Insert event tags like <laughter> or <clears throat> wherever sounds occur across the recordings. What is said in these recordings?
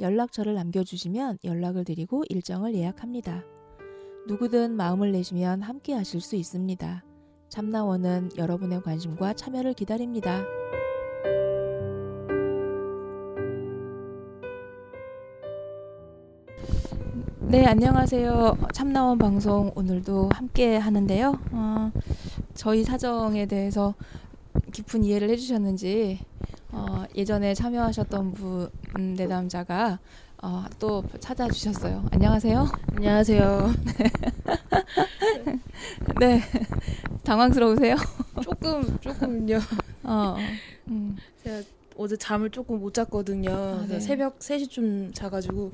연락처를 남겨주시면 연락을 드리고 일정을 예약합니다. 누구든 마음을 내시면 함께 하실 수 있습니다. 참나원은 여러분의 관심과 참여를 기다립니다. 네, 안녕하세요. 참나원 방송 오늘도 함께 하는데요. 어, 저희 사정에 대해서 깊은 이해를 해주셨는지 어, 예전에 참여하셨던 분 내담자가 어, 또 찾아주셨어요. 안녕하세요. 안녕하세요. <laughs> 네, 당황스러우세요? 조금 조금요. 어, 음. 제가 어제 잠을 조금 못 잤거든요. 아, 네. 새벽 3시쯤 자가지고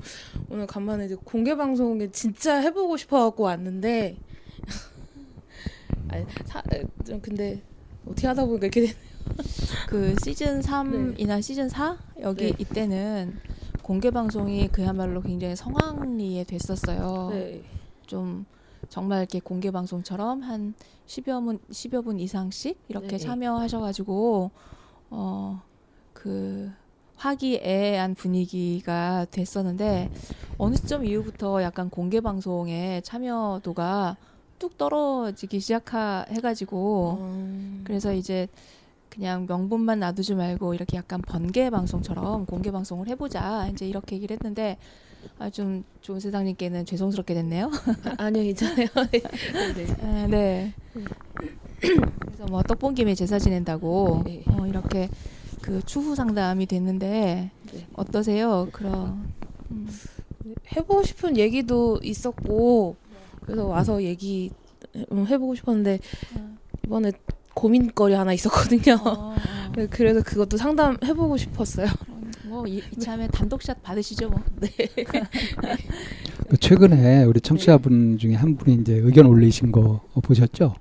오늘 간만에 이제 공개 방송에 진짜 해보고 싶어갖고 왔는데 <laughs> 아니 사, 좀 근데 어떻게 하다 보니까 이렇게 되네. 그 시즌 3이나 시즌 4 여기 네. 이때는 공개 방송이 그야말로 굉장히 성황리에 됐었어요. 네. 좀 정말 이렇게 공개 방송처럼 한 10여 분 10여 분 이상씩 이렇게 네네. 참여하셔 가지고 어그 화기애애한 분위기가 됐었는데 어느 시점 이후부터 약간 공개 방송에 참여도가 뚝 떨어지기 시작해 가지고 음, 그래서 이제 그냥 명분만 놔두지 말고 이렇게 약간 번개 방송처럼 공개 방송을 해보자 이제 이렇게 얘기를 했는데 아 좀 좋은 세상님께는 죄송스럽게 됐네요. 아, 아니요 괜찮아요. <laughs> 네. 아, 네. 그래서 뭐 떡본 김에 제사 지낸다고 네. 어, 이렇게 그 추후 상담이 됐는데 네. 어떠세요? 그럼 음, 해보고 싶은 얘기도 있었고 그래서 와서 얘기 음, 해보고 싶었는데 이번에 고민거리 하나 있었거든요. 어, 어. <laughs> 네, 그래서 그것도 상담해보고 싶었어요. 뭐 이, 이참에 단독샷 받으시죠 뭐. <laughs> 그 최근에 우리 청취자분 중에 한 분이 이제 의견 올리신 거 보셨죠?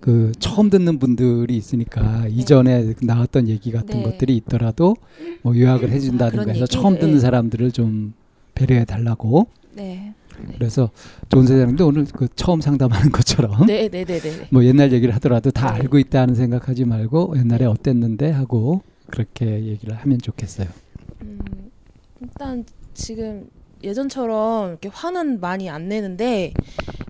그 처음 듣는 분들이 있으니까 이전에 나왔던 얘기 같은 네. 것들이 있더라도 뭐 요약을 아, 해준다든가 그런 해서 얘기? 처음 듣는 네. 사람들을 좀 배려해 달라고. 네. 그래서 좋은 세상님도 오늘 그 처음 상담하는 것처럼 네, 네, 네, 네. 뭐 옛날 얘기를 하더라도 다 네. 알고 있다는 생각하지 말고 옛날에 어땠는데 하고 그렇게 얘기를 하면 좋겠어요. 음, 일단 지금 예전처럼 이렇게 화는 많이 안 내는데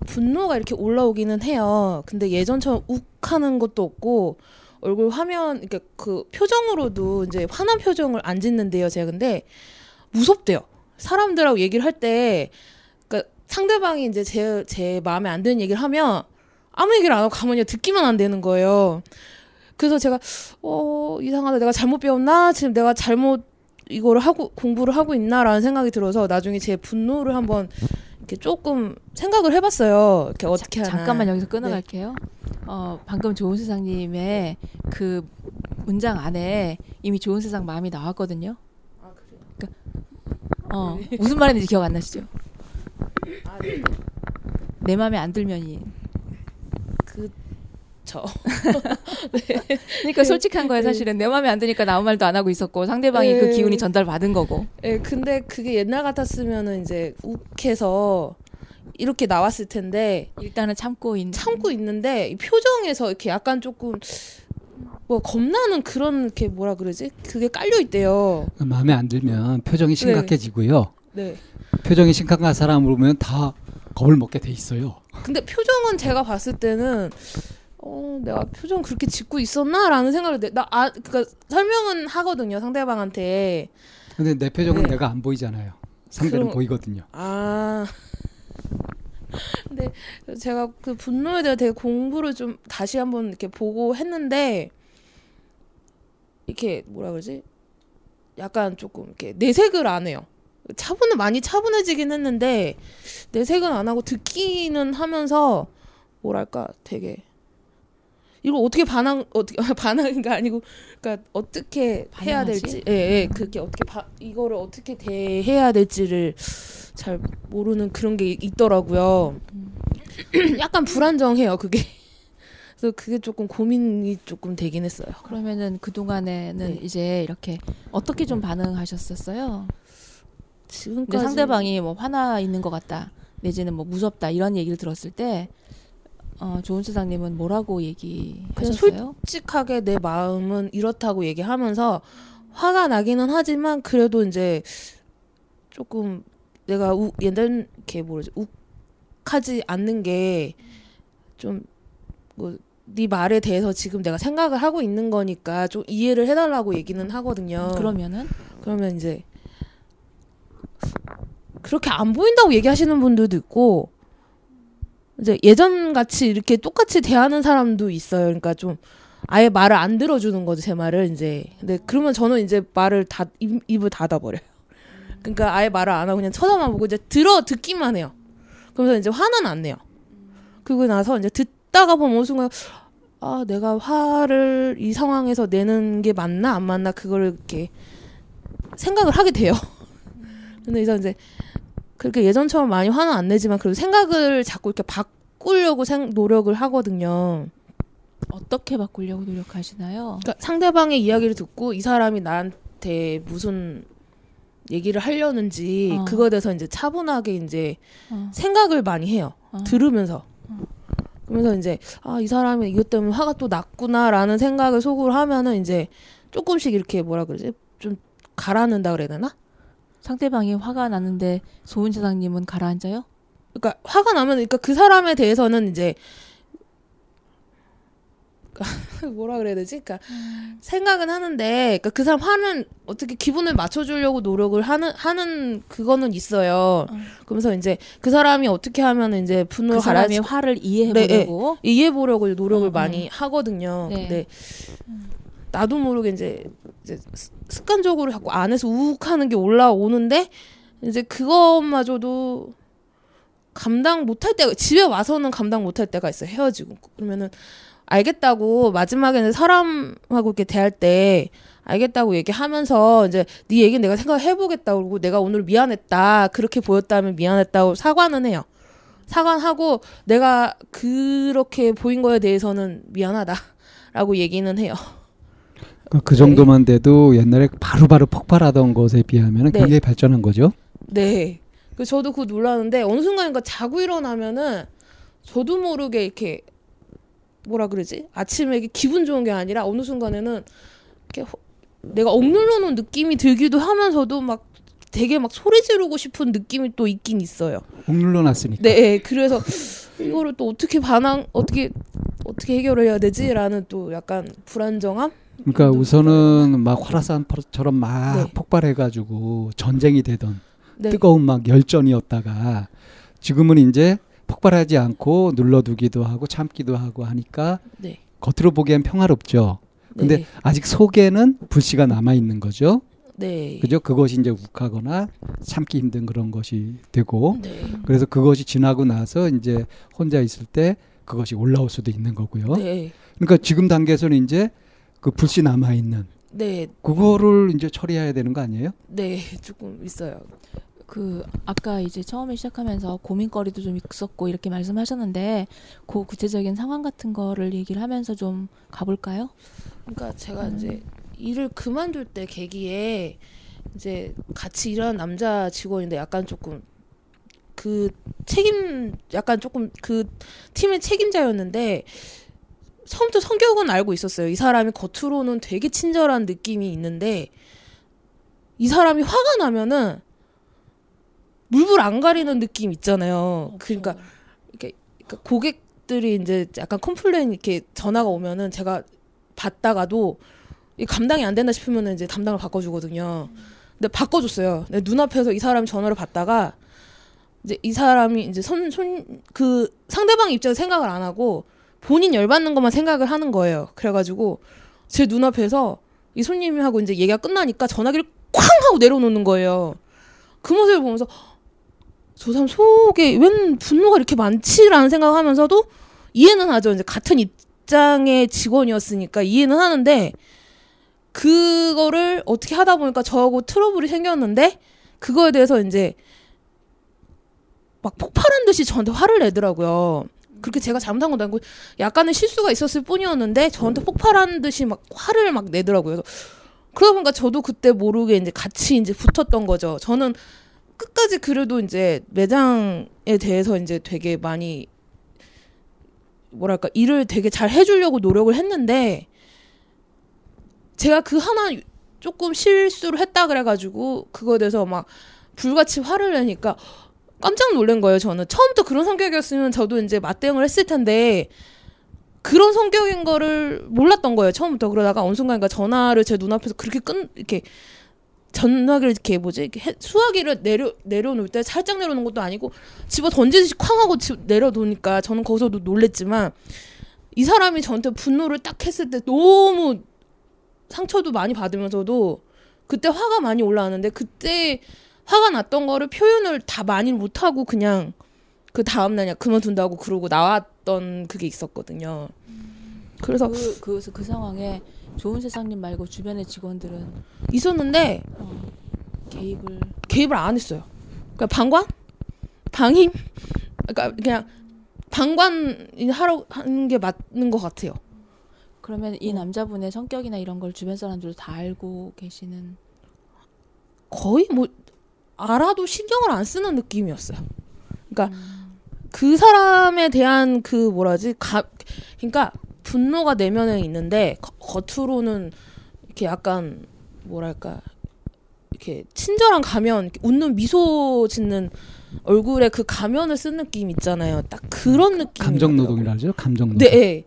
분노가 이렇게 올라오기는 해요. 근데 예전처럼 욱하는 것도 없고 얼굴 화면 이렇게 그 표정으로도 이제 화난 표정을 안 짓는데요. 제가 근데 무섭대요. 사람들하고 얘기를 할때 그러니까 상대방이 이제 제 제 마음에 안 드는 얘기를 하면 아무 얘기를 안 하고 가만히 듣기만 안 되는 거예요. 그래서 제가 어 이상하다 내가 잘못 배웠나 지금 내가 잘못 이거를 하고 공부를 하고 있나라는 생각이 들어서 나중에 제 분노를 한번 이렇게 조금 생각을 해봤어요. 이렇게 어떻게 하나. 잠깐만 여기서 끊어갈게요. 어, 방금 좋은 세상님의 그 문장 안에 이미 좋은 세상 마음이 나왔거든요. 아 그래요. 어, 무슨 말인지 기억 안 나시죠? 아 네. 내 마음에 안 들면이. 그저 <laughs> 그러니까 솔직한 거예요, 네. 사실은. 내 마음에 안 드니까 아무 말도 안 하고 있었고 상대방이 그 네. 기운이 전달 받은 거고. 예, 근데 그게 옛날 같았으면은 이제 욱해서 이렇게 나왔을 텐데 일단은 참고 있는. 참고 있는데 이 표정에서 이렇게 약간 조금 뭐 겁나는 그런 이렇게 뭐라 그러지? 그게 깔려 있대요. 마음에 안 들면 표정이 심각해지고요. 네. 표정이 심각한 사람을 보면 다 겁을 먹게 돼 있어요. 근데 표정은 제가 봤을 때는 어 내가 표정 그렇게 짓고 있었나라는 생각을 내- 나 아 그니까 설명은 하거든요 상대방한테 근데 내 표정은 네. 내가 안 보이잖아요. 상대는 그럼- 보이거든요. 아 <laughs> 근데 제가 그 분노에 대해 되게 공부를 좀 다시 한번 이렇게 보고 했는데 이렇게 뭐라 그러지 약간 조금 이렇게 내색을 안 해요 차분해 많이 차분해지긴 했는데 내색은 안 하고 듣기는 하면서 뭐랄까 되게 이걸 어떻게 반항 어떻게 <laughs> 반항인가 아니고 그러니까 어떻게 해야? 될지 예, 예 그게 어떻게 바, 이거를 어떻게 대해야 될지를 잘 모르는 그런 게 있더라고요. <clears throat> 약간 불안정해요 그게. 그래서 그게 조금 고민이 조금 되긴 했어요. 그러면은 그 동안에는 네. 이제 이렇게 어떻게 좀 반응하셨었어요? 지금까지 상대방이 뭐 화나 있는 것 같다 내지는 뭐 무섭다 이런 얘기를 들었을 때 어, 조은 사장님은 뭐라고 얘기하셨어요? 솔직하게 내 마음은 이렇다고 얘기하면서 화가 나기는 하지만 그래도 이제 조금 내가 우, 옛날 이렇게 뭐지 욱하지 않는 게 좀뭐 네 말에 대해서 지금 내가 생각을 하고 있는 거니까 좀 이해를 해달라고 얘기는 하거든요. 그러면은 그러면 이제 그렇게 안 보인다고 얘기하시는 분들도 있고 이제 예전 같이 이렇게 똑같이 대하는 사람도 있어요. 그러니까 좀 아예 말을 안 들어주는 거죠 제 말을 이제. 근데 그러면 저는 이제 말을 다 입, 입을 닫아버려요. 그러니까 아예 말을 안 하고 그냥 쳐다만 보고 이제 들어 듣기만 해요. 그러면서 이제 화는 안 내요. 그러고 나서 이제 듣다가 보면 어느 순간 아 내가 화를 이 상황에서 내는 게 맞나 안 맞나 그거를 이렇게 생각을 하게 돼요. 근데 이제 이제 그렇게 예전처럼 많이 화는 안 내지만 그래도 생각을 자꾸 이렇게 바꾸려고 생, 노력을 하거든요. 어떻게 바꾸려고 노력하시나요? 그러니까 상대방의 이야기를 듣고 이 사람이 나한테 무슨 얘기를 하려는지 어. 그거에 대해서 이제 차분하게 이제 어, 생각을 많이 해요. 어. 들으면서. 그러면서 이제 아 이 사람이 이것 때문에 화가 또 났구나라는 생각을 속으로 하면은 이제 조금씩 이렇게 뭐라 그러지 좀 가라앉는다 그래야 되나? 상대방이 화가 나는데 소은 사장님은 가라앉아요? 그러니까 화가 나면 그러니까 그 사람에 대해서는 이제 <laughs> 뭐라 그래야 되지? 그러니까 생각은 하는데 그러니까 그 사람 화는 어떻게 기분을 맞춰주려고 노력을 하는 하는 그거는 있어요. 어. 그러면서 이제 그 사람이 어떻게 하면 이제 분노를 그 사람의 가라앉 화를 네, 이해해 보려고 이해해 보려고 노력을 어, 어. 많이 하거든요. 네. 근데 나도 모르게 이제, 이제 습- 습관적으로 자꾸 안에서 우욱하는 게 올라오는데 이제 그것마저도 감당 못할 때가 집에 와서는 감당 못할 때가 있어요. 헤어지고 그러면은 알겠다고 마지막에는 사람하고 이렇게 대할 때 알겠다고 얘기하면서 이제 네 얘기는 내가 생각해 보겠다 그러고 내가 오늘 미안했다 그렇게 보였다면 미안했다고 사과는 해요. 사과하고 내가 그렇게 보인 거에 대해서는 미안하다라고 얘기는 해요. 그- 그 정도만 돼도 옛날에 바로 바로 폭발하던 것에 비하면 네. 굉장히 발전한 거죠. 네. 그 저도 그거 놀랐는데 어느 순간인가 자고 일어나면은 저도 모르게 이렇게 뭐라 그러지? 아침에 이게 기분 좋은 게 아니라 어느 순간에는 이렇게 호- 내가 억눌러 놓은 느낌이 들기도 하면서도 막 되게 막 소리 지르고 싶은 느낌이 또 있긴 있어요. 억눌러 놨으니까. 네, 그래서 이거를 또 어떻게 반항 어떻게 어떻게 해결해야 되지라는 또 약간 불안정함. 그러니까 우선은 막 화라산처럼 막 네. 폭발해가지고 전쟁이 되던 네, 뜨거운 막 열전이었다가 지금은 이제 폭발하지 않고 눌러두기도 하고 참기도 하고 하니까 네, 겉으로 보기엔 평화롭죠. 근데 네, 아직 속에는 불씨가 남아 있는 거죠. 네, 그죠? 그것이 이제 욱하거나 참기 힘든 그런 것이 되고 네, 그래서 그것이 지나고 나서 이제 혼자 있을 때 그것이 올라올 수도 있는 거고요. 네, 그러니까 지금 단계에서는 이제 그 불씨 남아 있는 네, 그거를 이제 처리해야 되는 거 아니에요? 네, 조금 있어요. 그 아까 이제 처음에 시작하면서 고민거리도 좀 있었고 이렇게 말씀하셨는데 그 구체적인 상황 같은 거를 얘기를 하면서 좀 가볼까요? 그러니까 제가 이제 일을 그만둘 때 계기에 이제 같이 일하는 남자 직원인데 약간 조금 그 책임 약간 조금 그 팀의 책임자였는데 처음부터 성격은 알고 있었어요. 이 사람이 겉으로는 되게 친절한 느낌이 있는데 이 사람이 화가 나면은 물불 안 가리는 느낌 있잖아요. 그러니까 그러니까 고객들이 이제 약간 complain 이렇게 전화가 오면은 제가 받다가도 이 감당이 안 된다 싶으면은 이제 담당을 바꿔주거든요. 근데 바꿔줬어요. 내 눈앞에서 이 사람이 전화를 받다가 이제 이 사람이 이제 손 손 그 상대방 입장에서 생각을 안 하고 본인 열받는 것만 생각을 하는 거예요. 그래가지고 제 눈앞에서 이 손님이 하고 이제 얘기가 끝나니까 전화기를 쾅 하고 내려놓는 거예요. 그 모습을 보면서 저 사람 속에 웬 분노가 이렇게 많지라는 생각하면서도 이해는 하죠. 이제 같은 입, 직장의 직원이었으니까 이해는 하는데 그거를 어떻게 하다 보니까 저하고 트러블이 생겼는데 그거에 대해서 이제 막 폭발한 듯이 저한테 화를 내더라고요. 그렇게 제가 잘못한 것도 아니고 약간의 실수가 있었을 뿐이었는데 저한테 폭발한 듯이 막 화를 막 내더라고요. 그러다 보니까 저도 그때 모르게 이제 같이 이제 붙었던 거죠. 저는 끝까지 그래도 이제 매장에 대해서 이제 되게 많이 뭐랄까 일을 되게 잘 해주려고 노력을 했는데 제가 그 하나 조금 실수를 했다 그래가지고 그거에 대해서 막 불같이 화를 내니까 깜짝 놀란 거예요. 저는 처음부터 그런 성격이었으면 저도 이제 맞대응을 했을 텐데 그런 성격인 거를 몰랐던 거예요. 처음부터 그러다가 어느 순간인가 전화를 제 눈앞에서 그렇게 끈 이렇게 전화기를 이렇게 뭐지 이렇게 해, 수화기를 내려 내려놓을 때 살짝 내려놓은 것도 아니고 집어 던지듯이 쾅 하고 집 내려놓으니까 저는 거기서도 놀랬지만 이 사람이 저한테 분노를 딱 했을 때 너무 상처도 많이 받으면서도 그때 화가 많이 올라왔는데 그때 화가 났던 거를 표현을 다 많이 못하고 그냥 그 다음날 그냥 그만둔다고 그러고 나왔던 그게 있었거든요. 그래서 그, 그, 그 상황에 좋은 세상님 말고 주변의 직원들은 있었는데 어, 개입을 개입을 안 했어요. 그러니까 방관, 방임, 그러니까 그냥 방관 하러 하는 게 맞는 것 같아요. 그러면 이 어. 남자분의 성격이나 이런 걸 주변 사람들도 다 알고 계시는 거의 뭐 알아도 신경을 안 쓰는 느낌이었어요. 그러니까 그 사람에 대한 그 뭐라지 가 그러니까 분노가 내면에 있는데 거- 겉으로는 이렇게 약간 뭐랄까 이렇게 친절한 가면 웃는 미소 짓는 얼굴에 그 가면을 쓴 느낌 있잖아요. 딱 그런 느낌. 감정 노동이라 하죠. 감정 노동. 네. 예.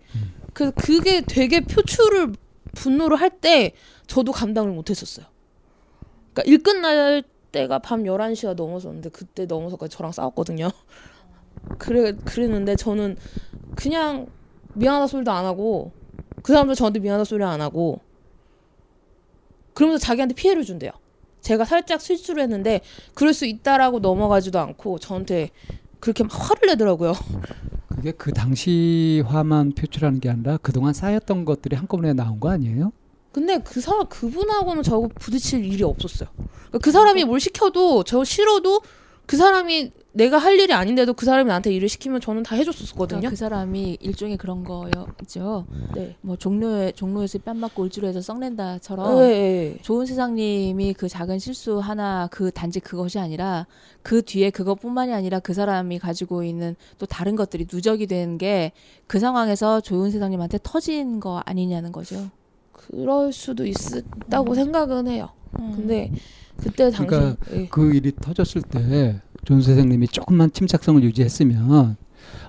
그 그게 되게 표출을 분노를 할 때 저도 감당을 못 했었어요. 그러니까 일 끝날 때가 밤 11시가 넘어섰는데 그때 넘어서까지 저랑 싸웠거든요. <laughs> 그래 그랬는데 저는 그냥 미안하다 소리도 안 하고 그 사람도 저한테 미안하다 소리 안 하고 그러면서 자기한테 피해를 준대요. 제가 살짝 실수를 했는데 그럴 수 있다라고 넘어가지도 않고 저한테 그렇게 막 화를 내더라고요. 그게 그 당시 화만 표출하는 게 아니라 그동안 쌓였던 것들이 한꺼번에 나온 거 아니에요? 근데 그 사람 그분하고는 저하고 부딪힐 일이 없었어요. 그러니까 그 사람이 뭘 시켜도 저 싫어도 그 사람이 내가 할 일이 아닌데도 그 사람이 나한테 일을 시키면 저는 다 해줬었거든요. 그러니까 그 사람이 일종의 그런 거였죠. 네. 뭐 종로에 종로에서 뺨 맞고 을지로에서 성낸다처럼 네, 네. 좋은 세상님이 그 작은 실수 하나 그 단지 그것이 아니라 그 뒤에 그것뿐만이 아니라 그 사람이 가지고 있는 또 다른 것들이 누적이 된 게 그 상황에서 좋은 세상님한테 터진 거 아니냐는 거죠. 그럴 수도 있다고 생각은 해요. 음. 근데 그때 당시 그러니까 예. 그 일이 터졌을 때 좋은 세상님이 조금만 침착성을 유지했으면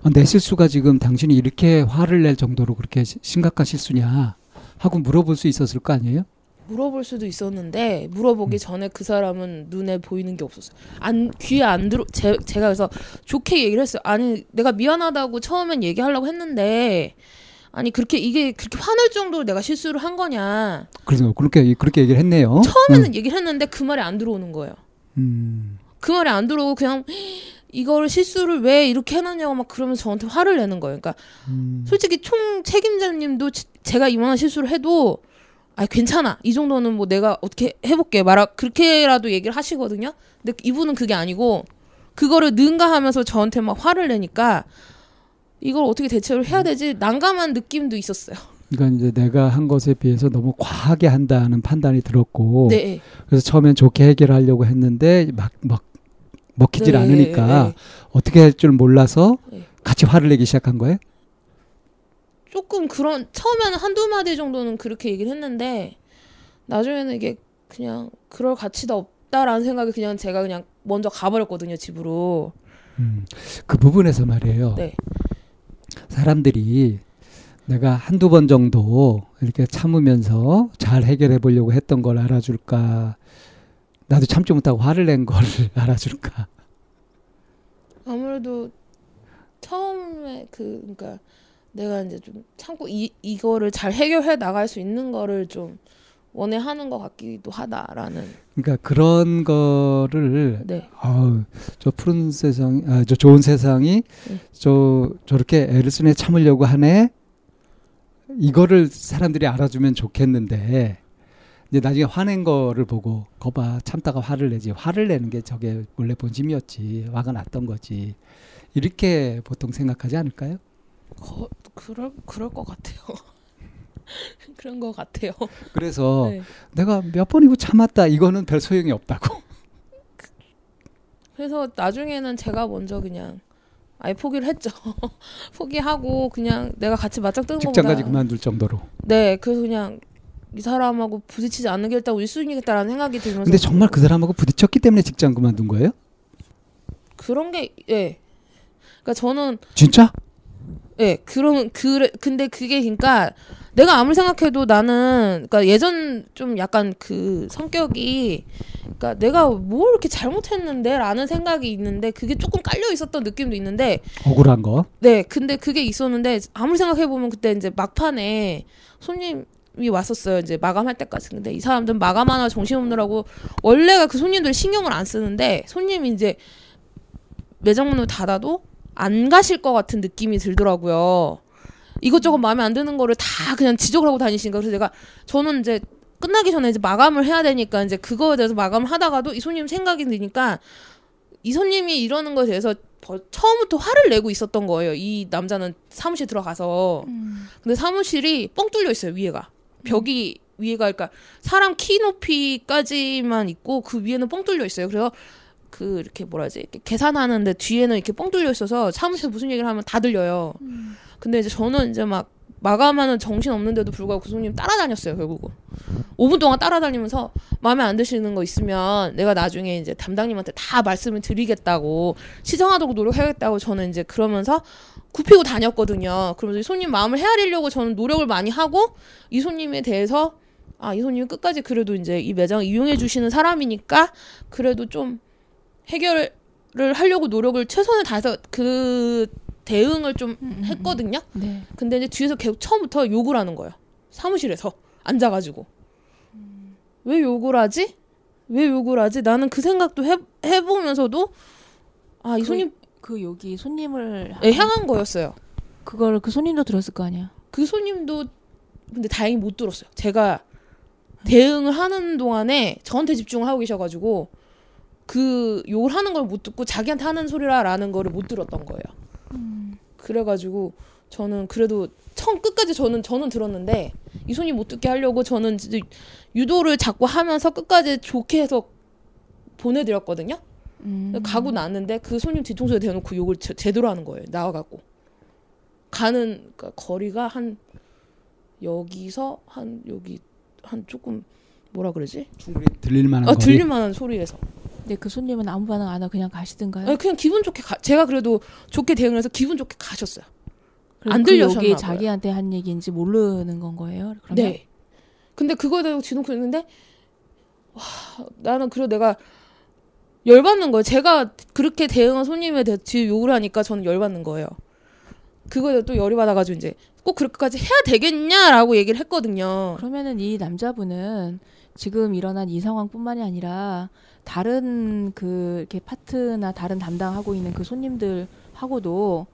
아, 내 실수가 지금 당신이 이렇게 화를 낼 정도로 그렇게 시- 심각한 실수냐 하고 물어볼 수 있었을 거 아니에요? 물어볼 수도 있었는데 물어보기 음. 전에 그 사람은 눈에 보이는 게 없었어요. 안 귀에 안 들어 제, 제가 그래서 좋게 얘기를 했어요. 아니 내가 미안하다고 처음엔 얘기하려고 했는데 아니 그렇게 이게 그렇게 화낼 정도로 내가 실수를 한 거냐 그래서 그렇게 그렇게 얘기를 했네요. 처음에는 얘기를 했는데 그 말이 안 들어오는 거예요. 음, 그 말이 안 들어오고 그냥 이거를 실수를 왜 이렇게 해놨냐고 막 그러면서 저한테 화를 내는 거예요. 그러니까 음. 솔직히 총 책임자님도 지- 제가 이만한 실수를 해도 아 괜찮아 이 정도는 뭐 내가 어떻게 해볼게 말아 그렇게라도 얘기를 하시거든요. 근데 이분은 그게 아니고 그거를 능가하면서 저한테 막 화를 내니까 이걸 어떻게 대처를 해야 되지 난감한 느낌도 있었어요. 그러니까 이제 내가 한 것에 비해서 너무 과하게 한다는 판단이 들었고 네, 그래서 처음엔 좋게 해결하려고 했는데 막, 막 먹히질 네, 않으니까 네. 어떻게 할 줄 몰라서 네. 같이 화를 내기 시작한 거예요? 조금 그런 처음에는 한두 마디 정도는 그렇게 얘기를 했는데 나중에는 이게 그냥 그럴 가치도 없다라는 생각이 그냥 제가 그냥 먼저 가버렸거든요 집으로. 음, 그 부분에서 말이에요. 네. 사람들이 내가 한두 번 정도 이렇게 참으면서 잘 해결해 보려고 했던 걸 알아줄까? 나도 참지 못하고 화를 낸 거를 <laughs> 알아줄까? 아무래도 처음에 그 그러니까 내가 이제 좀 참고 이 이거를 잘 해결해 나갈 수 있는 거를 좀 원해하는 것 같기도 하다라는. 그러니까 그런 거를 네. 아우 저 푸른 세상 아 저 좋은 세상이 네. 저 저렇게 애를 쓰네 참으려고 하네 이거를 사람들이 알아주면 좋겠는데 이제 나중에 화낸 거를 보고 거봐 참다가 화를 내지 화를 내는 게 저게 원래 본심이었지 화가 났던 거지 이렇게 보통 생각하지 않을까요? 거, 그럴 그럴 것 같아요. <laughs> <laughs> 그런 것 같아요. 그래서 네. 내가 몇 번이고 참았다 이거는 별 소용이 없다고. 그래서 나중에는 제가 먼저 그냥 아예 포기를 했죠. <laughs> 포기하고 그냥 내가 같이 맞짱 뜨는 거보다 직장까지 그만둘 정도로. 네, 그래서 그냥 이 사람하고 부딪히지 않는 게 일단 우선이겠다라는 생각이 들면서 근데 정말 그 사람하고 부딪혔기 때문에 직장 그만둔 거예요? 그런 게 예. 그러니까 저는 진짜? 예, 그런 그래 근데 그게 그러니까 내가 아무리 생각해도 나는 그러니까 예전 좀 약간 그 성격이 그러니까 내가 뭘 이렇게 잘못했는데라는 생각이 있는데 그게 조금 깔려 있었던 느낌도 있는데 억울한 거. 네, 근데 그게 있었는데 아무리 생각해 보면 그때 이제 막판에 손님 이 왔었어요. 이제 마감할 때까지. 근데 이 사람들은 마감 하나 정신 없느라고 원래가 그 손님들 신경을 안 쓰는데 손님이 이제 매장 문을 닫아도 안 가실 것 같은 느낌이 들더라고요. 이것저것 마음에 안 드는 거를 다 그냥 지적을 하고 다니시니까 그래서 제가 저는 이제 끝나기 전에 이제 마감을 해야 되니까 이제 그거에 대해서 마감을 하다가도 이 손님 생각이 드니까 이 손님이 이러는 거에 대해서 벌- 처음부터 화를 내고 있었던 거예요. 이 남자는 사무실 들어가서. 근데 사무실이 뻥 뚫려 있어요, 위에가. 벽이 위에가 그러니까 사람 키 높이까지만 있고 그 위에는 뻥 뚫려 있어요. 그래서 그 이렇게 뭐라지? 계산하는데 뒤에는 이렇게 뻥 뚫려 있어서 사무실에서 무슨 얘기를 하면 다 들려요. 근데 이제 저는 이제 막 마감하는 정신 없는데도 불구하고 그 손님 따라다녔어요, 결국은. 5분 동안 따라다니면서 마음에 안 드시는 거 있으면 내가 나중에 이제 담당님한테 다 말씀을 드리겠다고 시정하도록 노력하겠다고 저는 이제 그러면서 굽히고 다녔거든요. 그러면서 이 손님 마음을 헤아리려고 저는 노력을 많이 하고 이 손님에 대해서 아, 이 손님이 끝까지 그래도 이제 이 매장을 이용해 주시는 사람이니까 그래도 좀 해결을 하려고 노력을 최선을 다해서 그 대응을 좀 했거든요. 네. 근데 이제 뒤에서 계속 처음부터 욕을 하는 거예요. 사무실에서 앉아가지고 왜 욕을 하지? 왜 욕을 하지? 나는 그 생각도 해 해보면서도 아이 그- 손님 그 여기 손님을 예, 향한 거였어요. 그걸 그 손님도 들었을 거 아니야. 그 손님도 근데 다행히 못 들었어요. 제가 대응을 하는 동안에 저한테 집중을 하고 계셔가지고 그 욕을 하는 걸 못 듣고 자기한테 하는 소리라라는 거를 못 들었던 거예요. 그래가지고 저는 그래도 처음 끝까지 저는 저는 들었는데 이 손님 못 듣게 하려고 저는 유도를 자꾸 하면서 끝까지 좋게 해서 보내드렸거든요. 음. 가고 나는데 그 손님 뒤통수에 대놓고 욕을 제, 제대로 하는 거예요. 나와갖고 가는 그러니까 거리가 한 여기서 한 여기 한 조금 뭐라 그러지? 충분히 들릴 만한 아 거리. 들릴만한 소리에서 근데 그 손님은 아무 반응 안 하고 그냥 가시든가요? 아니, 그냥 기분 좋게 가, 제가 그래도 좋게 대응을 해서 기분 좋게 가셨어요. 안그 들려셨나 봐요. 자기한테 한 얘기인지 모르는 건 거예요. 그러면 네. 근데 그거에 대해서 뒤놓고 있는데 와 나는 그래도 내가 열받는 거예요. 제가 그렇게 대응한 손님에 대해 뒤에 욕을 하니까 저는 열받는 거예요. 그거에 또 열이 받아가지고 이제 꼭 그렇게까지 해야 되겠냐라고 얘기를 했거든요. 그러면은 이 남자분은 지금 일어난 이 상황뿐만이 아니라 다른 그 이렇게 파트나 다른 담당하고 있는 그 손님들하고도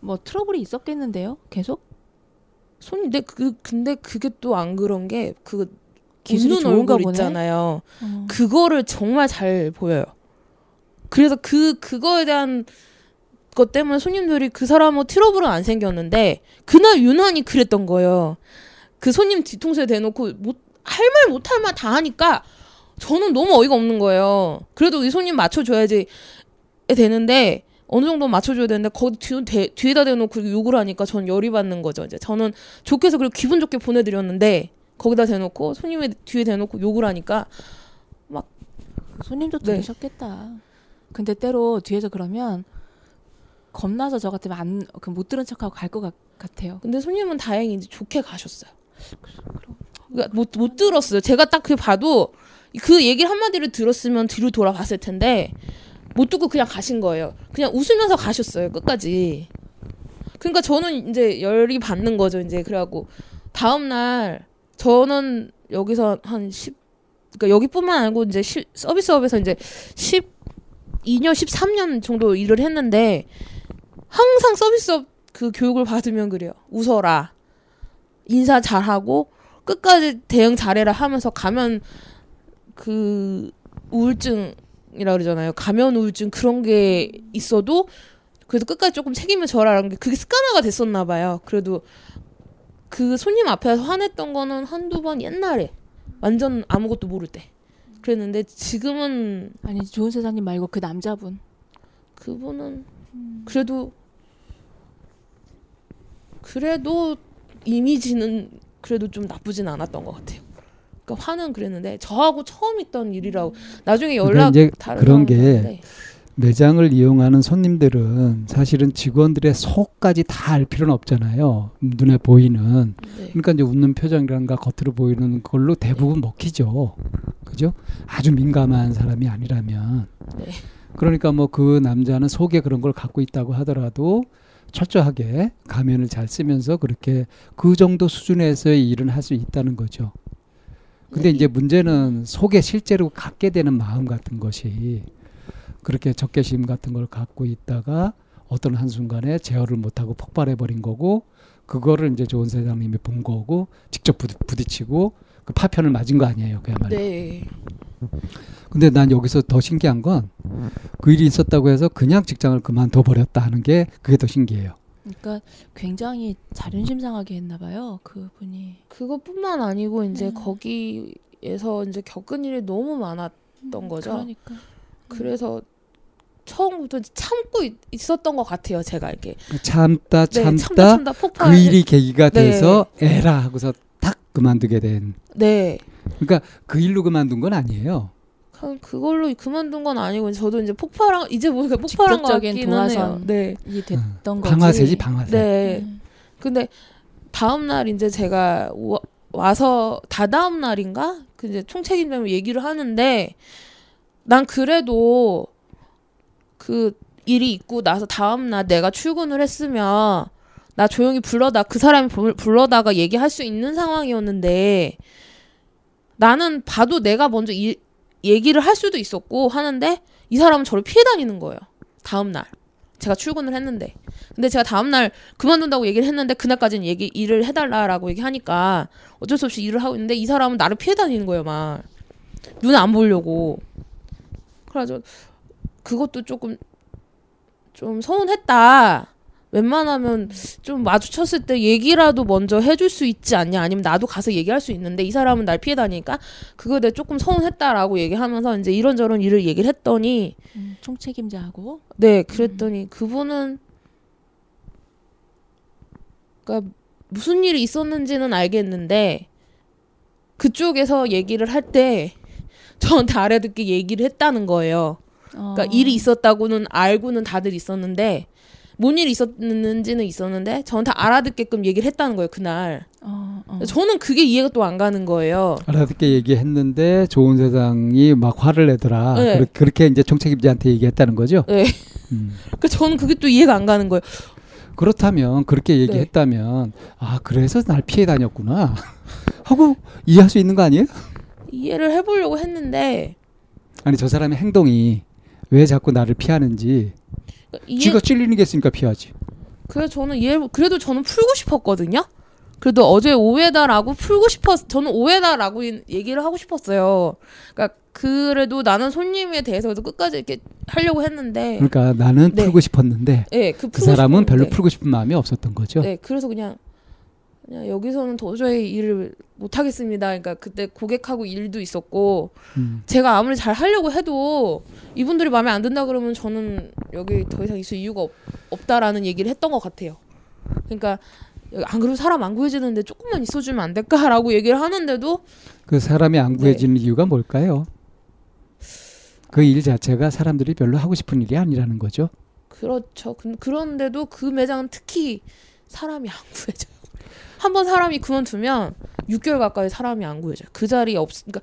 뭐 트러블이 있었겠는데요? 계속 손님, 근데 그 근데 그게 또 안 그런 게그 기술이 얼굴 보네? 있잖아요. 어. 그거를 정말 잘 보여요. 그래서 그 그거에 대한 것 때문에 손님들이 그 사람하고 트러블은 안 생겼는데 그날 유난히 그랬던 거예요. 그 손님 뒤통수에 대놓고 못 할 말 못 할 말 다 하니까 저는 너무 어이가 없는 거예요. 그래도 이 손님 맞춰줘야지 되는데 어느 정도 맞춰줘야 되는데 거기 뒤, 대, 뒤에다 대놓고 욕을 하니까 전 열이 받는 거죠. 이제 저는 좋게 해서 그리고 기분 좋게 보내드렸는데 거기다 대놓고 손님의 뒤에 대놓고 욕을 하니까 그 손님도 네. 들으셨겠다. 근데 때로 뒤에서 그러면 겁나서 저 같으면 안그못 들은 척하고 갈 것 같아요. 근데 손님은 다행히 이제 좋게 가셨어요. 그러니까 못, 못 들었어요. 제가 딱 그 봐도 그 얘기를 한마디를 들었으면 뒤로 돌아봤을 텐데 못 듣고 그냥 가신 거예요. 그냥 웃으면서 가셨어요. 끝까지. 그러니까 저는 이제 열이 받는 거죠. 이제 그래갖고 다음 날 저는 여기서 한 10, 그러니까 여기뿐만 아니고 이제 시, 서비스업에서 이제 12년, 13년 정도 일을 했는데 항상 서비스업 그 교육을 받으면 그래요. 웃어라. 인사 잘하고 끝까지 대응 잘해라 하면서 가면 그 우울증이라 그러잖아요. 가면 우울증 그런 게 있어도 그래도 끝까지 조금 책임을 져라라는 게 그게 습관화가 됐었나 봐요. 그래도 그 손님 앞에서 화냈던 거는 한두 번 옛날에 완전 아무것도 모를 때 그랬는데 지금은 아니 좋은 세상님 말고 그 남자분. 그분은 그래도 그래도 이미지는 그래도 좀 나쁘진 않았던 것 같아요. 그러니까 화는 그랬는데 저하고 처음 있던 일이라고 나중에 그러니까 연락 이제 다른 그런 게 사람들한테 매장을 이용하는 손님들은 사실은 직원들의 속까지 다 알 필요는 없잖아요. 눈에 보이는. 네. 그러니까 이제 웃는 표정이란가 겉으로 보이는 걸로 대부분 먹히죠. 그죠? 아주 민감한 사람이 아니라면. 네. 그러니까 뭐 그 남자는 속에 그런 걸 갖고 있다고 하더라도 철저하게 가면을 잘 쓰면서 그렇게 그 정도 수준에서의 일은 할 수 있다는 거죠. 근데 네. 이제 문제는 속에 실제로 갖게 되는 마음 같은 것이 그렇게 적개심 같은 걸 갖고 있다가 어떤 한순간에 제어를 못하고 폭발해 버린 거고 그거를 이제 좋은 세상님이 본 거고 직접 부딪- 부딪 히고 그 파편을 맞은 거 아니에요 그야말로. 네. 근데 난 여기서 더 신기한 건 그 일이 있었다고 해서 그냥 직장을 그만둬 버렸다 하는 게 그게 더 신기해요. 그러니까 굉장히 자존심 상하게 했나 봐요. 그분이. 그것뿐만 아니고 이제 음. 거기에서 이제 겪은 일이 너무 많았던 거죠. 그러니까. 그래서 처음부터 참고 있, 있었던 것 같아요. 제가 이렇게 참다 네, 참다 참다 참다 폭발. 그 일이 계기가 네. 돼서 에라 하고서 탁 그만두게 된. 네. 그러니까 그 일로 그만둔 건 아니에요. 그- 그걸로 그만둔 건 아니고 저도 이제 폭발한 이제 보니까 폭발한 것 직접적인 같기는 해요. 도화선. 네. 이 됐던 거지. 방아쇠지 방아쇠. 네. 음. 근데 다음 날 이제 제가 와, 와서 다다음 날인가 그 이제 총책임자면 얘기를 하는데 난 그래도 그 일이 있고 나서 다음 날 내가 출근을 했으면 나 조용히 불러다 그 사람이 불- 불러다가 얘기할 수 있는 상황이었는데 나는 봐도 내가 먼저 이, 얘기를 할 수도 있었고 하는데 이 사람은 저를 피해 다니는 거예요. 다음 날. 제가 출근을 했는데. 근데 제가 다음 날 그만둔다고 얘기를 했는데 그날까지는 얘기 일을 해달라라고 얘기하니까 어쩔 수 없이 일을 하고 있는데 이 사람은 나를 피해 다니는 거예요 막. 눈에 안 보려고. 그래가지고 그것도 조금 좀 서운했다 웬만하면 좀 마주쳤을 때 얘기라도 먼저 해줄 수 있지 않냐 아니면 나도 가서 얘기할 수 있는데 이 사람은 날 피해 다니니까 그거에 대해 조금 서운했다라고 얘기하면서 이제 이런저런 일을 얘기를 했더니 음, 총책임자하고 네, 그랬더니 그분은 그러니까 무슨 일이 있었는지는 알겠는데 그쪽에서 얘기를 할 때 저한테 알아듣게 얘기를 했다는 거예요. 그러니까 어. 일이 있었다고는 알고는 다들 있었는데 뭔 일이 있었는지는 있었는데 저한테 알아듣게끔 얘기를 했다는 거예요 그날. 어, 어. 저는 그게 이해가 또 안 가는 거예요. 알아듣게 얘기했는데 좋은 세상이 막 화를 내더라. 네. 그렇게, 그렇게 이제 총책임자한테 얘기했다는 거죠. 네. 음. 그 저는 그게 또 이해가 안 가는 거예요. 그렇다면 그렇게 네. 얘기했다면 아 그래서 날 피해 다녔구나 <laughs> 하고 이해할 수 있는 거 아니에요? 이해를 해보려고 했는데 아니 저 사람의 행동이 왜 자꾸 나를 피하는지 이해, 쥐가 찔리는 게 있으니까 피하지. 그래서 저는 이해를 그래도 저는 풀고 싶었거든요. 그래도 어제 오해다라고 풀고 싶었 저는 오해다라고 이- 얘기를 하고 싶었어요. 그러니까 그래도 나는 손님에 대해서도 끝까지 이렇게 하려고 했는데 그러니까 나는 네. 풀고 싶었는데 예, 그, 그 풀고 사람은 별로 싶었는데. 풀고 싶은 마음이 없었던 거죠. 네, 그래서 그냥 그냥 여기서는 도저히 일을 못 하겠습니다. 그러니까 그때 고객하고 일도 있었고 음. 제가 아무리 잘 하려고 해도 이분들이 마음에 안 든다 그러면 저는 여기 더 이상 있을 이유가 없, 없다라는 얘기를 했던 것 같아요. 그러니까 안 그래도 사람 안 구해지는데 조금만 있어주면 안 될까라고 얘기를 하는데도 그 사람이 안 네. 구해지는 이유가 뭘까요? 그 일 자체가 사람들이 별로 하고 싶은 일이 아니라는 거죠. 그렇죠. 근- 그런데도 그 매장은 특히 사람이 안 구해져요. 한 번 사람이 그만두면 6개월 가까이 사람이 안 구해져요. 그 자리에 없, 그러니까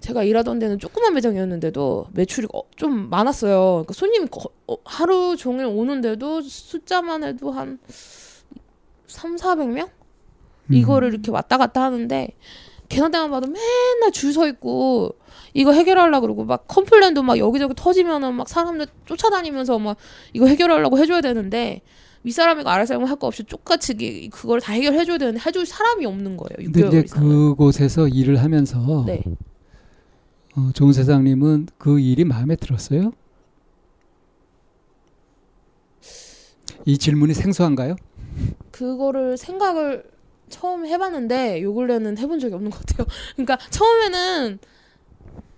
제가 일하던 데는 조그만 매장이었는데도 매출이 어, 좀 많았어요. 그러니까 손님이 거- 어, 하루 종일 오는데도 숫자만 해도 한 3, 400명? 음. 이거를 이렇게 왔다 갔다 하는데 계산대만 봐도 맨날 줄 서 있고 이거 해결하려고 그러고 막 컴플레인도 막 여기저기 터지면은 막 사람들 쫓아다니면서 막 이거 해결하려고 해줘야 되는데 윗사람이고 아랫사람이고 할 거 없이 똑같이 이- 그걸 다 해결해 줘야 되는데 해줄 사람이 없는 거예요. 근데 6개월 이제 이상은. 그곳에서 일을 하면서 네. 어, 좋은 세상님은 그 일이 마음에 들었어요? 이 질문이 생소한가요? 그거를 생각을 처음 해봤는데 요 근래는 해본 적이 없는 것 같아요. <laughs> 그러니까 처음에는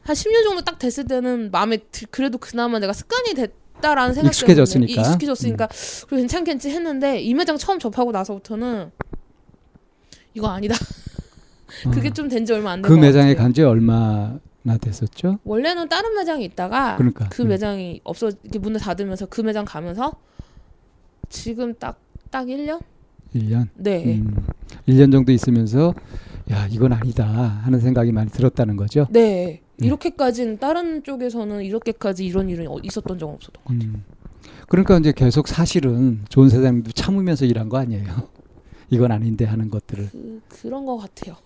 한 10년 정도 딱 됐을 때는 마음에 들, 그래도 그나마 내가 습관이 됐 다라는 생각 익숙해졌으니까. 때문에 익숙해졌으니까 그래 괜찮겠지 했는데 이 매장 처음 접하고 나서부터는 이거 아니다. <laughs> 그게 어, 좀된 지 얼마 안된그것 매장에 같아요. 간지 얼마나 됐었죠? 원래는 다른 매장이 있다가 그러니까 그 음. 매장이 없어 이렇게 문을 닫으면서 그 매장 가면서 지금 딱 딱 1년? 1년. 네. 음, 1년 정도 있으면서 야 이건 아니다 하는 생각이 많이 들었다는 거죠. 네. 네. 이렇게까지는 다른 쪽에서는 이렇게까지 이런 일은 어- 있었던 적은 없었던 것 같아요. 음. 그러니까 이제 계속 사실은 좋은 세상님도 참으면서 일한 거 아니에요. <laughs> 이건 아닌데 하는 것들을 그, 그런 것 같아요.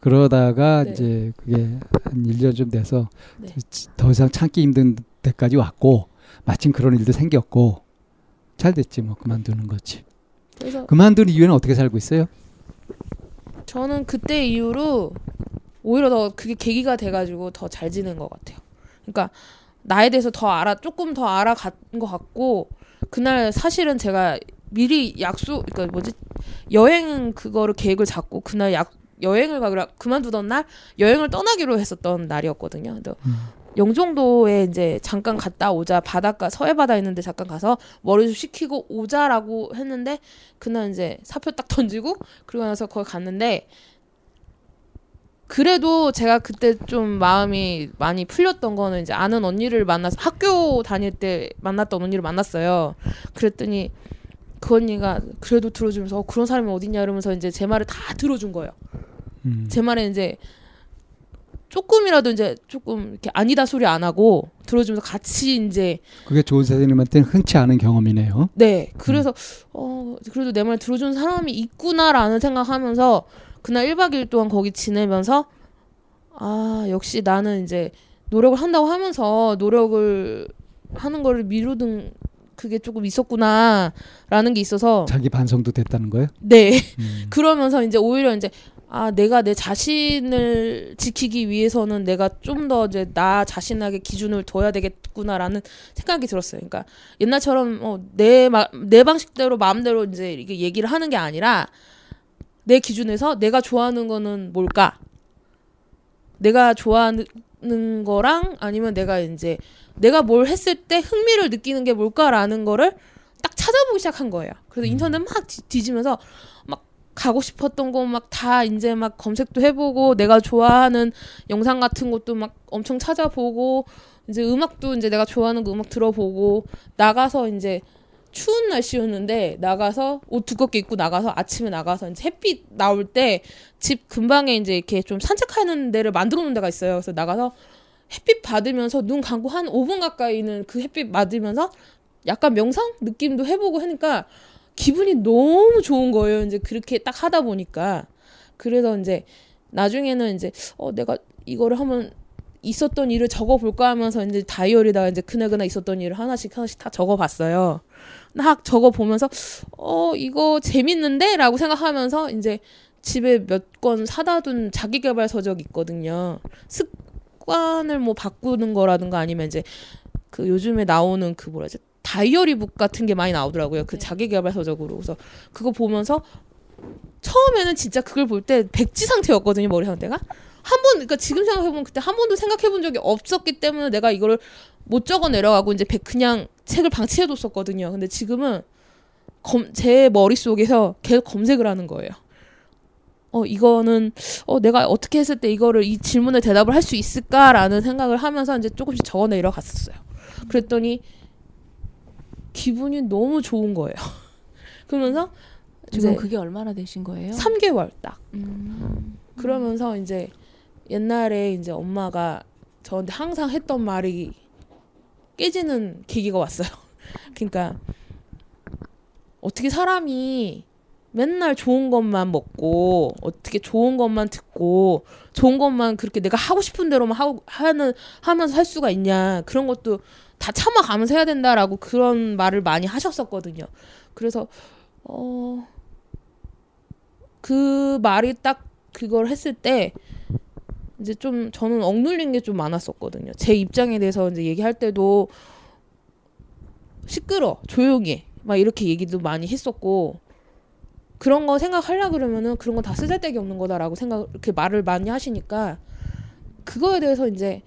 그러다가 네. 이제 그게 한 1년 좀 돼서 네. 더 이상 참기 힘든 데까지 왔고 마침 그런 일도 생겼고 잘 됐지 뭐 그만두는 거지. 그래서 그만둔 이유는 어떻게 살고 있어요? 저는 그때 이후로 오히려 더 그게 계기가 돼가지고 더 잘 지낸 것 같아요. 그러니까 나에 대해서 더 알아 조금 더 알아간 것 같고 그날 사실은 제가 미리 약속 그러니까 뭐지 여행 그거를 계획을 잡고 그날 약 여행을 가기로 그만두던 날 여행을 떠나기로 했었던 날이었거든요. 근데 음. 영종도에 이제 잠깐 갔다 오자 바닷가 서해 바다 있는데 잠깐 가서 머리 좀 식히고 오자라고 했는데 그날 이제 사표 딱 던지고 그러고 나서 거기 갔는데 그래도 제가 그때 좀 마음이 많이 풀렸던 거는 이제 아는 언니를 만나서 학교 다닐 때 만났던 언니를 만났어요. 그랬더니 그 언니가 그래도 들어주면서 어, 그런 사람이 어딨냐 이러면서 이제 제 말을 다 들어준 거예요. 음. 제 말에 이제 조금이라도 이제 조금 이렇게 아니다 소리 안 하고 들어주면서 같이 이제 그게 좋은 선생님한테는 흔치 않은 경험이네요. 네 그래서 어 그래도 내 말 들어주는 사람이 있구나라는 생각하면서 그날 1박 2일 동안 거기 지내면서 아 역시 나는 이제 노력을 한다고 하면서 노력을 하는 거를 미루던 그게 조금 있었구나라는 게 있어서 자기 반성도 됐다는 거예요. 네 음. <laughs> 그러면서 이제 오히려 이제 아 내가 내 자신을 지키기 위해서는 내가 좀 더 이제 나 자신에게 기준을 둬야 되겠구나라는 생각이 들었어요. 그러니까 옛날처럼 어내내 방식대로 마음대로 이제 이게 얘기를 하는 게 아니라 내 기준에서 내가 좋아하는 거는 뭘까? 내가 좋아하는 거랑 아니면 내가 이제 내가 뭘 했을 때 흥미를 느끼는 게 뭘까라는 거를 딱 찾아보기 시작한 거예요. 그래서 음. 인터넷 막 뒤- 뒤지면서 막 가고 싶었던 거 막 다 이제 막 검색도 해보고 내가 좋아하는 영상 같은 것도 막 엄청 찾아보고 이제 음악도 이제 내가 좋아하는 그 음악 들어보고 나가서 이제 추운 날씨였는데 나가서 옷 두껍게 입고 나가서 아침에 나가서 이제 햇빛 나올 때 집 근방에 이제 이렇게 좀 산책하는 데를 만들어 놓은 데가 있어요. 그래서 나가서 햇빛 받으면서 눈 감고 한 5분 가까이는 그 햇빛 맞으면서 약간 명상 느낌도 해보고 하니까 기분이 너무 좋은 거예요. 이제 그렇게 딱 하다 보니까 그래서 이제 나중에는 이제 어 내가 이거를 한번 있었던 일을 적어 볼까 하면서 이제 다이어리다가 이제 그날그날 있었던 일을 하나씩 하나씩 다 적어 봤어요. 막 적어 보면서 어 이거 재밌는데라고 생각하면서 이제 집에 몇 권 사다 둔 자기 개발 서적 있거든요. 습관을 뭐 바꾸는 거라든가 아니면 이제 그 요즘에 나오는 그 뭐라지 다이어리북 같은 게 많이 나오더라고요. 그 자기 개발 서적으로. 그래서 그거 보면서 처음에는 진짜 그걸 볼 때 백지 상태였거든요. 머리 상태가. 한 번, 그러니까 지금 생각해보면 그때 한 번도 생각해본 적이 없었기 때문에 내가 이거를 못 적어 내려가고 이제 백- 그냥 책을 방치해뒀었거든요. 근데 지금은 검, 제 머릿속에서 계속 검색을 하는 거예요. 어, 이거는, 어, 내가 어떻게 했을 때 이거를, 이 질문에 대답을 할 수 있을까라는 생각을 하면서 이제 조금씩 적어 내려갔었어요. 그랬더니 기분이 너무 좋은 거예요. <laughs> 그러면서 지금 그게 얼마나 되신 거예요? 3개월 딱. 음. 그러면서 이제 옛날에 이제 엄마가 저한테 항상 했던 말이 깨지는 계기가 왔어요. <laughs> 그러니까 어떻게 사람이 맨날 좋은 것만 먹고 어떻게 좋은 것만 듣고 좋은 것만 그렇게 내가 하고 싶은 대로만 하고 하는 하면서 할 수가 있냐 그런 것도 다 참아가면서 해야 된다라고 그런 말을 많이 하셨었거든요. 그래서 어 그 말이 딱 그걸 했을 때 이제 좀 저는 억눌린 게 좀 많았었거든요. 제 입장에 대해서 이제 얘기할 때도 시끄러 조용히 해. 막 이렇게 얘기도 많이 했었고 그런 거 생각하려 그러면은 그런 거 다 쓰잘데기 없는 거다라고 생각 이렇게 말을 많이 하시니까 그거에 대해서 이제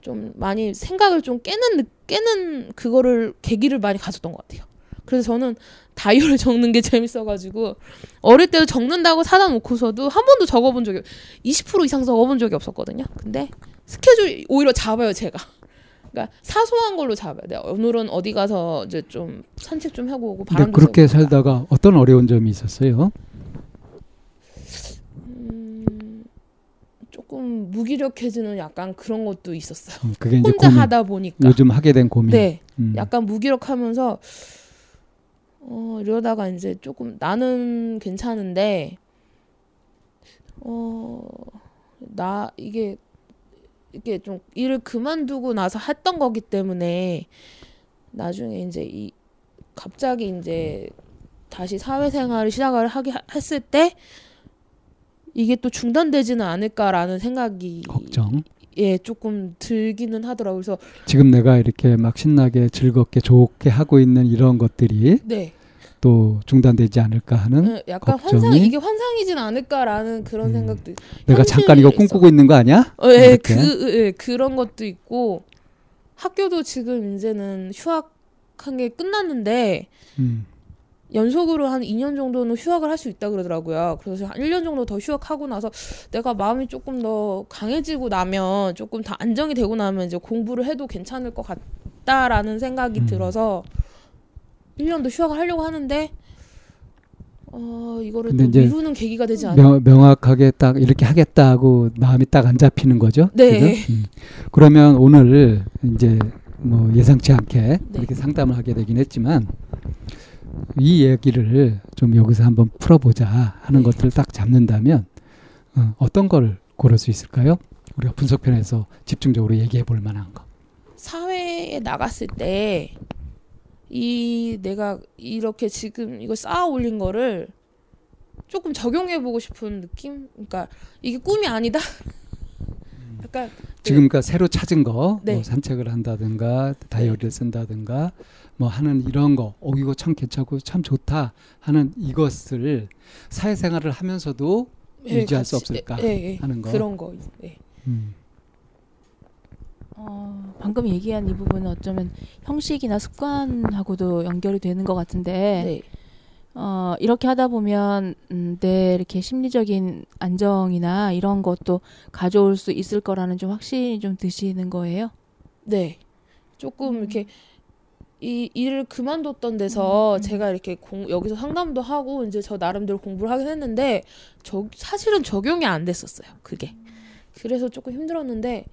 좀 많이 생각을 좀 깨는 느- 깨는 그거를 계기를 많이 가졌던 것 같아요. 그래서 저는 다이어를 <laughs> 적는 게 재밌어가지고 어릴 때도 적는다고 사다 놓고서도 한 번도 적어본 적이 20% 이상 적어본 적이 없었거든요. 근데 스케줄 오히려 잡아요 제가. 그러니까 사소한 걸로 잡아요. 내가 오늘은 어디 가서 이제 좀 산책 좀 하고 오고 바람도 그렇게. 살다가 어떤 어려운 점이 있었어요? 음, 조금 무기력해지는 약간 그런 것도 있었어요. 음, 그게 혼자 고민. 하다 보니까. 요즘 하게 된 고민. 네, 음. 약간 무기력하면서 어 이러다가 이제 조금 나는 괜찮은데 어 나 이게 이게 좀 일을 그만두고 나서 했던 거기 때문에 나중에 이제 이 갑자기 이제 다시 사회생활을 시작을 하게 하- 했을 때 이게 또 중단되지는 않을까라는 생각이 걱정. 예 조금 들기는 하더라고요. 그래서 지금 내가 이렇게 막 신나게 즐겁게 좋게 하고 있는 이런 것들이 네 또 중단되지 않을까 하는 네, 약간 걱정이? 환상 이게 환상이진 않을까라는 그런 음. 생각도 내가 잠깐 이거. 꿈꾸고 있는 거 아니야? 어, 예, 이렇게? 그 예, 그런 것도 있고 학교도 지금 이제는 휴학한 게 끝났는데 음. 연속으로 한 2년 정도는 휴학을 할 수 있다 그러더라고요. 그래서 한 1년 정도 더 휴학하고 나서 내가 마음이 조금 더 강해지고 나면 조금 더 안정이 되고 나면 이제 공부를 해도 괜찮을 것 같다라는 생각이 음. 들어서 1년 더 휴학을 하려고 하는데 어 이거를 또 미루는 계기가 되지 않을까 명, 명확하게 딱 이렇게 하겠다 하고 마음이 딱 안 잡히는 거죠. 네. 음. 그러면 오늘 이제 뭐 예상치 않게 네. 이렇게 상담을 하게 되긴 했지만 이 얘기를 좀 여기서 한번 풀어보자 하는 네. 것들을 딱 잡는다면 어, 어떤 걸 고를 수 있을까요? 우리가 분석편에서 집중적으로 얘기해 볼 만한 거. 사회에 나갔을 때 이 내가 이렇게 지금 이거 쌓아 올린 거를 조금 적용해 보고 싶은 느낌? 그러니까 이게 꿈이 아니다. 약간 지금 그러니까 새로 찾은 거, 네. 뭐 산책을 한다든가 다이어리를 쓴다든가 뭐 하는 이런 거, 어 이거 참 괜찮고 참 좋다 하는 이것을 사회생활을 하면서도 예, 유지할 수 같이- 없을까 예, 예, 하는 거. 그런 거. 예. 음. 어, 방금 얘기한 이 부분은 어쩌면 형식이나 습관하고도 연결이 되는 것 같은데 네. 어, 이렇게 하다 보면 음, 내 이렇게 심리적인 안정이나 이런 것도 가져올 수 있을 거라는 좀 확신이 좀 드시는 거예요. 네. 조금 이렇게 이 일을 그만뒀던 데서 제가 이렇게 공, 여기서 상담도 하고 이제 저 나름대로 공부를 하긴 했는데 저 사실은 적용이 안 됐었어요. 그게. 그래서 조금 힘들었는데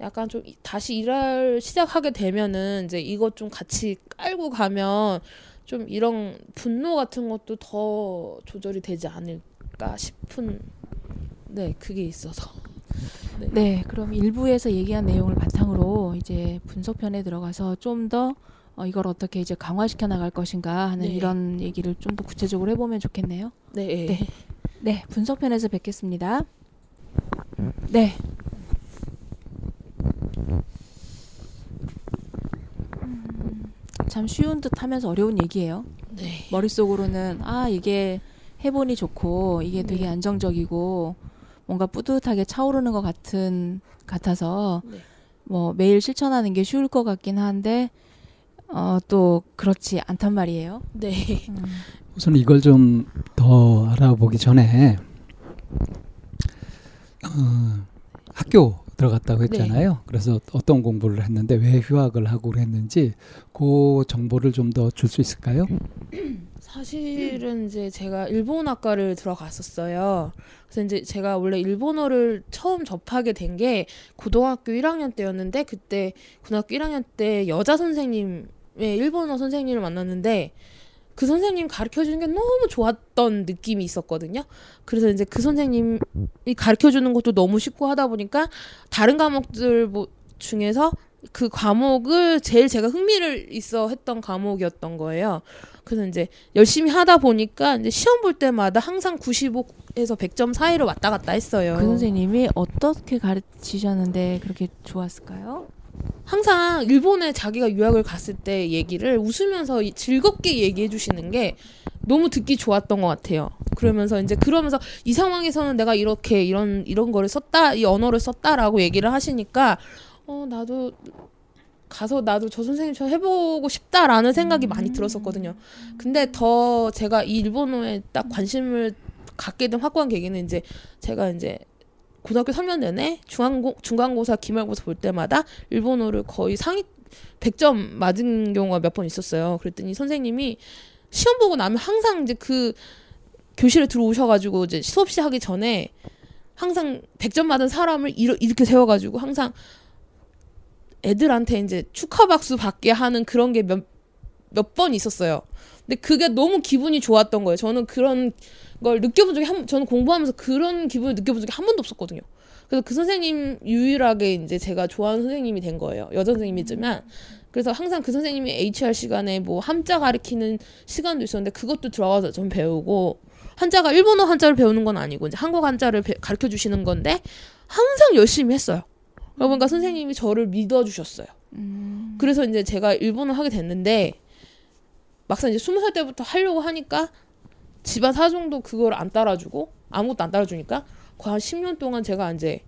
약간 좀 이- 다시 일을 시작하게 되면은 이제 이것 좀 같이 깔고 가면 좀 이런 분노 같은 것도 더 조절이 되지 않을까 싶은 네 그게 있어서 네, 그럼 일부에서 얘기한 내용을 바탕으로 이제 분석편에 들어가서 좀 더 어, 이걸 어떻게 이제 강화시켜 나갈 것인가 하는 네. 이런 얘기를 좀 더 구체적으로 해보면 좋겠네요. 네, 네. 네, 분석편에서 뵙겠습니다. 네. 음, 참 쉬운 듯 하면서 어려운 얘기예요. 네. 머릿속으로는 아, 이게 해보니 좋고 이게 되게 네. 안정적이고 뭔가 뿌듯하게 차오르는 것 같은 같아서 네. 뭐 매일 실천하는 게 쉬울 것 같긴 한데 어, 또 그렇지 않단 말이에요. 네. 음. 우선 이걸 좀 더 알아보기 전에 어, 학교 들어갔다고 했잖아요. 그래서 어떤 공부를 했는데 왜 휴학을 하고 그랬는지 그 정보를 좀 더 줄 수 있을까요? 사실은 이제 제가 일본어과를 들어갔었어요. 그래서 이제 제가 원래 일본어를 처음 접하게 된 게 고등학교 1학년 때였는데 그때 고등학교 1학년 때 여자 선생님 의 일본어 선생님을 만났는데 그 선생님 가르쳐 주는 게 너무 좋았던 느낌이 있었거든요. 그래서 이제 그 선생님이 가르쳐 주는 것도 너무 쉽고 하다 보니까 다른 과목들 뭐 중에서 그 과목을 제일 제가 흥미를 있어 했던 과목이었던 거예요. 그래서 이제 열심히 하다 보니까 이제 시험 볼 때마다 항상 95에서 100점 사이로 왔다 갔다 했어요. 그 선생님이 어떻게 가르치셨는데 그렇게 좋았을까요? 항상 일본에 자기가 유학을 갔을 때 얘기를 웃으면서 이- 즐겁게 얘기해 주시는 게 너무 듣기 좋았던 것 같아요. 그러면서 이제 그러면서 이 상황에서는 내가 이렇게 이런 이런 거를 썼다 이 언어를 썼다라고 얘기를 하시니까 어 나도 가서 나도 저 선생님처럼 해보고 싶다라는 생각이 많이 들었었거든요. 근데 더 제가 이 일본어에 딱 관심을 갖게 된 확고한 계기는 이제 제가 이제 고등학교 3년 내내 중간고, 중간고사 기말고사 볼 때마다 일본어를 거의 상위 100점 맞은 경우가 몇 번 있었어요. 그랬더니 선생님이 시험 보고 나면 항상 이제 그 교실에 들어오셔가지고 이제 수업 시작하기 전에 항상 100점 맞은 사람을 이렇게 세워가지고 항상 애들한테 이제 축하 박수 받게 하는 그런 게 몇 몇 번 있었어요. 근데 그게 너무 기분이 좋았던 거예요. 저는 그런 걸 느껴본 적이 한 저는 공부하면서 그런 기분을 느껴본 적이 한 번도 없었거든요. 그래서 그 선생님 유일하게 이제 제가 좋아하는 선생님이 된 거예요. 여자 선생님이지만 그래서 항상 그 선생님이 HR 시간에 뭐 한자 가르치는 시간도 있었는데 그것도 들어가서 좀 배우고 한자가 일본어 한자를 배우는 건 아니고 이제 한국 한자를 가르쳐 주시는 건데 항상 열심히 했어요. 그러니까 선생님이 저를 믿어 주셨어요. 음. 그래서 이제 제가 일본어 하게 됐는데 막상 이제 스무 살 때부터 하려고 하니까 집안 사정도 그걸 안 따라주고 아무것도 안 따라주니까 거의 한 10년 동안 제가 이제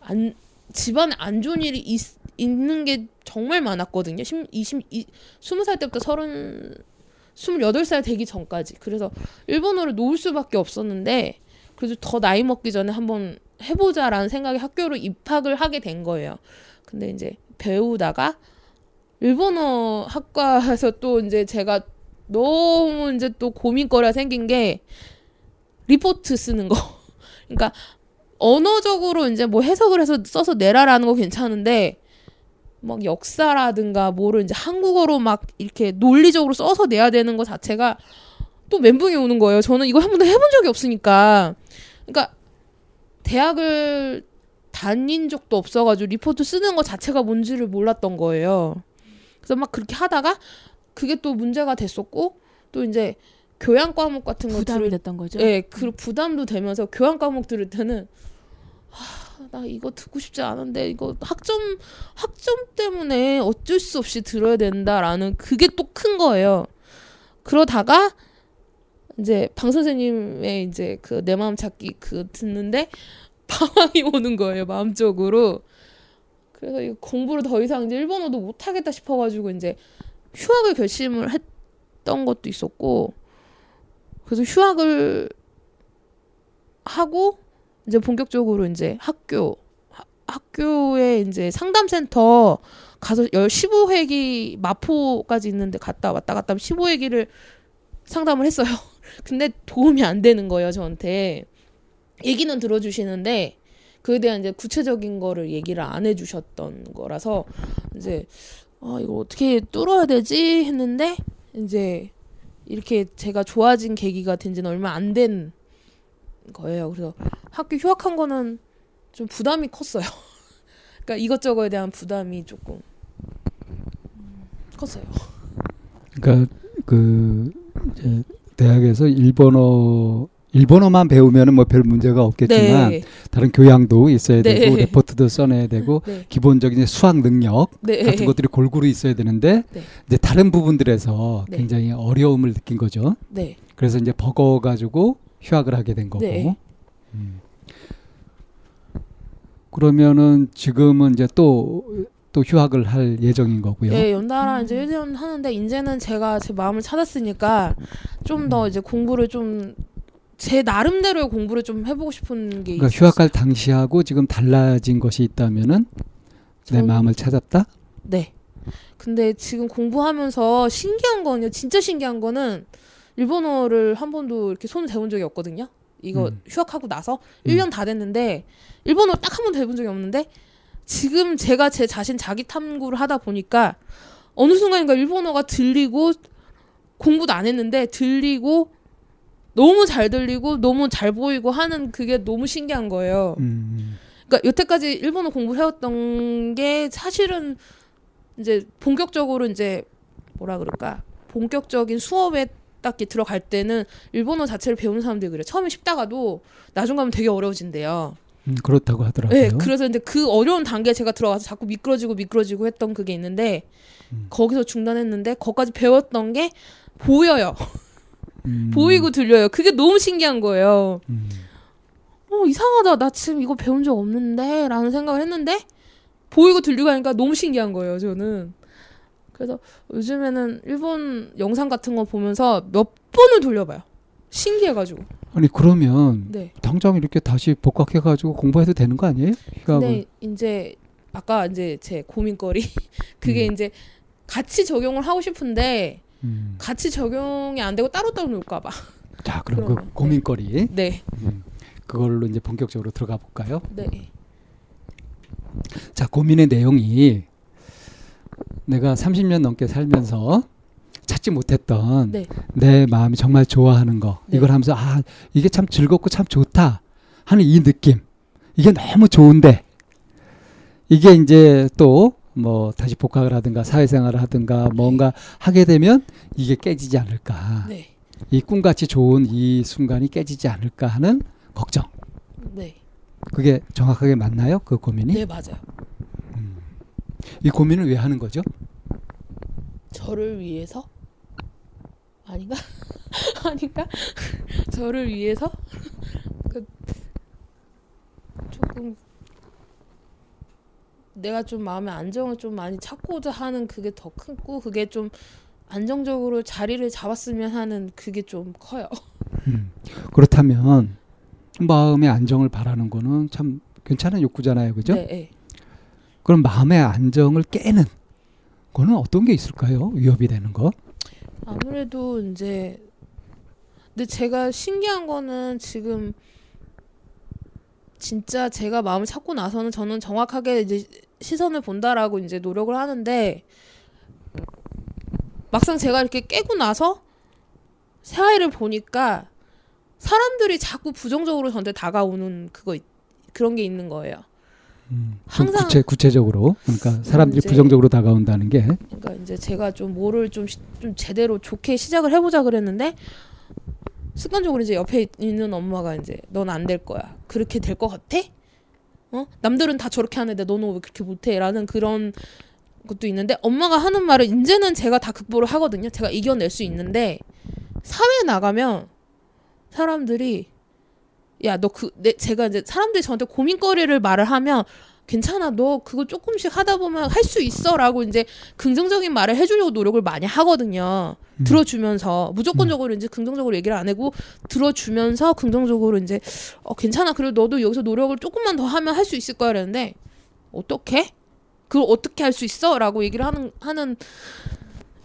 안 집안에 안 좋은 일이 있, 있는 게 정말 많았거든요. 10, 20, 20살 때부터 30, 28살 되기 전까지. 그래서 일본어를 놓을 수밖에 없었는데 그래도 더 나이 먹기 전에 한번 해보자라는 생각에 학교로 입학을 하게 된 거예요. 근데 이제 배우다가 일본어 학과에서 또 이제 제가 너무 이제 또 고민거리가 생긴 게 리포트 쓰는 거. <laughs> 그러니까 언어적으로 이제 뭐 해석을 해서 써서 내라라는 거 괜찮은데 막 역사라든가 뭐를 이제 한국어로 막 이렇게 논리적으로 써서 내야 되는 거 자체가 또 멘붕이 오는 거예요. 저는 이거 한 번도 해본 적이 없으니까. 그러니까 대학을 다닌 적도 없어가지고 리포트 쓰는 거 자체가 뭔지를 몰랐던 거예요. 그래서 막 그렇게 하다가 그게 또 문제가 됐었고 또 이제 교양 과목 같은 거 부담이 들을 됐던 거죠. 예, 그 부담도 되면서 교양 과목 들을 때는 아, 나 이거 듣고 싶지 않은데 이거 학점 학점 때문에 어쩔 수 없이 들어야 된다라는 그게 또 큰 거예요. 그러다가 이제 방 선생님의 이제 그 내 마음 찾기 그 듣는데 <laughs> 방황이 오는 거예요 마음적으로. 그래서 이 공부를 더 이상 이제 일본어도 못 하겠다 싶어가지고 이제 휴학을 결심을 했던 것도 있었고 그래서 휴학을 하고 이제 본격적으로 이제 학교 하- 학교에 이제 상담센터 가서 열 15회기 마포까지 있는데 갔다 왔다 갔다 하면 15회기를 상담을 했어요. <laughs> 근데 도움이 안 되는 거예요, 저한테. 얘기는 들어주시는데 그에 대한 이제 구체적인 거를 얘기를 안 해주셨던 거라서 이제 아 이거 어떻게 뚫어야 되지 했는데 이제 이렇게 제가 좋아진 계기가 된 지는 얼마 안 된 거예요. 그래서 학교 휴학한 거는 좀 부담이 컸어요. <laughs> 그러니까 이것저것에 대한 부담이 조금 컸어요. 그러니까 그 이제 대학에서 일본어 일본어만 배우면은 뭐 별 문제가 없겠지만 네, 다른 교양도 있어야 네. 되고 레포트도 써내야 되고 네, 기본적인 수학 능력 네, 같은 것들이 골고루 있어야 되는데 네. 이제 다른 부분들에서 네. 굉장히 어려움을 느낀 거죠. 네, 그래서 이제 버거워 가지고 휴학을 하게 된 거고. 네. 음. 그러면은 지금은 이제 또또 휴학을 할 예정인 거고요. 네, 연달아 이제 1년 하는데 이제는 제가 제 마음을 찾았으니까 좀 더 이제 공부를 좀 제 나름대로의 공부를 좀 해보고 싶은 게 그러니까 있었어요. 휴학할 당시하고 지금 달라진 것이 있다면은 내 저는- 마음을 찾았다. 네. 근데 지금 공부하면서 신기한 거는요. 진짜 신기한 거는 일본어를 한 번도 이렇게 손을 대본 적이 없거든요. 이거 음. 휴학하고 나서 음. 1년 다 됐는데 일본어 딱 한 번도 해본 적이 없는데 지금 제가 제 자신 자기 탐구를 하다 보니까 어느 순간인가 일본어가 들리고 공부도 안 했는데 들리고 너무 잘 들리고 너무 잘 보이고 하는 그게 너무 신기한 거예요. 음. 그러니까 여태까지 일본어 공부를 해왔던 게 사실은 이제 본격적으로 이제 뭐라 그럴까 본격적인 수업에 딱 이렇게 들어갈 때는 일본어 자체를 배우는 사람들이 그래 처음에 쉽다가도 나중 가면 되게 어려워진대요. 음, 그렇다고 하더라고요. 네, 그래서 이제 그 어려운 단계에 제가 들어가서 자꾸 미끄러지고 미끄러지고 했던 그게 있는데 음. 거기서 중단했는데 거기까지 배웠던 게 보여요. 음. 보이고 들려요. 그게 너무 신기한 거예요. 음. 어 이상하다. 나 지금 이거 배운 적 없는데 라는 생각을 했는데 보이고 들리고 하니까 너무 신기한 거예요. 저는. 그래서 요즘에는 일본 영상 같은 거 보면서 몇 번을 돌려봐요. 신기해가지고. 아니 그러면 네. 당장 이렇게 다시 복학해가지고 공부해도 되는 거 아니에요? 그러니까 근데 이제 아까 이제 제 고민거리 <laughs> 그게 음. 이제 같이 적용을 하고 싶은데 음. 같이 적용이 안 되고 따로따로 놀까 봐. 자 그럼 그러면, 그 고민거리 네, 음. 그걸로 이제 본격적으로 들어가 볼까요? 네, 자 고민의 내용이 내가 30년 넘게 살면서 찾지 못했던 네. 내 마음이 정말 좋아하는 거 네. 이걸 하면서 아 이게 참 즐겁고 참 좋다 하는 이 느낌 이게 너무 좋은데 이게 이제 또 뭐 다시 복학을 하든가 사회생활을 하든가 뭔가 하게 되면 이게 깨지지 않을까. 네, 이 꿈같이 좋은 이 순간이 깨지지 않을까 하는 걱정. 네, 그게 정확하게 맞나요? 그 고민이? 네 맞아요. 이 고민을 왜 하는 거죠? 저를 위해서? 아닌가? <laughs> 아닌가? <laughs> 저를 위해서? <laughs> 그 조금 내가 좀 마음의 안정을 좀 많이 찾고자 하는 그게 더 크고 그게 좀 안정적으로 자리를 잡았으면 하는 그게 좀 커요. 음. 그렇다면 마음의 안정을 바라는 거는 참 괜찮은 욕구잖아요 그죠 네, 네. 그럼 마음의 안정을 깨는 거는 어떤 게 있을까요? 위협이 되는 거? 아무래도 이제 근데 제가 신기한 거는 지금 진짜 제가 마음을 찾고 나서는 저는 정확하게 이제 시선을 본다라고 이제 노력을 하는데 막상 제가 이렇게 깨고 나서 새아이를 보니까 사람들이 자꾸 부정적으로 저한테 다가오는 그거 있- 그런 게 있는 거예요. 음, 좀 항상- 구체, 구체 적으로 그러니까 사람들이 이제- 부정적으로 다가온다는 게 그러니까 이제 제가 좀 뭐를 좀, 시- 좀 제대로 좋게 시작을 해보자 그랬는데 습관적으로 이제 옆에 있는 엄마가 이제 넌 안 될 거야 그렇게 될 것 같아? 어 남들은 다 저렇게 하는데 너는 왜 그렇게 못해?라는 그런 것도 있는데 엄마가 하는 말은 이제는 제가 다 극복을 하거든요. 제가 이겨낼 수 있는데 사회에 나가면 사람들이 야 너 그 내 제가 이제 사람들이 저한테 고민거리를 말을 하면 괜찮아 너 그거 조금씩 하다 보면 할 수 있어라고 이제 긍정적인 말을 해주려고 노력을 많이 하거든요. 음. 들어주면서 무조건적으로 이제 긍정적으로 얘기를 안 하고 들어주면서 긍정적으로 이제 어 괜찮아 그래도 너도 여기서 노력을 조금만 더 하면 할 수 있을 거야 그랬는데 어떻게 그걸 어떻게 할 수 있어라고 얘기를 하는 하는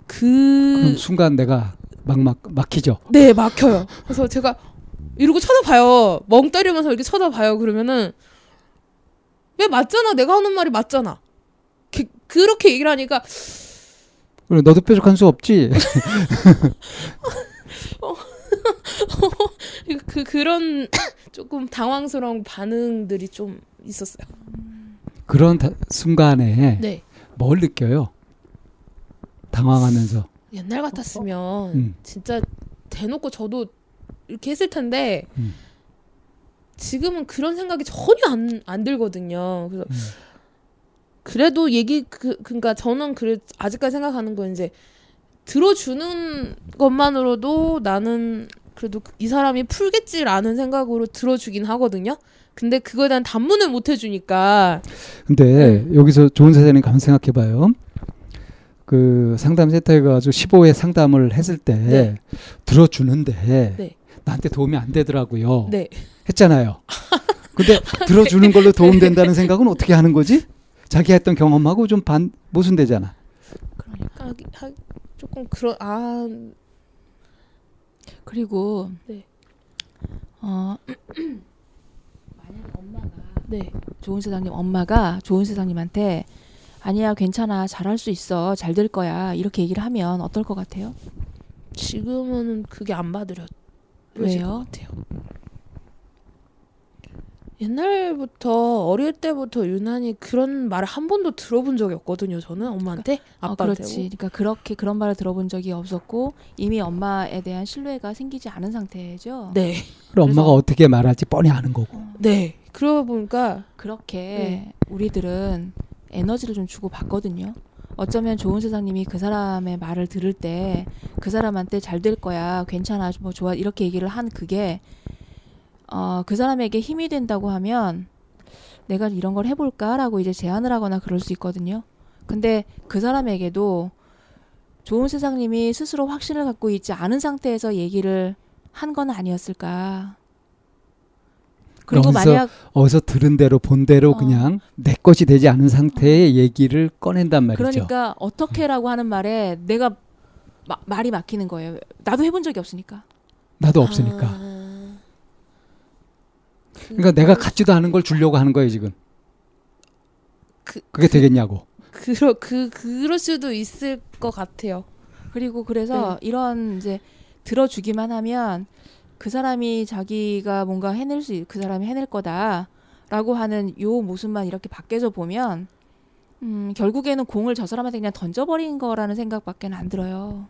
그 순간 내가 막막 막히죠. 네, 막혀요. 그래서 제가 이러고 쳐다봐요. 멍 때리면서 이렇게 쳐다봐요. 그러면은 왜 맞잖아. 내가 하는 말이 맞잖아. 그, 그렇게 얘기를 하니까 그래 너도 뾰족한 수 없지. <laughs> 그 그런 <coughs> 조금 당황스러운 반응들이 좀 있었어요. 그런 다- 순간에 네. 뭘 느껴요? 당황하면서. 옛날 같았으면 음. 진짜 대놓고 저도 이렇게 했을 텐데 음. 지금은 그런 생각이 전혀 안, 안 들거든요. 그래서 음. 그래도 얘기 그 그러니까 저는 그래 아직까지 생각하는 건 이제 들어주는 것만으로도 나는 그래도 이 사람이 풀겠지라는 생각으로 들어주긴 하거든요. 근데 그거에 대한 단문을 못 해주니까 근데 네. 여기서 좋은 사장님 가만 생각해 봐요. 그 상담 센터에 가서 15회 상담을 했을 때 네. 들어주는데 네. 나한테 도움이 안 되더라고요. 네 했잖아요. 근데 <laughs> 들어주는 걸로 도움 된다는 생각은 어떻게 하는 거지? 자기 했던 경험하고 좀 반 모순되잖아. 아, 하, 조금 그런 아 그리고 네. 어 만약 엄마가 네. 좋은 세상님 엄마가 좋은 세상님한테 아니야 괜찮아 잘할 수 있어 잘 될 거야 이렇게 얘기를 하면 어떨 것 같아요? 지금은 그게 안 받으려 왜요? 것 같아요. 옛날부터 어릴 때부터 유난히 그런 말을 한 번도 들어본 적이 없거든요. 저는 엄마한테 어, 아빠한테. 그렇지. 그러니까 그렇게 그런 말을 들어본 적이 없었고 이미 엄마에 대한 신뢰가 생기지 않은 상태죠. 네, 그럼 엄마가 어떻게 말할지 뻔히 아는 거고. 네. 그러고 보니까 그렇게 네. 우리들은 에너지를 좀 주고 받거든요. 어쩌면 좋은 세상님이 그 사람의 말을 들을 때 그 사람한테 잘 될 거야, 괜찮아, 뭐 좋아 이렇게 얘기를 한 그게 어, 그 사람에게 힘이 된다고 하면 내가 이런 걸 해볼까라고 이제 제안을 하거나 그럴 수 있거든요. 근데 그 사람에게도 좋은 세상님이 스스로 확신을 갖고 있지 않은 상태에서 얘기를 한 건 아니었을까. 그리고 어디서 만약 어디서 들은 대로 본 대로 어. 그냥 내 것이 되지 않은 상태의 얘기를 꺼낸단 말이죠. 그러니까 어떻게라고 하는 말에 내가 마- 말이 막히는 거예요. 나도 해본 적이 없으니까. 나도 없으니까. 아, 그러니까 내가 갖지도 않은 걸 주려고 하는 거예요 지금. 그- 그게 되겠냐고. 그러 그 그럴 수도 있을 것 같아요. 그리고 그래서 이런 이제 들어주기만 하면 그 사람이 자기가 뭔가 해낼 수, 있- 그 사람이 해낼 거다라고 하는 요 모습만 이렇게 밖에서 보면 음, 결국에는 공을 저 사람한테 그냥 던져버린 거라는 생각밖에 안 들어요.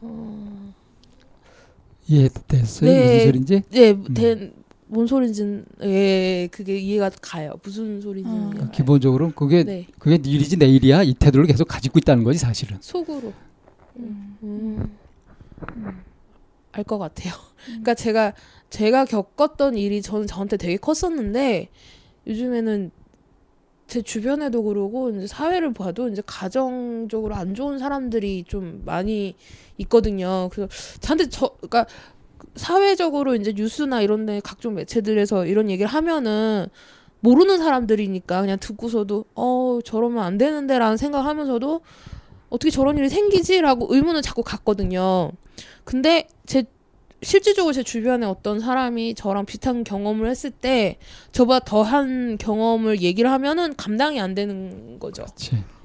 어, 이해됐어요? 네. 무슨 소린지? 네, 음. 된, 뭔 소린지는 예, 그게 이해가 가요. 무슨 음. 이해가 그러니까 가요. 기본적으로 그게 네, 그게 네 일이지 내 일이야 이 태도를 계속 가지고 있다는 거지 사실은. 속으로 음. 음, 알것 같아요. 그러니까 제가 제가 겪었던 일이 저는 저한테 되게 컸었는데 요즘에는 제 주변에도 그러고 이제 사회를 봐도 이제 가정적으로 안 좋은 사람들이 좀 많이 있거든요. 그래서 저한테 저 그러니까 사회적으로 이제 뉴스나 이런 데 각종 매체들에서 이런 얘기를 하면은 모르는 사람들이니까 그냥 듣고서도 어 저러면 안 되는데라는 생각하면서도 어떻게 저런 일이 생기지라고 의문을 자꾸 갖거든요. 근데 제 실질적으로 제 주변에 어떤 사람이 저랑 비슷한 경험을 했을 때 저보다 더한 경험을 얘기를 하면은 감당이 안 되는 거죠.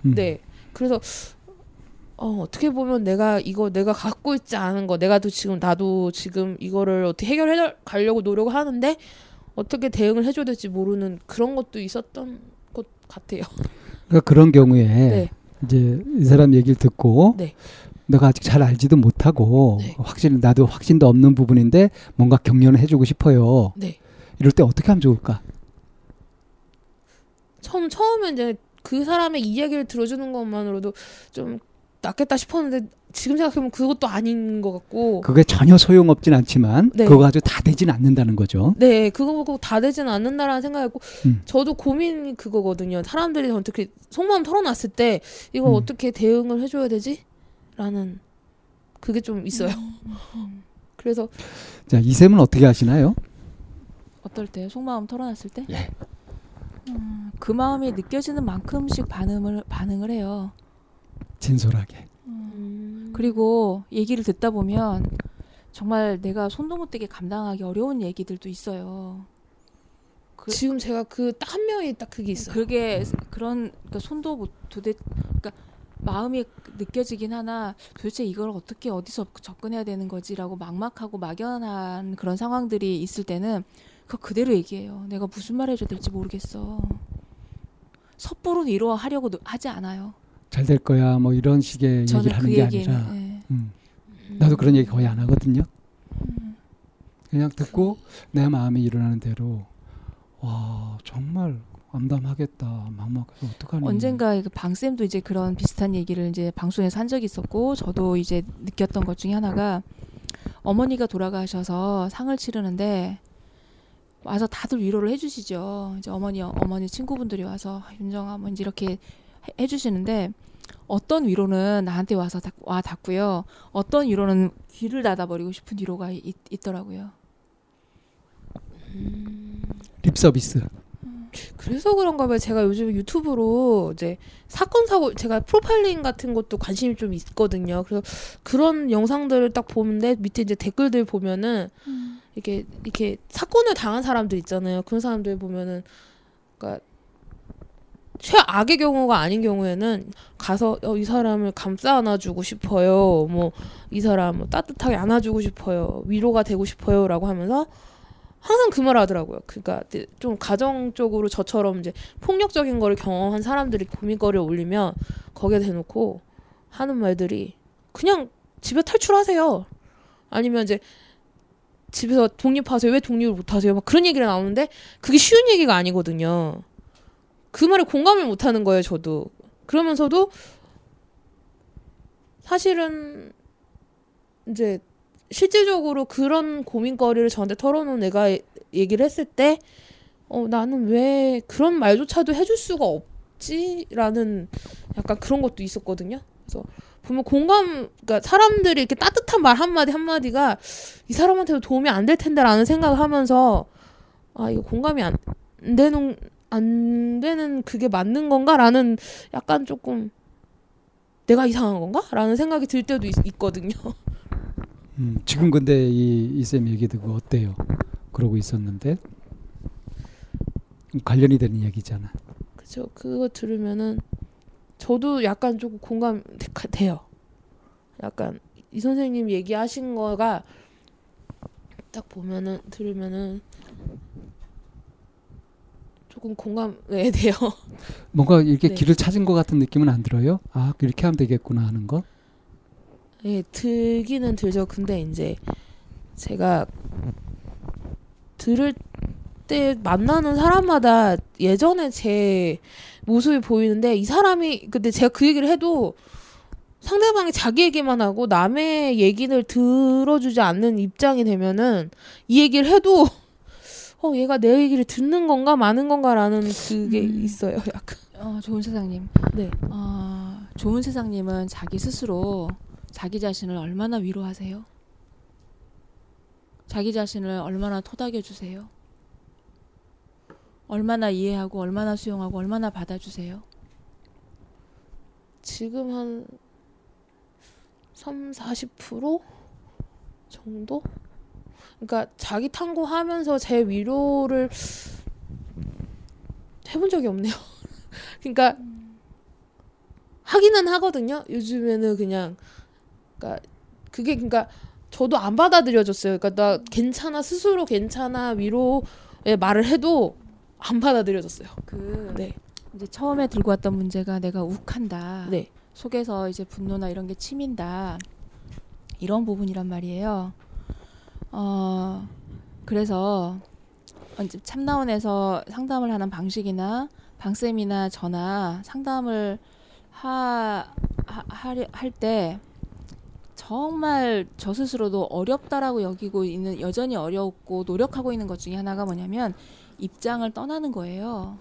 음. 네. 그래서 어, 어떻게 보면 내가 이거 내가 갖고 있지 않은 거 내가 또 지금 나도 지금 이거를 어떻게 해결해 가려고 노력을 하는데 어떻게 대응을 해줘야 될지 모르는 그런 것도 있었던 것 같아요. 그러니까 그런 경우에 네. 이제 이 사람 얘기를 듣고 네. 내가 아직 잘 알지도 못하고 네. 확실히 나도 확신도 없는 부분인데 뭔가 격려는 해주고 싶어요. 네. 이럴 때 어떻게 하면 좋을까? 처음 처음에 이제 그 사람의 이야기를 들어주는 것만으로도 좀 낫겠다 싶었는데 지금 생각해보면 그것도 아닌 것 같고 그게 전혀 소용없진 않지만 네. 그거 가지고 다 되진 않는다는 거죠. 네 그거 보고 다 되지는 않는다라는 생각했고 음. 저도 고민이 그거거든요 사람들이 저한테 그 속마음 털어놨을 때 이거 음. 어떻게 대응을 해줘야 되지? 라는 그게 좀 있어요 <laughs> 그래서 자 이샘은 어떻게 하시나요? 어떨 때 속마음 털어놨을 때? 예. 음, 그 마음이 느껴지는 만큼씩 반응을 반응을 해요. 진솔하게. 음, 그리고 얘기를 듣다 보면 정말 내가 손도 못 대게 감당하기 어려운 얘기들도 있어요. 그, 지금 제가 그 딱 한 명이 딱 그게 있어요 그게 그런 그러니까 손도 못 도대 그러니까 마음이 느껴지긴 하나 도대체 이걸 어떻게 어디서 접근해야 되는 거지라고 막막하고 막연한 그런 상황들이 있을 때는 그거 그대로 얘기해요. 내가 무슨 말 해줘야 될지 모르겠어. 섣부로 위로하려고 노- 하지 않아요. 잘 될 거야 뭐 이런 식의 얘기를 하는 그 게 얘기는 아니라 예. 음. 나도 그런 얘기 거의 안 하거든요. 음. 그냥 듣고 내 마음이 일어나는 대로 와 정말 암담하겠다 막막해서 어떡하니 언젠가 그 방쌤도 이제 그런 비슷한 얘기를 이제 방송에서 한 적이 있었고 저도 이제 느꼈던 것 중에 하나가 어머니가 돌아가셔서 상을 치르는데 와서 다들 위로를 해주시죠. 이제 어머니 어머니 친구분들이 와서 아, 윤정아 뭐 이제 이렇게 해- 해주시는데 어떤 위로는 나한테 와서 닿- 와 닿고요. 어떤 위로는 귀를 닫아버리고 싶은 위로가 있, 있더라고요. 립 서비스 그래서 그런가 봐요. 제가 요즘 유튜브로 이제 사건 사고 제가 프로파일링 같은 것도 관심이 좀 있거든요. 그래서 그런 영상들을 딱 보는데 밑에 이제 댓글들 보면은 이렇게 이렇게 사건을 당한 사람들 있잖아요. 그런 사람들 보면은 그러니까 최악의 경우가 아닌 경우에는 가서 어, 이 사람을 감싸 안아주고 싶어요. 뭐 이 사람 뭐 따뜻하게 안아주고 싶어요. 위로가 되고 싶어요라고 하면서 항상 그말 하더라고요. 그러니까 좀 가정적으로 저처럼 이제 폭력적인 거를 경험한 사람들이 고민거리를 올리면 거기에 대놓고 하는 말들이 그냥 집에 탈출하세요. 아니면 이제 집에서 독립하세요. 왜 독립을 못하세요? 막 그런 얘기가 나오는데 그게 쉬운 얘기가 아니거든요. 그 말에 공감을 못하는 거예요. 저도 그러면서도 사실은 이제 실질적으로 그런 고민거리를 저한테 털어놓은 애가 얘기를 했을 때, 어, 나는 왜 그런 말조차도 해줄 수가 없지 라는 약간 그런 것도 있었거든요. 그래서 보면 공감, 그러니까 사람들이 이렇게 따뜻한 말 한마디 한마디가 이 사람한테도 도움이 안 될 텐데라는 생각을 하면서, 아, 이거 공감이 안 되는, 안 되는 그게 맞는 건가라는 약간 조금 내가 이상한 건가? 라는 생각이 들 때도 있, 있거든요. <laughs> 음, 지금 근데 이 이쌤 얘기 듣고 어때요? 그러고 있었는데 관련이 되는 얘기잖아. 그죠. 그거 들으면은 저도 약간 조금 공감 돼요. 약간 이 선생님 얘기하신 거가 딱 보면은 들으면은 조금 공감이 <laughs> 돼요. 뭔가 이렇게 네. 길을 찾은 것 같은 느낌은 안 들어요? 아 이렇게 하면 되겠구나 하는 거. 예, 들기는 들죠. 근데 이제 제가 들을 때 만나는 사람마다 예전에 제 모습이 보이는데 이 사람이 근데 제가 그 얘기를 해도 상대방이 자기 얘기만 하고 남의 얘기를 들어주지 않는 입장이 되면은 이 얘기를 해도 <laughs> 어 얘가 내 얘기를 듣는 건가 마는 건가라는 그게 음. 있어요. 약간 어, 좋은 세상님. 네. 어, 좋은 세상님은 자기 스스로 자기 자신을 얼마나 위로하세요? 자기 자신을 얼마나 토닥여 주세요? 얼마나 이해하고 얼마나 수용하고 얼마나 받아주세요? 지금 한 3, 40% 정도? 그러니까 자기 탐구하면서 제 위로를 해본 적이 없네요. <laughs> 그러니까 하기는 하거든요. 요즘에는 그냥 그러니까 그게 그러니까 저도 안 받아들여졌어요. 그러니까 나 괜찮아 스스로 괜찮아 위로의 말을 해도 안 받아들여졌어요. 그 네, 이제 처음에 들고 왔던 문제가 내가 욱한다. 네, 속에서 이제 분노나 이런 게 치민다. 이런 부분이란 말이에요. 어, 그래서 참나원에서 상담을 하는 방식이나 방쌤이나 저나 상담을 하, 할때 정말 저 스스로도 어렵다라고 여기고 있는 여전히 어렵고 노력하고 있는 것 중에 하나가 뭐냐면 입장을 떠나는 거예요.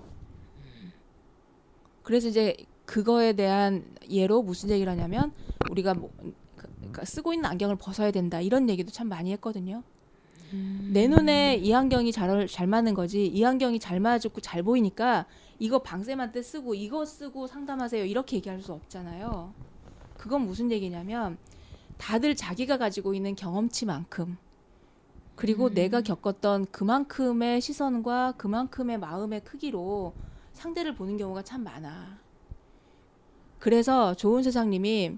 그래서 이제 그거에 대한 예로 무슨 얘기를 하냐면 우리가 뭐, 그- 그러니까 쓰고 있는 안경을 벗어야 된다 이런 얘기도 참 많이 했거든요. 내 눈에 이 안경이 잘, 잘 맞는 거지 이 안경이 잘 맞고 잘 보이니까 이거 방쌤한테 쓰고 이거 쓰고 상담하세요 이렇게 얘기할 수 없잖아요. 그건 무슨 얘기냐면 다들 자기가 가지고 있는 경험치만큼 그리고 내가 겪었던 그만큼의 시선과 그만큼의 마음의 크기로 상대를 보는 경우가 참 많아. 그래서 좋은 세상님이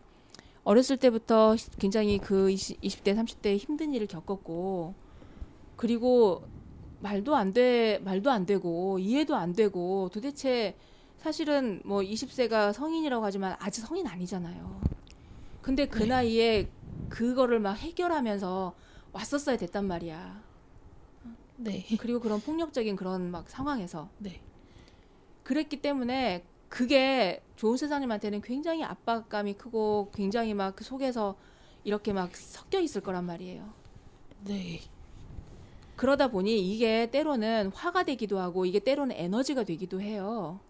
어렸을 때부터 굉장히 그 20, 20대, 30대 힘든 일을 겪었고, 그리고 말도 안 돼, 말도 안 되고, 이해도 안 되고, 도대체 사실은 뭐 20세가 성인이라고 하지만 아직 성인 아니잖아요. 근데 그 네. 나이에 그거를 막 해결하면서 왔었어야 됐단 말이야. 네, 그리고 그런 폭력적인 그런 막 상황에서 네. 그랬기 때문에 그게 좋은 세상님한테는 굉장히 압박감이 크고 굉장히 막 그 속에서 이렇게 막 섞여 있을 거란 말이에요. 네. 그러다 보니 이게 때로는 화가 되기도 하고 이게 때로는 에너지가 되기도 해요.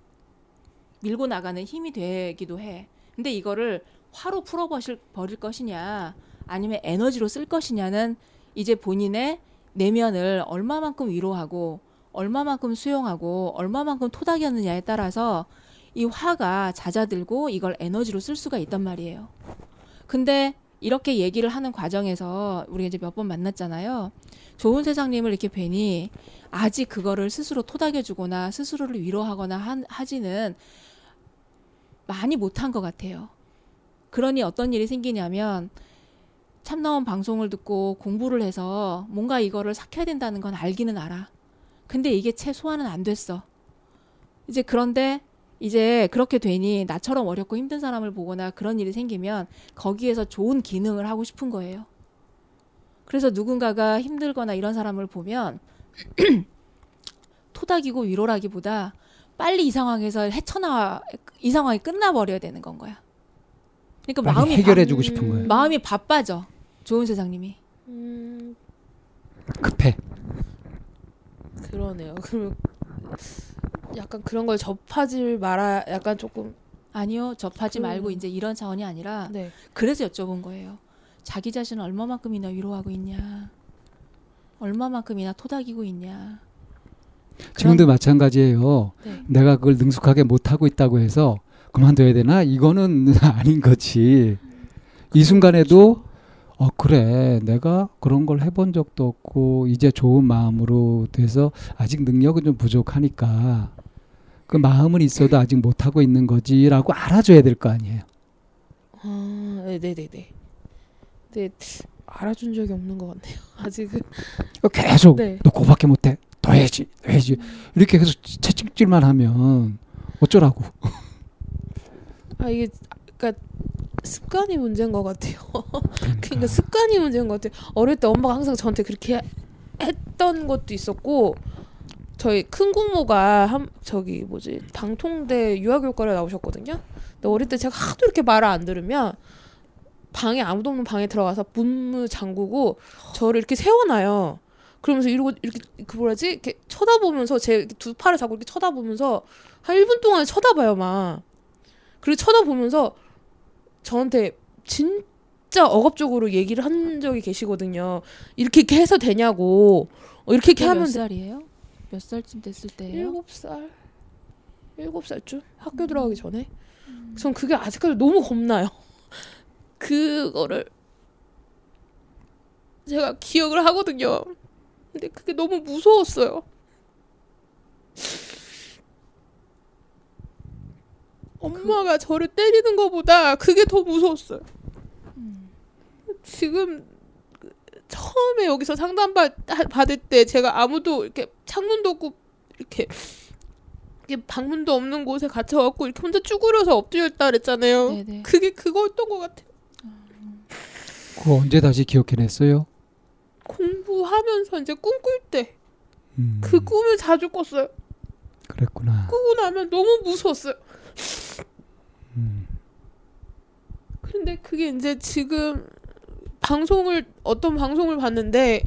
밀고 나가는 힘이 되기도 해. 근데 이거를 화로 풀어버릴 버릴 것이냐 아니면 에너지로 쓸 것이냐는 이제 본인의 내면을 얼마만큼 위로하고 얼마만큼 수용하고 얼마만큼 토닥였느냐에 따라서 이 화가 잦아들고 이걸 에너지로 쓸 수가 있단 말이에요. 근데 이렇게 얘기를 하는 과정에서 우리가 이제 몇 번 만났잖아요. 좋은 세상님을 이렇게 뵈니 아직 그거를 스스로 토닥여주거나 스스로를 위로하거나 한, 하지는 많이 못한 것 같아요. 그러니 어떤 일이 생기냐면 참나원 방송을 듣고 공부를 해서 뭔가 이거를 삭혀야 된다는 건 알기는 알아. 근데 이게 최소한은 안 됐어. 이제 그런데 이제 그렇게 되니 나처럼 어렵고 힘든 사람을 보거나 그런 일이 생기면 거기에서 좋은 기능을 하고 싶은 거예요. 그래서 누군가가 힘들거나 이런 사람을 보면 <clears throat> 토닥이고 위로라기보다 빨리 이 상황에서 헤쳐나와 이 상황이 끝나버려야 되는 건 거야. 그러니까 빨리 마음이 해결해주고 바- 싶은 거예요. 마음이 바빠져. 좋은 세상님이. 음, 급해. 그러네요. <laughs> 그러면 약간 그런 걸 접하지 말아 약간 조금 아니요, 접하지 그- 말고 이제 이런 차원이 아니라 네. 그래서 여쭤본 거예요. 자기 자신을 얼마만큼이나 위로하고 있냐, 얼마만큼이나 토닥이고 있냐. 지금도 마찬가지예요. 네. 내가 그걸 능숙하게 못 하고 있다고 해서 그만둬야 되나? 이거는 <laughs> 아닌 거지. 이 순간에도 어 그래 내가 그런 걸 해본 적도 없고 이제 좋은 마음으로 돼서 아직 능력은 좀 부족하니까 그 마음은 있어도 아직 못 하고 있는 거지라고 알아줘야 될 거 아니에요. 아, 네, 네, 네, 네. 네, 알아준 적이 없는 것 같네요. <laughs> 아직은. 계속 네. 너 그거밖에 못해 더 해야지 더 해야지 이렇게 계속 채찍질만 하면 어쩌라고 아 이게 그러니까 습관이 문제인 것 같아요. <laughs> 그러니까. 그러니까 습관이 문제인 것 같아요. 어릴 때 엄마가 항상 저한테 그렇게 했던 것도 있었고 저희 큰姑모가 한 저기 뭐지 방통대 유아교육과를 나오셨거든요. 근데 어릴 때 제가 하도 이렇게 말을 안 들으면 방에 아무도 없는 방에 들어가서 문을 잠그고 저를 이렇게 세워놔요. 그러면서 이러고 이렇게 그 뭐라지 이렇게 쳐다보면서 제 두 팔을 잡고 이렇게 쳐다보면서 한 1분 동안 쳐다봐요 막. 그리고 쳐다보면서 저한테 진짜 억압적으로 얘기를 한 적이 계시거든요. 이렇게 이렇게 해서 되냐고. 어, 이렇게 이렇게 하면 몇 돼. 살이에요? 몇 살쯤 됐을 때예요? 일곱 살 일곱 살쯤 학교 들어가기 전에 전 그게 아직까지 너무 겁나요. <laughs> 그거를 제가 기억을 하거든요. 근데 그게 너무 무서웠어요. 엄마가 저를 때리는 것보다 그게 더 무서웠어요. 지금 그 처음에 여기서 상담 받, 하- 받을 때 제가 아무도 이렇게 창문도 없고 이렇게 이게 방문도 없는 곳에 갇혀갖고 이렇게 혼자 쭈그려서 엎드려 있다 그랬잖아요. 네네. 그게 그거였던 것 같아요. 그거 언제 다시 기억해냈어요? 공부하면서 이제 꿈꿀 때그 음, 꿈을 자주 꿨어요. 그랬구나. 꾸고 나면 너무 무서웠어요. 음. 근데 그게 이제 지금 방송을 어떤 방송을 봤는데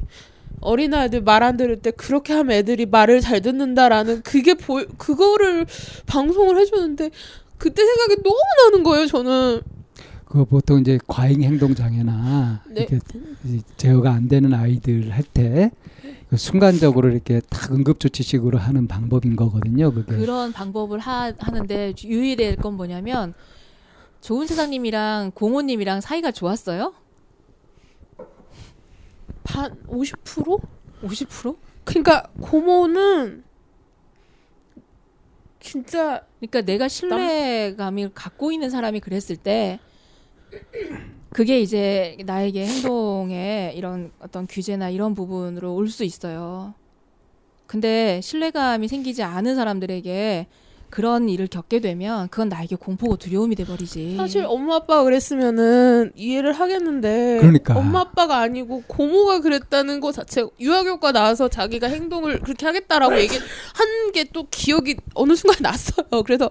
어린아이들 말 안 들을 때 그렇게 하면 애들이 말을 잘 듣는다라는 그게 보 그거를 방송을 해주는데 그때 생각이 너무 나는 거예요 저는 그거 보통 이제 과잉 행동 장애나 네. 이렇게 이 제어가 안 되는 아이들 할 때 순간적으로 이렇게 딱 응급조치식으로 하는 방법인 거거든요. 그게. 그런 방법을 하, 하는데 유의될 건 뭐냐면 좋은 세상님이랑 공호님이랑 사이가 좋았어요? 반 50%? 50%? 그러니까 고모는 진짜 그러니까 내가 신뢰감을 갖고 있는 사람이 그랬을 때 그게 이제 나에게 행동에 이런 어떤 규제나 이런 부분으로 올 수 있어요. 근데 신뢰감이 생기지 않은 사람들에게 그런 일을 겪게 되면 그건 나에게 공포고 두려움이 돼 버리지. 사실 엄마 아빠가 그랬으면은 이해를 하겠는데 그러니까. 엄마 아빠가 아니고 고모가 그랬다는 거 자체 유아교과 나와서 자기가 행동을 그렇게 하겠다라고 얘기 한 게 또 기억이 어느 순간 <laughs> 났어요. 그래서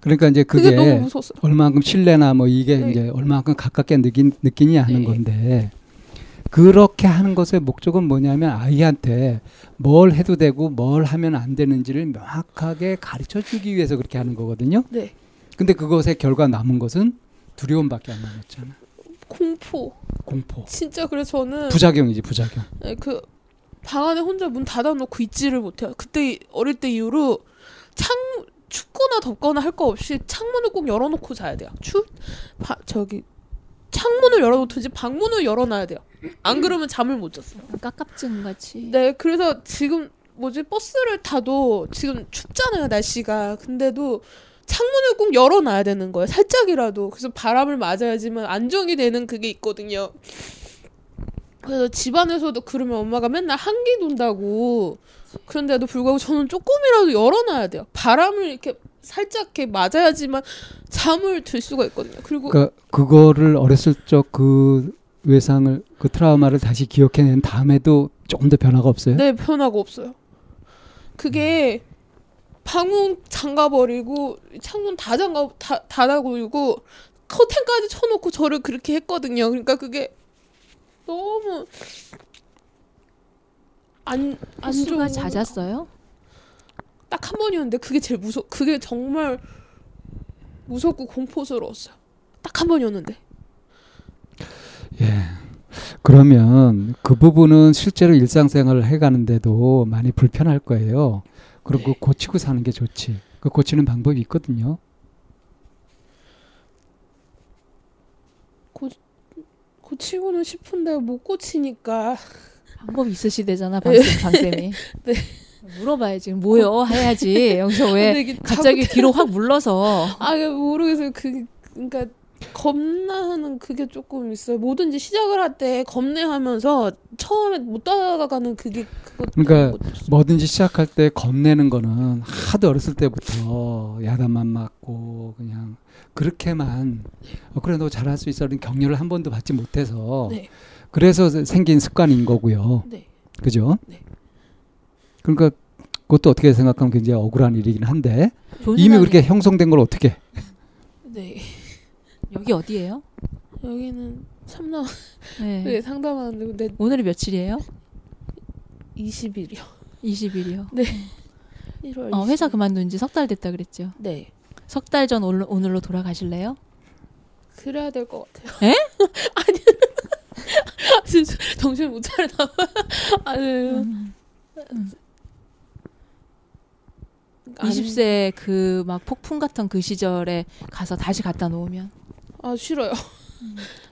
그러니까 이제 그게 그게. 얼마만큼 신뢰나 뭐 이게 네. 이제 얼마만큼 가깝게 느낀 느끼냐 하는 네. 건데 그렇게 하는 것의 목적은 뭐냐면 아이한테 뭘 해도 되고 뭘 하면 안 되는지를 명확하게 가르쳐 주기 위해서 그렇게 하는 거거든요. 네. 근데 그것의 결과 남은 것은 두려움밖에 안 남았잖아. 공포. 공포. 진짜 그래서 저는 부작용이지 부작용. 네, 그방 안에 혼자 문 닫아놓고 있지를 못해요. 그때 어릴 때 이후로 창 춥거나 덥거나 할 거 없이 창문을 꼭 열어놓고 자야 돼요. 추 바, 저기 창문을 열어놓든지 방문을 열어놔야 돼요. 안 그러면 잠을 못 잤어요. 깝깝증 같이. 네, 그래서 지금 뭐지 버스를 타도 지금 춥잖아요 날씨가. 근데도 창문을 꼭 열어놔야 되는 거예요. 살짝이라도. 그래서 바람을 맞아야지만 안정이 되는 그게 있거든요. 그래서 집안에서도 그러면 엄마가 맨날 한기 돈다고 그런데도 불구하고 저는 조금이라도 열어놔야 돼요. 바람을 이렇게 살짝 이렇게 맞아야지만 잠을 들 수가 있거든요. 그리고 그러니까 그거를 어렸을 적 그 외상을 그 트라우마를 다시 기억해낸 다음에도 조금 더 변화가 없어요. 네, 변화가 없어요. 그게 방문 잠가버리고 창문 다 잠가 다 닫아버리고 커튼까지 쳐놓고 저를 그렇게 했거든요. 그러니까 그게 너무 안 안 좋은 횟수가 잦았어요? 딱 한 번이었는데 그게 제일 무서 그게 정말 무섭고 공포스러웠어요. 딱 한 번이었는데. 예. 그러면 그 부분은 실제로 일상생활을 해가는데도 많이 불편할 거예요. 그럼 그 고치고 사는 게 좋지. 그 고치는 방법이 있거든요. 고치고는 싶은데 못 고치니까 방법이 있으시대잖아 네. 방쌤 방쌤이. <laughs> 네. 물어봐야지 뭐요 해야지 <laughs> 여기서 왜 갑자기 뒤로 확 물러서 <laughs> 아 모르겠어요. 그 그러니까 겁나는 그게 조금 있어요. 뭐든지 시작을 할 때 겁내하면서 처음에 못 따라가는 그게 그러니까. 뭐든지 시작할 때 겁내는 거는 하도 어렸을 때부터 야단만 맞고 그냥 그렇게만 어, 그래 너 잘할 수 있어 이런 격려를 한 번도 받지 못해서 네. 그래서 생긴 습관인 거고요. 네. 그죠? 네. 그러니까 그것도 어떻게 생각하면 굉장히 억울한 일이긴 한데 이미 그렇게 형성된 걸 어떻게 네. <laughs> 여기 어디예요? 여기는 참나 네. <laughs> 네, 상담하는데 근데 오늘이 며칠이에요? 20일이요. 20일이요. 1월 어, 회사 20일. 그만둔 지 석 달 됐다 그랬죠. 네. 석 달 전 오늘로 돌아가실래요? 그래야 될 것 같아요. 에? <laughs> 아니. 진짜 정신 못 차리나 봐. 아니. 음. 아니. 20세 그 막 폭풍 같은 그 시절에 가서 다시 갖다 놓으면 아 싫어요.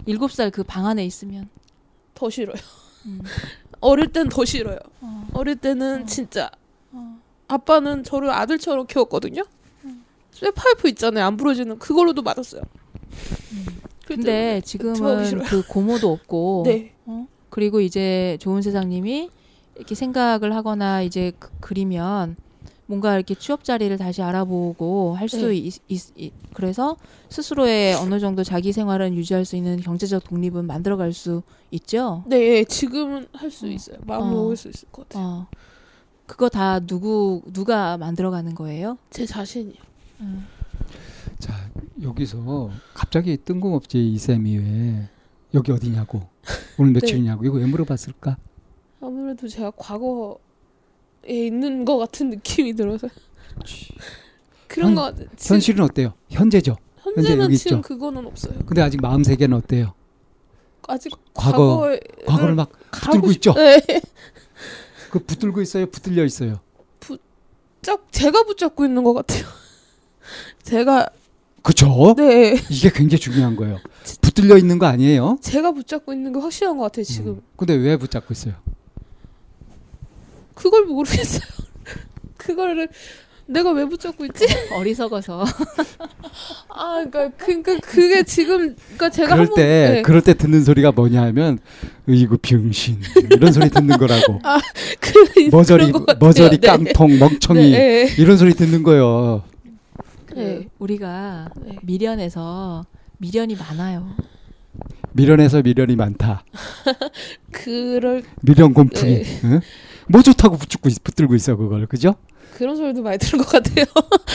7살 그 방 안에 있으면 더 싫어요. 음. <laughs> 어릴 땐 더 싫어요. 어. 어릴 때는 어. 진짜 어. 아빠는 저를 아들처럼 키웠거든요. 쇠파이프 있잖아요. 안 부러지는 그걸로도 맞았어요. 그때 근데 저하기 지금은. 그 고모도 없고 <laughs> 네. 어? 그리고 이제 좋은 세상님이 이렇게 생각을 하거나 이제 그, 그리면 뭔가 이렇게 취업 자리를 다시 알아보고 할수 네. 그래서 스스로의 어느 정도 자기 생활은 유지할 수 있는 경제적 독립은 만들어갈 수 있죠. 네, 지금은 할수 어. 있어요. 마음 어. 먹을 수 있을 것 같아요. 어. 그거 다 누구 누가 만들어가는 거예요? 제 자신이요. 음. 자 여기서 갑자기 뜬금없이 이쌤이 왜 여기 어디냐고 오늘 네. 며칠이냐고 이거 왜 물어봤을까? 아무래도 제가 과거에 있는 것 같은 느낌이 들어서 그런 현- 거 현실은 어때요? 현재죠. 현재 현재는 여기 지금 있죠. 그거는 없어요. 근데 아직 마음 세계는 어때요? 아직 과거 과거를 막 붙들고 싶- 있죠. 네. 그 붙들고 있어요. 붙들려 있어요. 짝 제가 붙잡고 있는 것 같아요. 제가 그죠? 네 이게 굉장히 중요한 거예요. 붙들려 있는 거 아니에요? 제가 붙잡고 있는 게 확실한 것 같아요 지금. 음. 근데 왜 붙잡고 있어요? 그걸 모르겠어요. <laughs> 그거를 내가 왜 붙잡고 있지? 어리석어서 <laughs> 아, 그러니까 그러니까 그게 지금 그러니까 제가 그럴 때 네. 그럴 때 듣는 소리가 뭐냐 하면 이거 병신 이런 소리 듣는 거라고. <laughs> 그 머저리. 머저리 네. 깡통 멍청이 네, 네. 이런 소리 듣는 거예요. 그 네. 우리가 네. 미련에서 미련이 많아요. 미련에서 미련이 많다. <laughs> 그럴 미련 곰팡이. 네. 응? 뭐 좋다고 붙잡고 있- 붙들고 있어 그걸 그죠? 그런 소리도 많이 들은 것 같아요.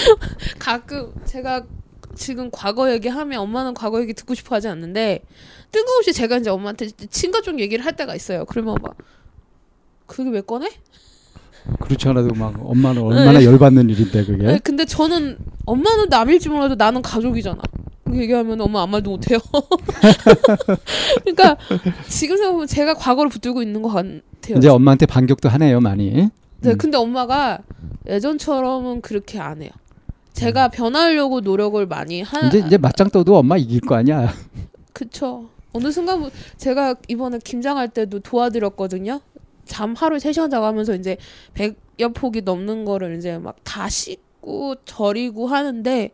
<laughs> 가끔 제가 지금 과거 얘기하면 엄마는 과거 얘기 듣고 싶어 하지 않는데 뜬금없이 제가 이제 엄마한테 친가 쪽 얘기를 할 때가 있어요. 그러면 막 그게 왜 꺼내? 그렇지 않아도 막 엄마는 얼마나 열받는 일인데 그게. 네, 근데 저는 엄마는 남일지 몰라도 나는 가족이잖아. 얘기하면 엄마 아무 말도 못해요. <laughs> 그러니까 지금 생각해보면 제가 과거를 붙들고 있는 것 같아요. 이제 엄마한테 반격도 하네요 많이. 네, 음. 근데 엄마가 예전처럼은 그렇게 안 해요. 제가 변하려고 노력을 많이 하. 음. 이제 이제 맞짱 떠도 엄마 이길 거 아니야. 그쵸. 어느 순간 제가 이번에 김장할 때도 도와드렸거든요. 잠 하루 세 시간 자고 하면서 이제 백여 폭이 넘는 거를 이제 막 다 씻고 절이고 하는데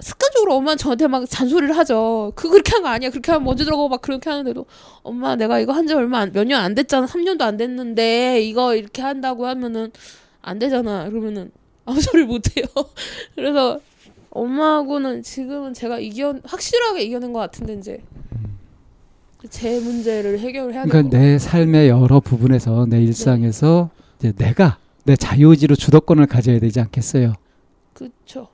습관적으로 엄마는 저한테 막 잔소리를 하죠. 그 그렇게 한 거 아니야. 그렇게 하면 먼지 들어가고 막 그렇게 하는데도 엄마 내가 이거 한 지 얼마 몇 년 안 됐잖아. 3년도 안 됐는데 이거 이렇게 한다고 하면은 안 되잖아. 그러면은 아무 소리 못 해요. <laughs> 그래서 엄마하고는 지금은 제가 이겨 확실하게 이겨낸 것 같은데 이제 제 문제를 해결을 해야 그러니까. 내 삶의 여러 부분에서 내 일상에서 이제 내가 내 자유의지로 주도권을 가져야 되지 않겠어요. 그쵸.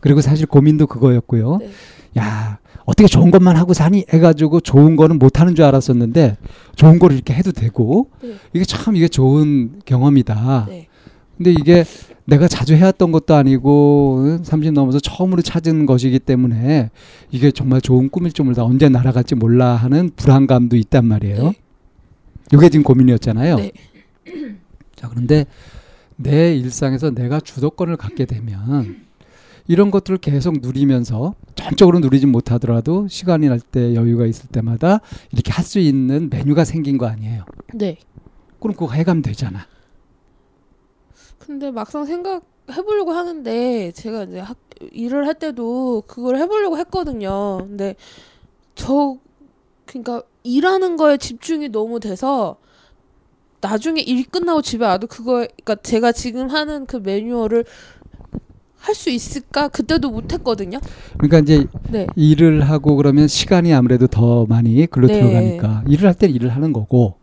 그리고 사실 고민도 그거였고요. 네. 야 어떻게 좋은 것만 하고 사니 해가지고 좋은 거는 못 하는 줄 알았었는데 좋은 거를 이렇게 해도 되고 네. 이게 참 이게 좋은 경험이다. 네. 근데 이게 내가 자주 해왔던 것도 아니고 30 넘어서 처음으로 찾은 것이기 때문에 이게 정말 좋은 꿈일 줄 몰라 언제 날아갈지 몰라 하는 불안감도 있단 말이에요. 네. 이게 지금 고민이었잖아요. 네. <clears throat> 자 그런데 내 일상에서 내가 주도권을 갖게 되면 이런 것들을 계속 누리면서 전적으로 누리진 못하더라도 시간이 날 때 여유가 있을 때마다 이렇게 할 수 있는 메뉴가 생긴 거 아니에요. 네. 그럼 그거 해가면 되잖아. 근데 막상 생각해보려고 하는데 제가 이제 학, 일을 할 때도 그걸 해보려고 했거든요. 근데 저 그러니까 일하는 거에 집중이 너무 돼서 나중에 일 끝나고 집에 와도 그거 그러니까 제가 지금 하는 그 매뉴얼을 할 수 있을까 그때도 못했거든요. 그러니까 이제 네. 일을 하고 그러면 시간이 아무래도 더 많이 글로 네. 들어가니까 일을 할 때는 일을 하는 거고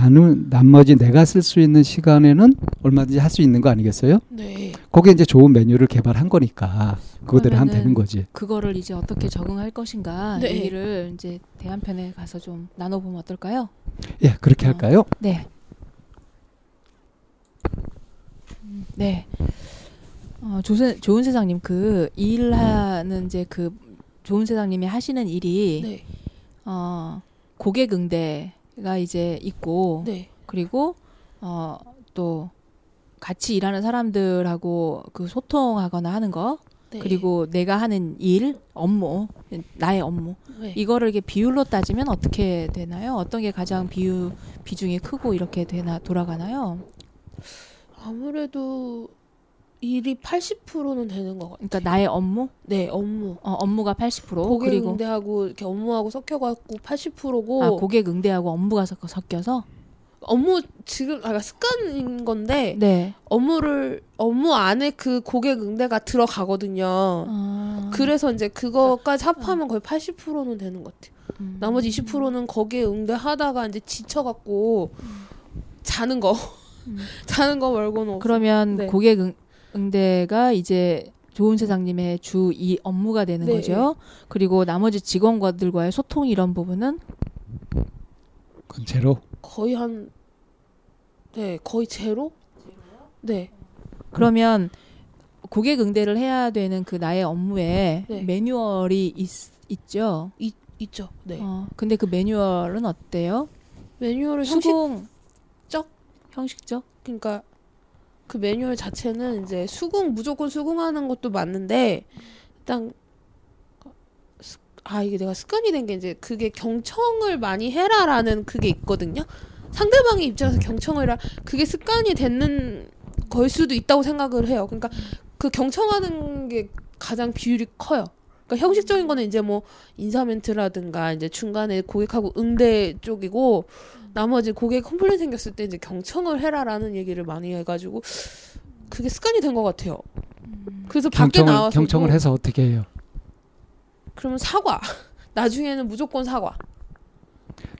나는 나머지 내가 쓸 수 있는 시간에는 얼마든지 할 수 있는 거 아니겠어요? 네. 거기에 이제 좋은 메뉴를 개발한 거니까 그거대로 하면 되는 거지. 그거를 이제 어떻게 적응할 것인가 네. 얘기를 이제 대한편에 가서 좀 나눠보면 어떨까요? 예, 그렇게 어. 할까요? 네. 음, 네. 어, 조세, 좋은 세상님 그 일하는 이제 그 좋은 세상님이 하시는 일이 네. 어, 고객 응대 가 이제 있고 네. 그리고 어, 또 같이 일하는 사람들하고 그 소통하거나 하는 거 네. 그리고 내가 하는 일 업무 나의 업무 네. 이거를 이렇게 비율로 따지면 어떻게 되나요? 어떤 게 가장 비유 비중이 크고 이렇게 되나 돌아가나요? 아무래도 일이 80%는 되는 것 같아요. 그러니까 나의 업무 네, 업무. 어, 업무가 80% 고객 그리고 응대하고 이렇게 업무하고 섞여갖고 80%고 아 고객 응대하고 업무가 섞- 섞여서 업무 지금 아 그러니까 습관인 건데 네. 업무를 업무 안에 그 고객 응대가 들어가거든요. 아, 그래서 이제 그거까지 합하면 거의 80%는 되는 것 같아요. 음. 나머지 20%는 거기에 응대하다가 이제 지쳐갖고 자는 거 음. <laughs> 자는 거 말고는 없어. 그러면 네. 고객 응, 응대가 이제 좋은 세상님의 주 이 업무가 되는 네. 거죠. 그리고 나머지 직원들과의 소통 이런 부분은 그건 제로. 거의 한 네, 거의 제로? 네. 그러면 고객 응대를 해야 되는 그 나의 업무에 네. 매뉴얼이 있, 있죠. 있, 있죠. 네. 어, 근데 그 매뉴얼은 어때요? 매뉴얼을 형식 수긍적? 형식적? 그러니까 그 매뉴얼 자체는 이제 수긍 무조건 수긍하는 것도 맞는데 일단 스- 아 이게 내가 습관이 된 게 이제 그게 경청을 많이 해라라는 그게 있거든요. 상대방의 입장에서 경청을 해라 그게 습관이 되는 걸 수도 있다고 생각을 해요. 그러니까 그 경청하는 게 가장 비율이 커요. 그러니까 형식적인 거는 이제 뭐 인사 멘트라든가 이제 중간에 고객하고 응대 쪽이고 나머지 고객 complain 생겼을 때 이제 경청을 해라라는 얘기를 많이 해가지고 그게 습관이 된 것 같아요. 그래서 밖에 경청을 나와서 경청을 해서 어떻게 해요? 그러면 사과. <laughs> 나중에는 무조건 사과.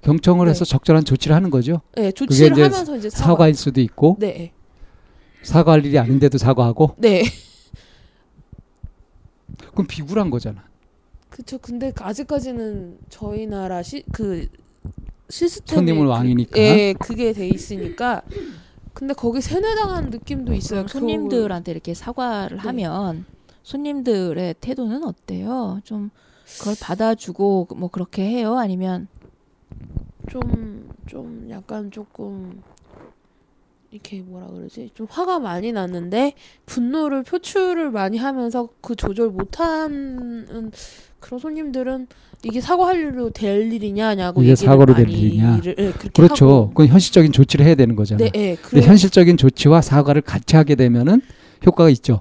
경청을 네. 해서 적절한 조치를 하는 거죠. 네, 조치를 이제 하면서 이제 사과. 사과일 수도 있고 네, 사과할 일이 아닌데도 사과하고 네. <laughs> 그럼 비굴한 거잖아. 그쵸. 근데 아직까지는 저희 나라 시 그 시스템이 손님은 그- 왕이니까. 예, 그게 돼 있으니까. 근데 거기 세뇌당한 느낌도 있어요. 그럼 손님들한테 이렇게 사과를 네. 하면 손님들의 태도는 어때요? 좀 그걸 받아주고 뭐 그렇게 해요? 아니면 좀좀 약간 조금 이렇게 뭐라 그러지 좀 화가 많이 났는데 분노를 표출을 많이 하면서 그 조절 못하는 그런 손님들은 이게 사과할 일로 될 일이냐냐고 이게 사과로 될 일이냐. 를- 예, 그렇게 그렇죠. 그건 현실적인 조치를 해야 되는 거잖아. 네, 예. 근데 그래, 현실적인 조치와 사과를 같이 하게 되면은 효과가 있죠.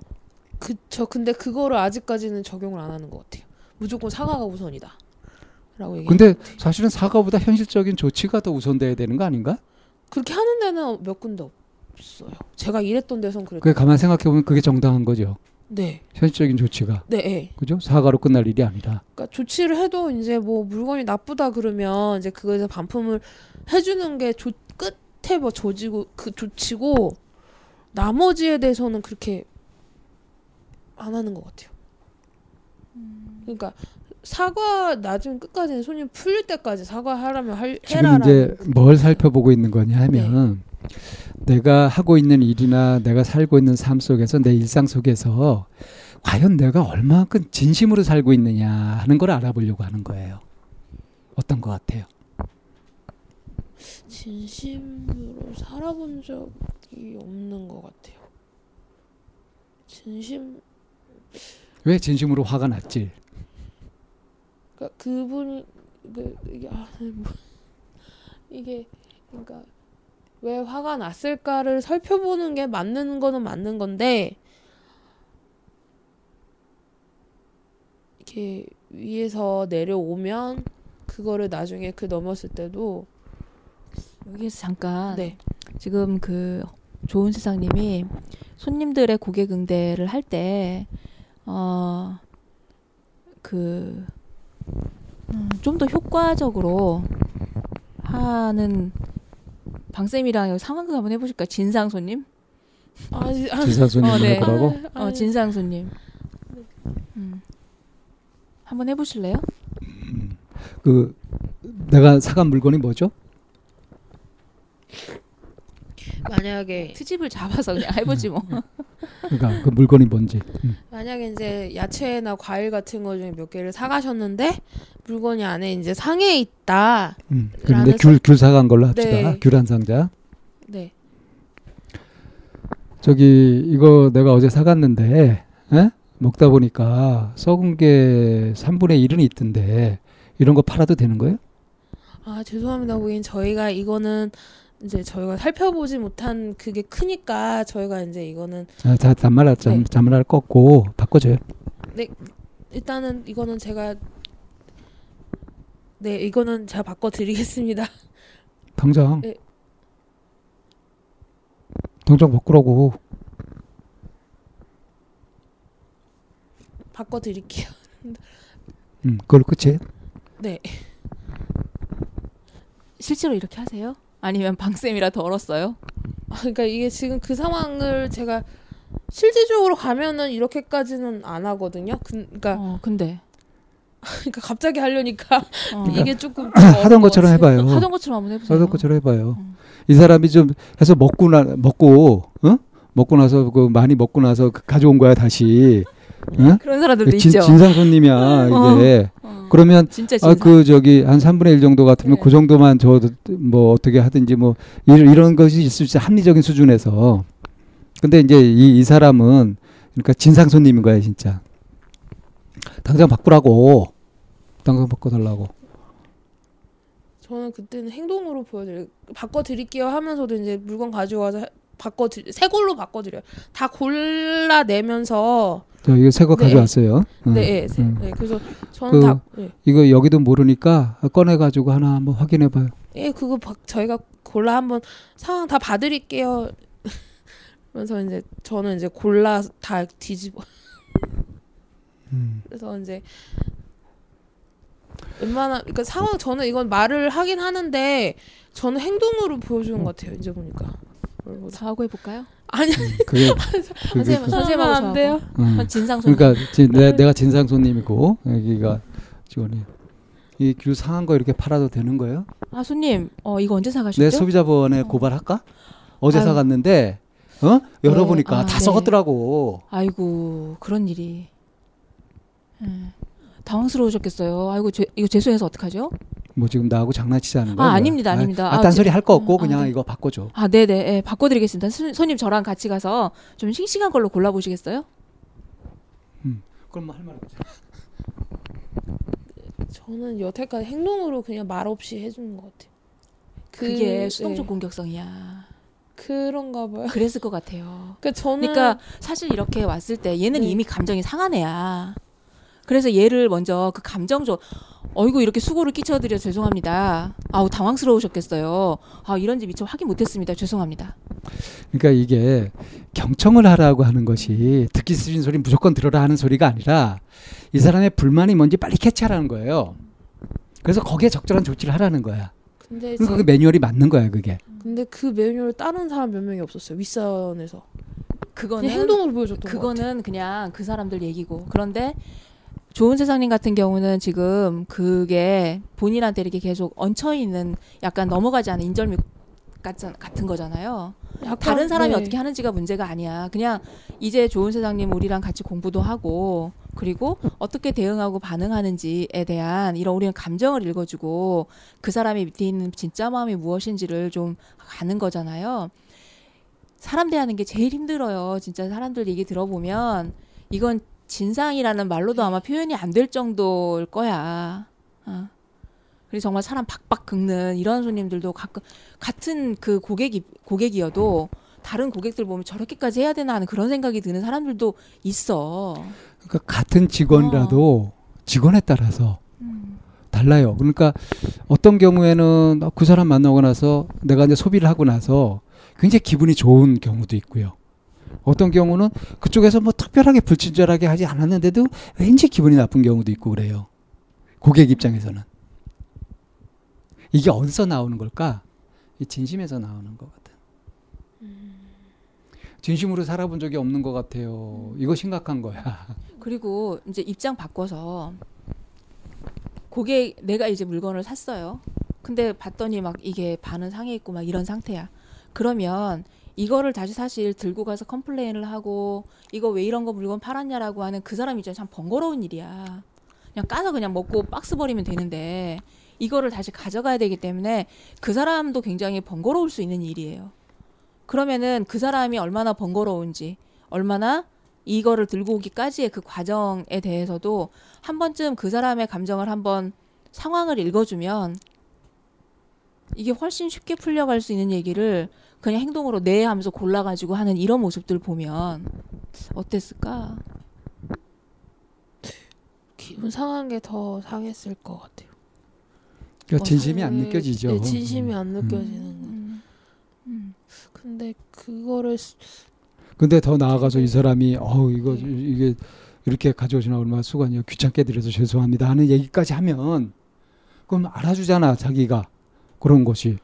그쵸. 근데 그거를 아직까지는 적용을 안 하는 것 같아요. 무조건 사과가 우선이다. 라고 얘기. 근데 사실은 사과보다 현실적인 조치가 더 우선돼야 되는 거 아닌가? 그렇게 하는 데는 몇 군데 없어요. 제가 일했던 데선 그랬. 그게 가만 생각해 보면 그게 정당한 거죠. 네, 현실적인 조치가 네, 예. 그죠? 사과로 끝날 일이 아니라. 그러니까 조치를 해도 이제 뭐 물건이 나쁘다 그러면 이제 그거에서 반품을 해주는 게 조, 끝에 뭐 조지고 그 조치고 나머지에 대해서는 그렇게 안 하는 것 같아요. 그러니까 사과 나중 끝까지는 손님 풀릴 때까지 사과하라면 할 지금 해라라는 이제 뭘 살펴보고 있는 거냐 하면 네. 내가 하고 있는 일이나 내가 살고 있는 삶 속에서 내 일상 속에서 과연 내가 얼마만큼 진심으로 살고 있느냐 하는 걸 알아보려고 하는 거예요. 어떤 것 같아요? 진심으로 살아본 적이 없는 것 같아요. 진심 왜 진심으로 화가 났지? 그러니까 그분이 그 이게 아, 뭐, 이게 그러니까 왜 화가 났을까를 살펴보는 게 맞는 거는 맞는 건데 이렇게 위에서 내려오면 그거를 나중에 그 넘었을 때도 여기에서 잠깐 네. 지금 그 좋은 세상님이 손님들의 고객 응대를 할 때 어, 그, 음, 좀더 효과적으로 하는 방쌤이랑 상황극 한번 해보실까요? 진상 손님? 아, 아, 지사 손님 어, 네. 뭐라고? 아, 어, 진상 손님. 음. 한번 해보실래요? 그 내가 사간 물건이 뭐죠? 만약에 트집을 잡아서 그냥 해보지 뭐. 그러니까 그 물건이 뭔지. 음. 만약에 이제 야채나 과일 같은 거 중에 몇 개를 사가셨는데 물건이 안에 이제 상해 있다. 음. 그런데 귤, 귤 사간 걸로 합시다. 네. 귤한 상자. 네. 저기 이거 내가 어제 사갔는데 에? 먹다 보니까 썩은 게 3분의 1은 있던데 이런 거 팔아도 되는 거예요? 아 죄송합니다 고객님 저희가 이거는 이제 저희가 살펴보지 못한 그게 크니까 저희가 이제 이거는 아, 자, 잔말 잔, 네. 잔말 꺾고 바꿔줘요. 일단은 이거는 제가 네 이거는 제가 바꿔드리겠습니다. <laughs> 당장. 네. 당장 바꾸라고. 바꿔드릴게요. 음, 그걸로 끝이에요? 네. 실제로 이렇게 하세요? 아니면 방쌤이라 덜었어요? 아, 그러니까 이게 지금 그 상황을 제가 실질적으로 가면은 이렇게까지는 안 하거든요. 그, 그러니까, 어, 근데. <laughs> 그러니까 갑자기 하려니까 어. <laughs> 이게 조금 하던 것처럼 해봐요. 하던 것처럼 한번 해보세요. 하던 것처럼 해봐요. 음. 이 사람이 좀 해서 먹고 나 먹고 어? 먹고 나서 그 많이 먹고 나서 그 가져온 거야 다시. 응? 그런 사람들도 진, 있죠. 진상 손님이야 이게. 어. 그러면 진짜 진상. 아그 저기 한 3분의 1 정도 같으면 네. 그 정도만 저 뭐 어떻게 하든지 뭐 이런, 이런 것이 있을 수 있어 합리적인 수준에서. 근데 이제 이, 이 사람은 그러니까 진상 손님인 거야 진짜. 당장 바꾸라고. 당장 바꿔달라고. 저는 그때는 행동으로 보여드려 바꿔 드릴게요 하면서도 이제 물건 가져와서 바꿔드 새 걸로 바꿔드려요. 다 골라내면서 저 이거 새거 네. 가져왔어요. 응. 네, 네, 새- 음. 네, 그래서 저는 그- 다 네. 이거 여기도 모르니까 꺼내 가지고 하나 한번 확인해 봐요. 예, 그거 바, 저희가 골라 한번 상황 다 봐드릴게요. <laughs> 그래서 이제 저는 이제 골라 다 뒤집어. 음. 그래서 이제 웬만한 그러니까 상황 저는 이건 말을 하긴 하는데 저는 행동으로 보여주는 것 같아요. 이제 보니까. 뭘보다. 사고 해볼까요? 아니 그게 <laughs> 그게 선생님, 선생님하고 안 돼요. 음. 진상 손님. 그러니까 지, 내, 내가 진상 손님이고 여기가 직원이 이귤 상한 거 이렇게 팔아도 되는 거예요? 아 손님, 어 이거 언제 사가셨죠? 내 소비자본에 고발할까? 어제 아유. 사갔는데 어 열어보니까 아, 다 네. 썩었더라고. 아이고 그런 일이. 음, 당황스러우셨겠어요. 아이고 제, 이거 죄송해서 어떡하죠? 뭐 지금 나하고 장난치자는 거야? 아? 아닙니다, 아닙니다. 아, 아, 딴소리 지- 할거 없고 아, 그냥 네. 이거 바꿔줘. 아, 네네. 예, 바꿔드리겠습니다. 손, 손님 저랑 같이 가서 좀 싱싱한 걸로 골라보시겠어요? 그럼 뭐 할 말 없죠. 저는 여태까지 행동으로 그냥 말 없이 해주는 것 같아요. 그, 그게 수동적 네. 공격성이야. 그런가 봐요. 그랬을 것 같아요. 그러니까 저는 그러니까 사실 이렇게 왔을 때 얘는 네. 이미 감정이 상한 애야. 그래서 얘를 먼저 그 감정적 어이구 이렇게 수고를 끼쳐드려 죄송합니다. 아우 당황스러우셨겠어요. 아 이런지 미처 확인 못했습니다. 죄송합니다. 그러니까 이게 경청을 하라고 하는 것이 듣기 싫은 소리 무조건 들어라 하는 소리가 아니라 이 사람의 불만이 뭔지 빨리 캐치하라는 거예요. 그래서 거기에 적절한 조치를 하라는 거야. 근데 그 매뉴얼이 맞는 거야, 그게. 근데 그 매뉴얼을 따르는 사람 몇 명이 없었어요. 윗선에서 그거는 행동으로 보여줬던. 그거는 그냥 그 사람들 얘기고 그런데 좋은 세상님 같은 경우는 지금 그게 본인한테 이렇게 계속 얹혀 있는 약간 넘어가지 않은 인절미 같은 같은 거잖아요. 약간, 다른 사람이 네. 어떻게 하는지가 문제가 아니야. 그냥 이제 좋은 세상님 우리랑 같이 공부도 하고 그리고 어떻게 대응하고 반응하는지에 대한 이런 우리는 감정을 읽어주고 그 사람이 밑에 있는 진짜 마음이 무엇인지를 좀 가는 거잖아요. 사람 대하는 게 제일 힘들어요. 진짜 사람들 얘기 들어보면 이건 진상이라는 말로도 아마 표현이 안 될 정도일 거야. 어. 그리고 정말 사람 박박 긁는 이런 손님들도 가끔 같은 그 고객이 고객이어도 다른 고객들 보면 저렇게까지 해야 되나 하는 그런 생각이 드는 사람들도 있어. 그러니까 같은 직원이라도 직원에 따라서 달라요. 그러니까 어떤 경우에는 그 사람 만나고 나서 내가 이제 소비를 하고 나서 굉장히 기분이 좋은 경우도 있고요. 어떤 경우는 그쪽에서 뭐 특별하게 불친절하게 하지 않았는데도 왠지 기분이 나쁜 경우도 있고 그래요. 고객 입장에서는. 이게 어디서 나오는 걸까? 이 진심에서 나오는 거거든. 진심으로 살아본 적이 없는 것 같아요. 이거 심각한 거야. <laughs> 그리고 이제 입장 바꿔서 고객 내가 이제 물건을 샀어요. 근데 봤더니 막 이게 반은 상해 있고 막 이런 상태야. 그러면 이거를 다시 사실 들고 가서 컴플레인을 하고 이거 왜 이런 거 물건 팔았냐라고 하는 그 사람 입장에 참 번거로운 일이야. 그냥 까서 그냥 먹고 박스 버리면 되는데 이거를 다시 가져가야 되기 때문에 그 사람도 굉장히 번거로울 수 있는 일이에요. 그러면은 그 사람이 얼마나 번거로운지, 얼마나 이거를 들고 오기까지의 그 과정에 대해서도 한 번쯤 그 사람의 감정을 한번 상황을 읽어주면 이게 훨씬 쉽게 풀려갈 수 있는 얘기를 그냥 행동으로 네 하면서 골라가지고 하는 이런 모습들 보면 어땠을까? 기분 상한 게 더 상했을 것 같아요. 그러니까 어, 진심이 안 네, 느껴지죠. 네, 진심이 안 음. 느껴지는 거. 음, 음. 근데 그거를 스- 근데 더 나아가서 이 사람이 어우 이거 이게 이렇게 가져오시나 얼마나 수고하냐 귀찮게 드려서 죄송합니다 하는 얘기까지 하면 그럼 알아주잖아 자기가 그런 것이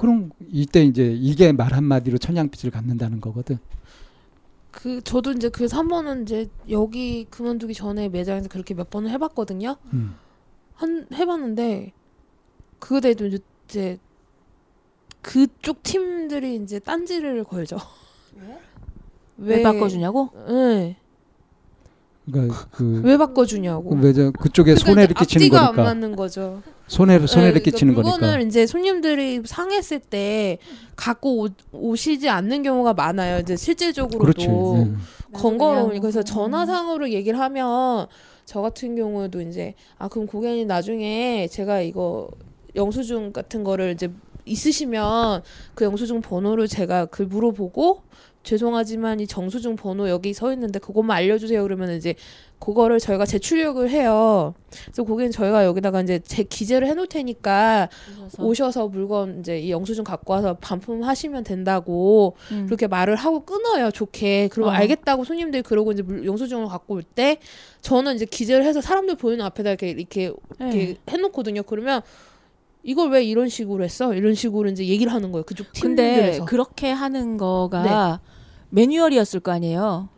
그럼 이때 이제 이게 말 한마디로 천냥빛을 갚는다는 거거든 그 저도 이제 그 3번은 이제 여기 그만두기 전에 매장에서 그렇게 몇 번을 해봤거든요. 음. 한 해봤는데 그거 대도 이제, 그쪽 팀들이 이제 딴지를 걸죠. 왜 바꿔주냐고? 네. 그러니까 그 왜 바꿔주냐고. 왜저 그쪽에 그러니까 손해를 끼치는 앞뒤가 안 거니까 맞는 거죠. 손해를 손해를 네, 끼치는 그러니까 거니까 물건을 이제 손님들이 상했을 때 갖고 오, 시지 않는 경우가 많아요. 이제 실질적으로도 네. 번거로우니까 그래서 음. 전화상으로 얘기를 하면 저 같은 경우에도 이제 아 그럼 고객님 나중에 제가 이거 영수증 같은 거를 이제 있으시면 그 영수증 번호를 제가 그 물어보고 죄송하지만 이 정수증 번호 여기 서 있는데 그것만 알려주세요 그러면 이제 그거를 저희가 제출력을 해요. 그래서 고객님 저희가 여기다가 이제 제 기재를 해놓을 테니까 오셔서 물건 이제 이 영수증 갖고 와서 반품하시면 된다고 음. 그렇게 말을 하고 끊어요 좋게 그리고 어. 알겠다고 손님들이 그러고 이제 물- 영수증을 갖고 올 때 저는 이제 기재를 해서 사람들 보이는 앞에다 이렇게 이렇게, 네. 이렇게 해놓거든요 그러면 이걸 왜 이런 식으로 했어 이런 식으로 이제 얘기를 하는 거예요 그쪽 근데 팀들에서 그렇게 하는 거가 매뉴얼이었을 거 아니에요.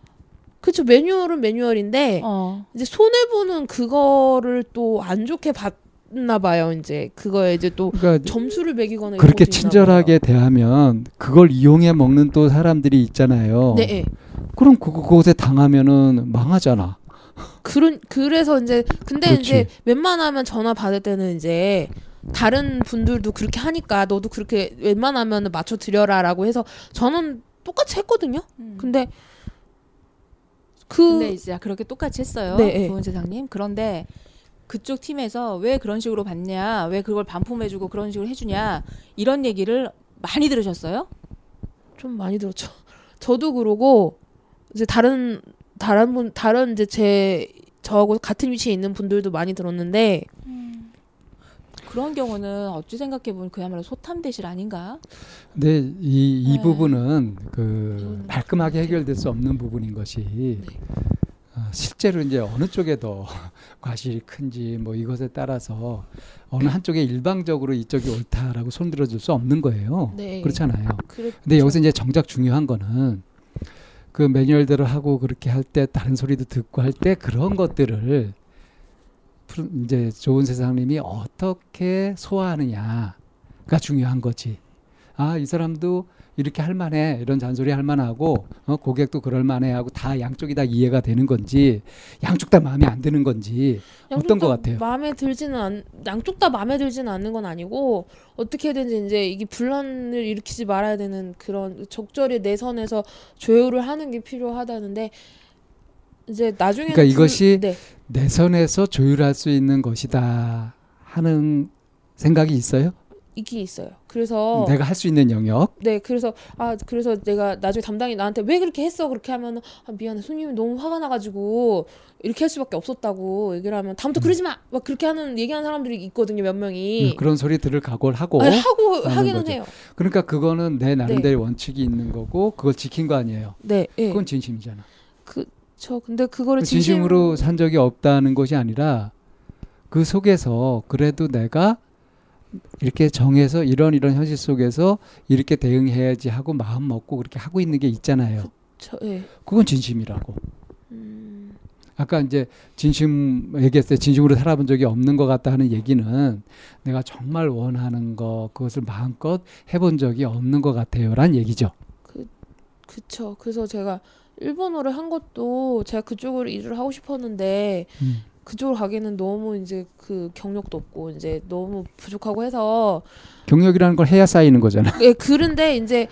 그쵸 매뉴얼은 매뉴얼인데 어. 이제 손해 보는 그거를 또 안 좋게 봤나 봐요 이제 그거에 이제 또 그러니까 점수를 매기거나 그렇게 친절하게 대하면 그걸 이용해 먹는 또 사람들이 있잖아요. 네, 네. 그럼 그, 그곳에 당하면은 망하잖아. 그런 그래서 이제 근데 그렇지. 이제 웬만하면 전화 받을 때는 이제 다른 분들도 그렇게 하니까 너도 그렇게 웬만하면 맞춰 드려라라고 해서 저는 똑같이 했거든요. 근데 그 근데 이제 그렇게 똑같이 했어요. 네, 예. 좋은 세상님. 그런데 그쪽 팀에서 왜 그런 식으로 받냐, 왜 그걸 반품해주고 그런 식으로 해주냐 이런 얘기를 많이 들으셨어요? 좀 많이 들었죠. <laughs> 저도 그러고 이제 다른 다른 분 다른 이제 제 저하고 같은 위치에 있는 분들도 많이 들었는데 그런 경우는 어찌 생각해 보면 그야말로 소탐대실 아닌가? 근데 이, 이 네. 부분은 그 말끔하게 해결될 수 없는 부분인 것이 어, 실제로 이제 어느 쪽에 더 <laughs> 과실이 큰지 뭐 이것에 따라서 어느 한쪽에 일방적으로 이쪽이 옳다라고 손들어 줄 수 없는 거예요. 네. 그렇잖아요. 그렇 근데 여기서 이제 정작 중요한 거는 그 매뉴얼대로 하고 그렇게 할 때 다른 소리도 듣고 할 때 그런 것들을 이제 좋은 세상님이 어떻게 소화하느냐가 중요한 거지. 아, 이 사람도 이렇게 할 만해. 이런 잔소리 할 만하고 어, 고객도 그럴 만해 하고 다 양쪽이 다 이해가 되는 건지 양쪽 다 마음에 안 드는 건지 어떤 것다 같아요? 마음에 들지는 않, 양쪽 다 마음에 들지는 않는 건 아니고 어떻게든지 이제 이게 분란을 일으키지 말아야 되는 그런 적절히 내 선에서 조율을 하는 게 필요하다는데 이제 나중에 그러니까 이것이 네. 내 선에서 조율할 수 있는 것이다 하는 생각이 있어요? 있긴 있어요. 그래서 내가 할 수 있는 영역. 네, 그래서 아 그래서 내가 나중에 담당이 나한테 왜 그렇게 했어 그렇게 하면 아, 미안해 손님이 너무 화가 나가지고 이렇게 할 수밖에 없었다고 얘기를 하면 다음부터 그러지 마 막 그렇게 하는 얘기하는 사람들이 있거든요 몇 명이 음, 그런 소리 들을 각오를 하고 아니, 하고 하기는 거죠. 해요. 그러니까 그거는 내 나름대로 원칙이 있는 거고 그걸 지킨 거 아니에요. 네, 예. 그건 진심이잖아. 저 근데 그거를 진심 진심 으로 산 적이 없다는 것이 아니라 그 속에서 그래도 내가 이렇게 정해서 이런 이런 현실 속에서 이렇게 대응해야지 하고 마음 먹고 그렇게 하고 있는 게 있잖아요. 저, 예. 그건 진심이라고. 음, 아까 이제 진심 얘기했을 때 진심으로 살아본 적이 없는 것 같다 하는 얘기는 내가 정말 원하는 거 그것을 마음껏 해본 적이 없는 것 같아요란 얘기죠. 그쵸. 그래서 제가 일본어를 한 것도 제가 그쪽으로 일을 하고 싶었는데 음. 그쪽으로 가기에는 너무 이제 그 경력도 없고 이제 너무 부족하고 해서 경력이라는 걸 해야 쌓이는 거잖아. 예, 그런데 이제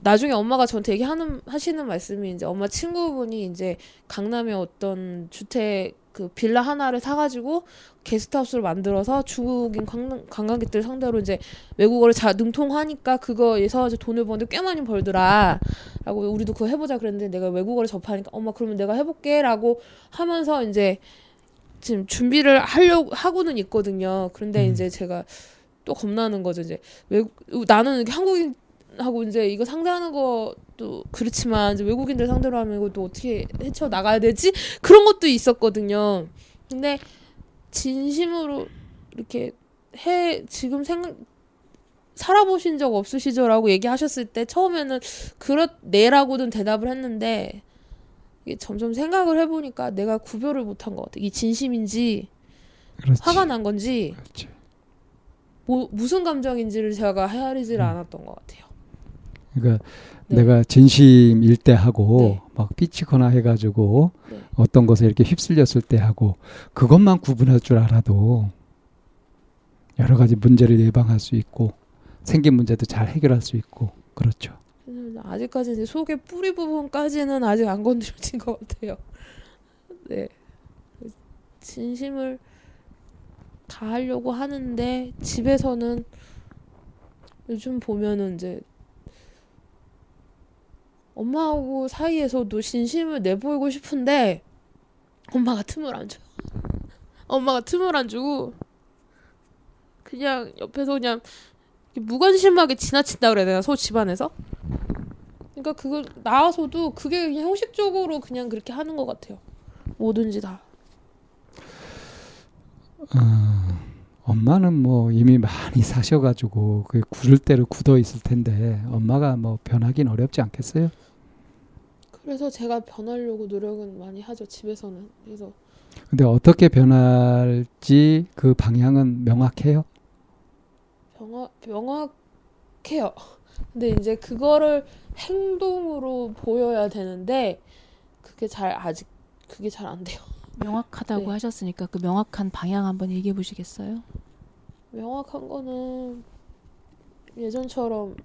나중에 엄마가 저한테 얘기하는 하시는 말씀이 이제 엄마 친구분이 이제 강남에 어떤 주택 그 빌라 하나를 사가지고 게스트하우스를 만들어서 중국인 관광, 관광객들 상대로 이제 외국어를 잘 능통하니까 그거에서 이제 돈을 버는데 꽤 많이 벌더라. 라고 우리도 그거 해보자 그랬는데 내가 외국어를 접하니까 엄마 그러면 내가 해볼게 라고 하면서 이제 지금 준비를 하려고 하고는 있거든요. 그런데 음. 이제 제가 또 겁나는 거죠. 이제 외국 나는 한국인 하고 이제 이거 상대하는 것 도 그렇지만 외국인들 상대로 하면 이것도 어떻게 헤쳐 나가야 되지? 그런 것도 있었거든요. 근데 진심으로 이렇게 해 지금 생각 살아보신 적 없으시죠라고 얘기하셨을 때 처음에는 그렇네라고는 대답을 했는데 이게 점점 생각을 해보니까 내가 구별을 못한 것 같아. 이 진심인지 그렇지. 화가 난 건지 그렇지. 뭐, 무슨 감정인지를 제가 헤아리지를 음. 않았던 것 같아요. 그러니까 네. 내가 진심일 때 하고 네. 막 삐치거나 해가지고 네. 어떤 것에 이렇게 휩쓸렸을 때 하고 그것만 구분할 줄 알아도 여러 가지 문제를 예방할 수 있고 생긴 문제도 잘 해결할 수 있고 그렇죠. 그래서 아직까지 이제 속의 뿌리 부분까지는 아직 안 건드려진 것 같아요. <laughs> 네. 진심을 다 하려고 하는데 집에서는 요즘 보면은 이제 엄마하고 사이에서도 진심을 내보이고 싶은데 엄마가 틈을 안 줘요. 엄마가 틈을 안 주고 그냥 옆에서 그냥 무관심하게 지나친다 그래야 되나 소 집안에서 그러니까 그걸 나와서도 그게 그냥 형식적으로 그냥 그렇게 하는 것 같아요 뭐든지 다 어, 엄마는 뭐 이미 많이 사셔가지고 그 굳을 대로 굳어 있을 텐데 엄마가 뭐 변하긴 어렵지 않겠어요? 그래서 제가 변하려고 노력은 많이 하죠 집에서는 그래서 근데 어떻게 변할지 그 방향은 명확해요? 명확 명확해요 <laughs> 근데 이제 그거를 행동으로 보여야 되는데 그게 잘 아직 그게 잘 안 돼요 <laughs> 명확하다고 네. 하셨으니까 그 명확한 방향 한번 얘기해 보시겠어요? 명확한 거는 예전처럼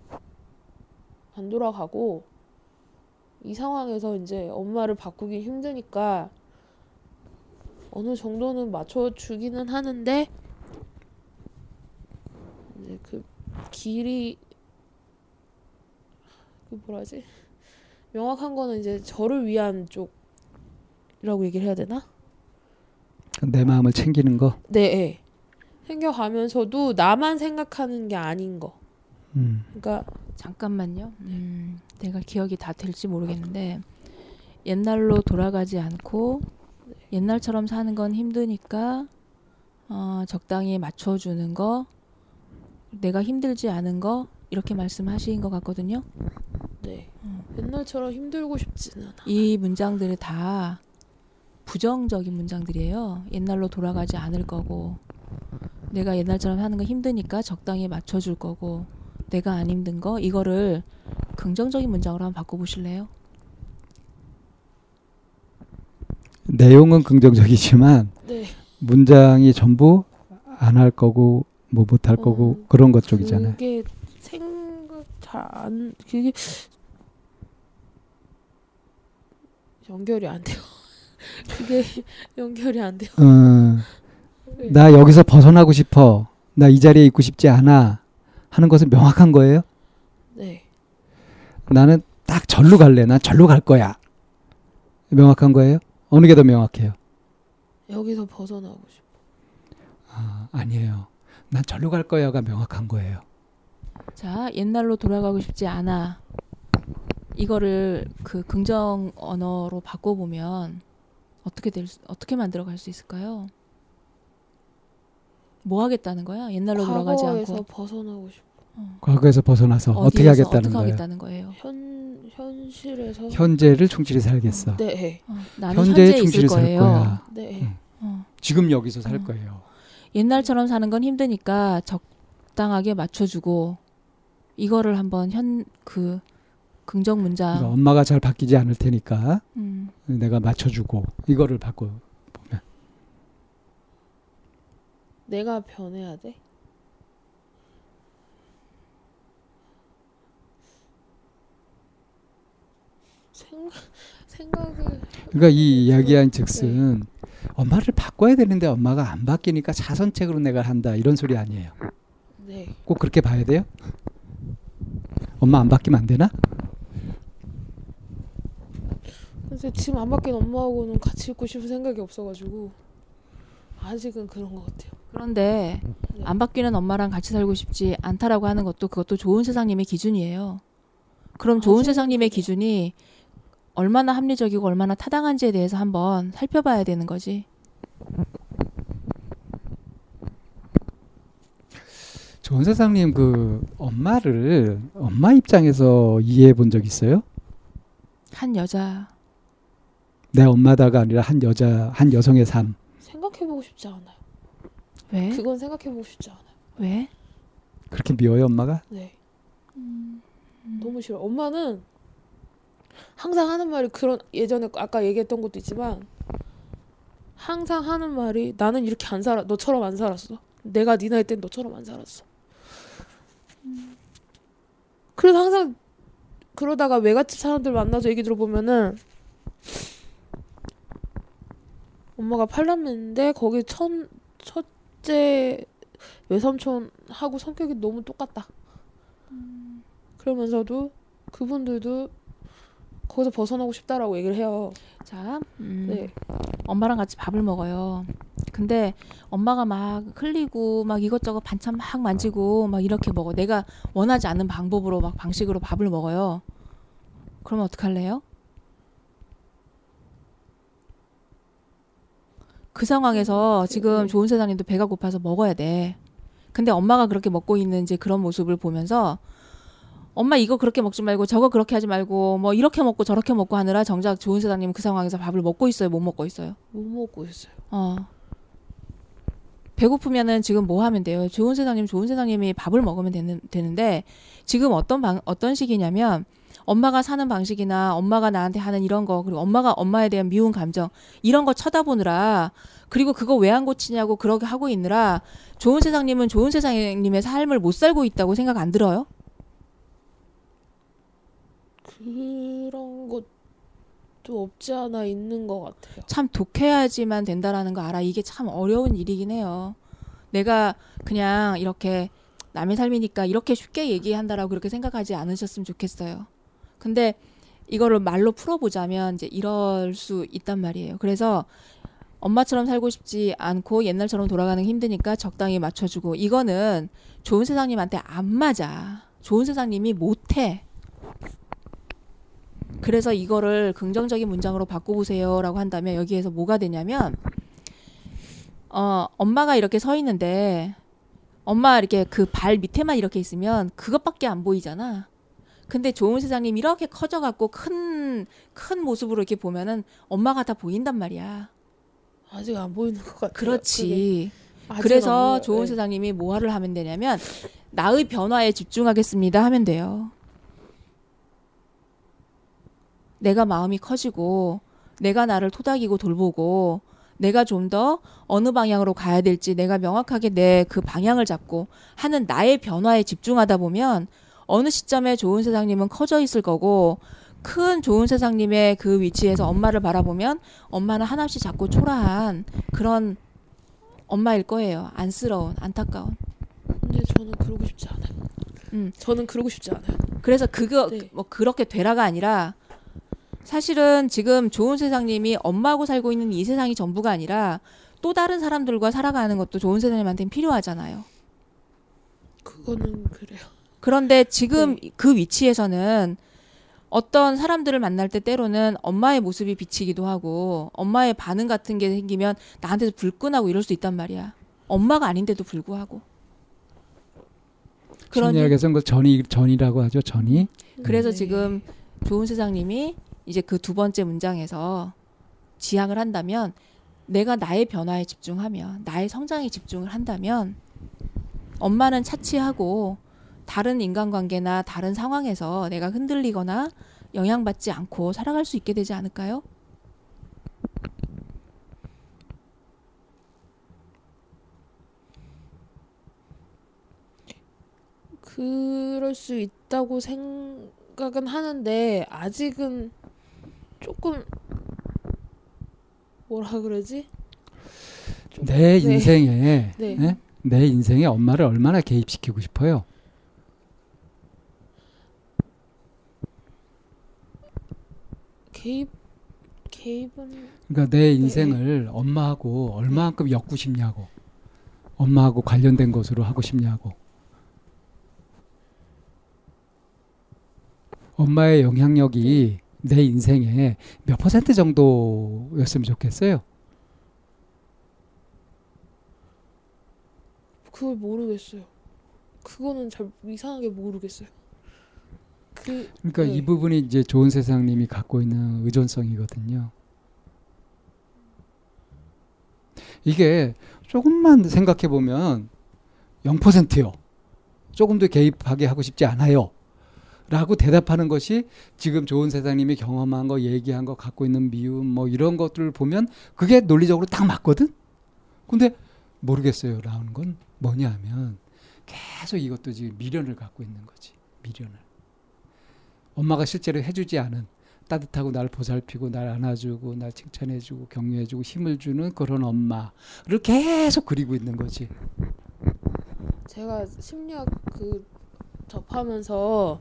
안 돌아가고 이 상황에서 이제 엄마를 바꾸기 힘드니까 어느 정도는 맞춰주기는 하는데 이제 그 길이 그 뭐라지 명확한 거는 이제 저를 위한 쪽이라고 얘기를 해야 되나? 내 마음을 챙기는 거. 네, 예. 생겨가면서도 나만 생각하는 게 아닌 거. 음. 그러니까 잠깐만요. 음, 내가 기억이 다 될지 모르겠는데 옛날로 돌아가지 않고 옛날처럼 사는 건 힘드니까 어, 적당히 맞춰주는 거, 내가 힘들지 않은 거 이렇게 말씀하신 것 같거든요. 네. 옛날처럼 힘들고 싶지는 않아. 이 문장들이 다 부정적인 문장들이에요. 옛날로 돌아가지 않을 거고, 내가 옛날처럼 하는 거 힘드니까 적당히 맞춰줄 거고, 내가 안 힘든 거 이거를 긍정적인 문장으로 한번 바꿔보실래요? 내용은 긍정적이지만 네. 문장이 전부 안 할 거고 뭐 못할 거고 어, 그런 것 쪽이잖아요. 그게 생각 잘 안 그게 연결이 안 돼요. <laughs> 그게 연결이 안 돼요. 어, 나 여기서 벗어나고 싶어. 나 이 자리에 있고 싶지 않아. 하는 것은 명확한 거예요. 네. 나는 딱 절로 갈래. 난 절로 갈 거야. 명확한 거예요? 어느 게 더 명확해요? 여기서 벗어나고 싶어. 아, 아니에요. 난 절로 갈 거야가 명확한 거예요. 자, 옛날로 돌아가고 싶지 않아. 이거를 그 긍정 언어로 바꿔 보면 어떻게 될 수- 어떻게 만들어 갈 수 있을까요? 뭐 하겠다는 거야? 옛날로 돌아가지 과거에서 않고 벗어나고 싶어. 과거에서 벗어나서 어떻게 하겠다는 어떻게 거예요? 하겠다는 거예요? 현 현실에서 현재를 충실히 살겠어. 네. 어, 나는 현재에 충실히 살 거예요. 거야. 네. 음. 어. 지금 여기서 살 어. 거예요. 옛날처럼 사는 건 힘드니까 적당하게 맞춰주고 이거를 한번 현 그 긍정 문장 그러니까 엄마가 잘 바뀌지 않을 테니까 음, 내가 맞춰주고 이거를 바꿔 보면 내가 변해야 돼. 생각 생각을 그러니까 이 이야기한 즉슨 엄마를 바꿔야 되는데 엄마가 안 바뀌니까 자선책으로 내가 한다 이런 소리 아니에요. 네. 꼭 그렇게 봐야 돼요? 엄마 안 바뀌면 안 되나? 근데 지금 안 바뀐 엄마하고는 같이 있고 싶은 생각이 없어가지고 아직은 그런 것 같아요. 그런데 네. 안 바뀌는 엄마랑 같이 살고 싶지 않다라고 하는 것도 그것도 좋은 세상님의 기준이에요. 그럼 좋은 아직은 세상님의. 기준이 얼마나 합리적이고 얼마나 타당한지에 대해서 한번 살펴봐야 되는 거지. 좋은 세상님 그 엄마를 엄마 입장에서 이해해 본 적 있어요? 한 여자 내 엄마다가 아니라 한 여자 한 여성의 삶. 생각해 보고 싶지 않아요. 왜? 그건 생각해 보고 싶지 않아요. 왜? 그렇게 미워요 엄마가? 네. 음. 너무 싫어. 엄마는 항상 하는 말이 그런 예전에 아까 얘기했던 것도 있지만 항상 하는 말이 나는 이렇게 안 살아. 너처럼 안 살았어. 내가 네 나이 땐 너처럼 안 살았어. 그래서 항상 그러다가 외갓집 사람들 만나서 얘기 들어보면은 엄마가 팔남매인데 거기 첫 첫째 외삼촌하고 성격이 너무 똑같다. 그러면서도 그분들도 거기서 벗어나고 싶다라고 얘기를 해요. 자, 음, 네. 엄마랑 같이 밥을 먹어요. 근데 엄마가 막 흘리고 막 이것저것 반찬 막 만지고 막 이렇게 먹어. 내가 원하지 않는 방법으로 막 방식으로 밥을 먹어요. 그러면 어떡할래요? 그 상황에서 지금 네. 좋은 세상님도 배가 고파서 먹어야 돼. 근데 엄마가 그렇게 먹고 있는 이제 그런 모습을 보면서 엄마 이거 그렇게 먹지 말고 저거 그렇게 하지 말고 뭐 이렇게 먹고 저렇게 먹고 하느라 정작 좋은 세상님은 그 상황에서 밥을 먹고 있어요, 못 먹고 있어요. 못 먹고 있어요. 어. 배고프면은 지금 뭐 하면 돼요? 좋은 세상님, 좋은 세상님이 밥을 먹으면 되는, 되는데 지금 어떤 방, 어떤 시기냐면 엄마가 사는 방식이나 엄마가 나한테 하는 이런 거 그리고 엄마가 엄마에 대한 미운 감정 이런 거 쳐다보느라 그리고 그거 왜 안 고치냐고 그렇게 하고 있느라 좋은 세상님은 좋은 세상님의 삶을 못 살고 있다고 생각 안 들어요? 그런 것도 없지 않아 있는 것 같아요. 참 독해야지만 된다라는 거 알아. 이게 참 어려운 일이긴 해요. 내가 그냥 이렇게 남의 삶이니까 이렇게 쉽게 얘기한다라고 그렇게 생각하지 않으셨으면 좋겠어요. 근데 이거를 말로 풀어보자면 이제 이럴 수 있단 말이에요. 그래서 엄마처럼 살고 싶지 않고 옛날처럼 돌아가는 게 힘드니까 적당히 맞춰주고 이거는 좋은 세상님한테 안 맞아. 좋은 세상님이 못해. 그래서 이거를 긍정적인 문장으로 바꿔보세요라고 한다면 여기에서 뭐가 되냐면 어 엄마가 이렇게 서 있는데 엄마 이렇게 그 발 밑에만 이렇게 있으면 그것밖에 안 보이잖아. 근데 좋은 세상님 이렇게 커져갖고 큰 큰 모습으로 이렇게 보면은 엄마가 다 보인단 말이야. 아직 안 보이는 것 같아요. 그렇지. 그래서. 좋은 네. 세상님이 뭐를 하면 되냐면 나의 변화에 집중하겠습니다 하면 돼요. 내가 마음이 커지고 내가 나를 토닥이고 돌보고 내가 좀 더 어느 방향으로 가야 될지 내가 명확하게 내 그 방향을 잡고 하는 나의 변화에 집중하다 보면 어느 시점에 좋은 세상님은 커져 있을 거고 큰 좋은 세상님의 그 위치에서 엄마를 바라보면 엄마는 한없이 작고 초라한 그런 엄마일 거예요. 안쓰러운, 안타까운. 근데 저는 그러고 싶지 않아요. 음. 저는 그러고 싶지 않아요. 그래서 그거 네. 뭐 그렇게 되라가 아니라 사실은 지금 좋은 세상님이 엄마하고 살고 있는 이 세상이 전부가 아니라 또 다른 사람들과 살아가는 것도 좋은 세상님한테는 필요하잖아요. 그거는 그래요. 그런데 지금 그 위치에서는 어떤 사람들을 만날 때 때로는 엄마의 모습이 비치기도 하고 엄마의 반응 같은 게 생기면 나한테도 불끈하고 이럴 수 있단 말이야. 엄마가 아닌데도 불구하고. 심리학에서는 그 전이 전이라고 하죠. 전이. 그래서 네. 지금 좋은 세상님이 이제 그 두 번째 문장에서 지향을 한다면 내가 나의 변화에 집중하면 나의 성장에 집중을 한다면 엄마는 차치하고 다른 인간관계나 다른 상황에서 내가 흔들리거나 영향받지 않고 살아갈 수 있게 되지 않을까요? 그럴 수 있다고 생각은 하는데 아직은 조금 뭐라 그러지? 내 네. 인생에 네. 예? 내 인생에 엄마를 얼마나 개입시키고 싶어요. 개입 개입은 그러니까 내 인생을 엄마하고 얼마만큼 엮고 싶냐고. 엄마하고 관련된 것으로 하고 싶냐고. 엄마의 영향력이 내 인생에 몇 퍼센트 정도였으면 좋겠어요. 그걸 모르겠어요. 그거는 잘 이상하게 모르겠어요. 그 그러니까 네. 이 부분이 이제 좋은 세상님이 갖고 있는 의존성이거든요. 이게 조금만 생각해 보면 0%요. 조금 더 개입하게 하고 싶지 않아요. 라고 대답하는 것이 지금 좋은 세상님이 경험한 거, 얘기한 거, 갖고 있는 미움, 뭐 이런 것들을 보면 그게 논리적으로 딱 맞거든? 근데 모르겠어요. 라는 건 뭐냐 하면 계속 이것도 지금 미련을 갖고 있는 거지. 미련을. 엄마가 실제로 해주지 않은 따뜻하고 날 보살피고 날 안아주고 날 칭찬해주고 격려해주고 힘을 주는 그런 엄마를 계속 그리고 있는 거지. 제가 심리학 그 접하면서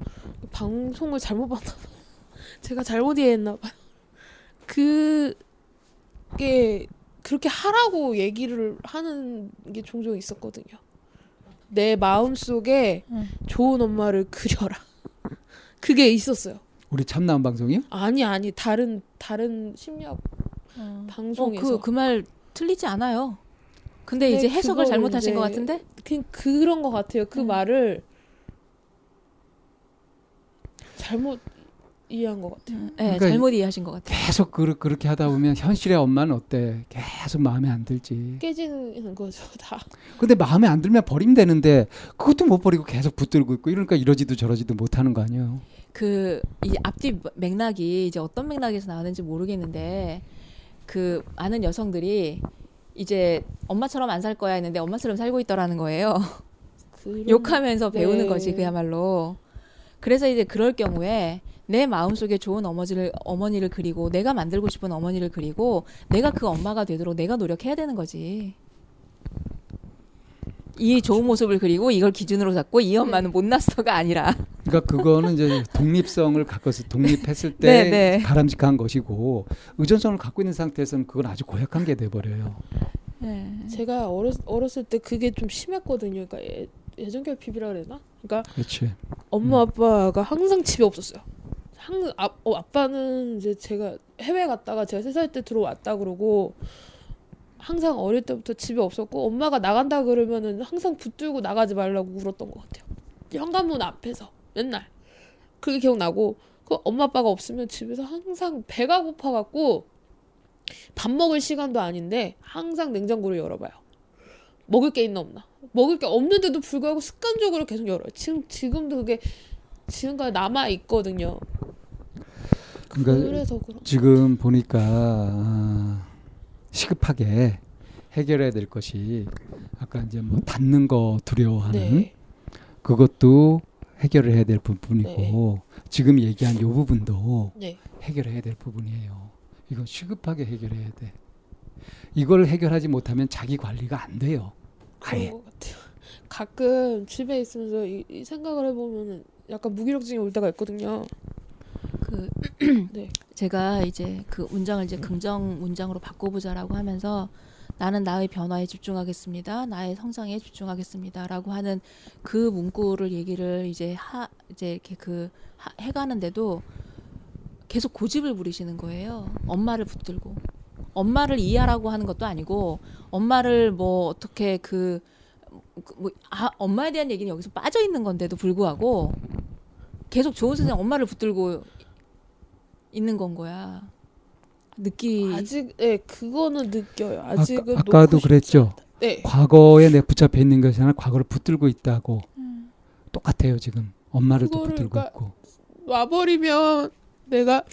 방송을 잘못 봤나 봐요. <laughs> 제가 잘못 이해했나 봐요. 그게 그렇게 하라고 얘기를 하는 게 종종 있었거든요. 내 마음 속에 음. 좋은 엄마를 그려라. <laughs> 그게 있었어요. 우리 참나온 방송이요? 아니 아니 다른 다른 심리학 방송에서 그그말 틀리지 않아요. 근데 근데 이제 해석을 잘못하신 이제 것 같은데? 그 그런 것 같아요. 그 음. 말을 잘못 이해한 것 같아요. 네, 그러니까 잘못 이해하신 것 같아요. 계속 그, 그렇게 하다 보면 현실의 엄마는 어때? 계속 마음에 안 들지. 깨지는 거죠 다. 근데 마음에 안 들면 버리면 되는데 그것도 못 버리고 계속 붙들고 있고 이러니까 이러지도 저러지도 못하는 거 아니에요. 그 이 앞뒤 맥락이 이제 어떤 맥락에서 나오는지 모르겠는데 그 많은 여성들이 이제 엄마처럼 안 살 거야 했는데 엄마처럼 살고 있더라는 거예요. 그런- 욕하면서 배우는 네. 거지 그야말로. 그래서 이제 그럴 경우에 내 마음속에 좋은 어머니를 어머니를 그리고 내가 만들고 싶은 어머니를 그리고 내가 그 엄마가 되도록 내가 노력해야 되는 거지. 이 좋은 모습을 그리고 이걸 기준으로 잡고 이 엄마는 못났어가 아니라 그러니까 그거는 이제 독립성을 갖고서 독립했을 <laughs> 때 네, 네. 바람직한 것이고 의존성을 갖고 있는 상태에서는 그건 아주 고약한 게 돼버려요. 네. 제가 어렸, 어렸을 때 그게 좀 심했거든요. 그러니까 예, 예전 결핍이라 그래나? 그러니까 그렇지. 엄마 아빠가 항상 집에 없었어요. 항상 아, 어, 아빠는 이제 제가 해외 갔다가 제가 세 살 때 들어왔다 그러고 항상 어릴 때부터 집에 없었고 엄마가 나간다 그러면은 항상 붙들고 나가지 말라고 울었던 것 같아요. 현관문 앞에서 맨날 그게 기억나고 그 엄마 아빠가 없으면 집에서 항상 배가 고파갖고 밥 먹을 시간도 아닌데 항상 냉장고를 열어봐요. 먹을 게 있나 없나. 먹을 게 없는데도 불구하고 습관적으로 계속 열어요. 지금 지금도 그게 지금까지 남아 있거든요. 그러니까 그래서 그런. 지금 보니까 아, 시급하게 해결해야 될 것이 아까 이제 뭐 닿는 거 두려워하는 네. 그것도 해결을 해야 될 부분이고 지금 얘기한 이 부분도 네. 해결해야 될 부분이에요. 이건 시급하게 해결해야 돼. 이걸 해결하지 못하면 자기 관리가 안 돼요. 아예. 가끔 집에 있으면서 이, 이 생각을 해보면은 약간 무기력증이 올 때가 있거든요. 그 <clears throat> 네. 제가 이제 그 문장을 이제 긍정 문장으로 바꿔보자라고 하면서 나는 나의 변화에 집중하겠습니다. 나의 성장에 집중하겠습니다라고 하는 그 문구를 얘기를 이제 하 이제 이렇게 그 하, 해가는데도 계속 고집을 부리시는 거예요. 엄마를 붙들고 엄마를 이해하라고 하는 것도 아니고 엄마를 뭐 어떻게 그 뭐, 아, 엄마에 대한 얘기는 여기서 빠져 있는 건데도 불구하고 계속 좋은 선생 엄마를 붙들고 있는 건 거야. 느끼 아직 예 그거는 느껴요. 아직은 아까, 싶지 그랬죠. 네. 과거에 내 붙잡혀 있는 것이 아니라 과거를 붙들고 있다고 음. 똑같아요 지금 엄마를 또 붙들고 그러니까 있고 와버리면 내가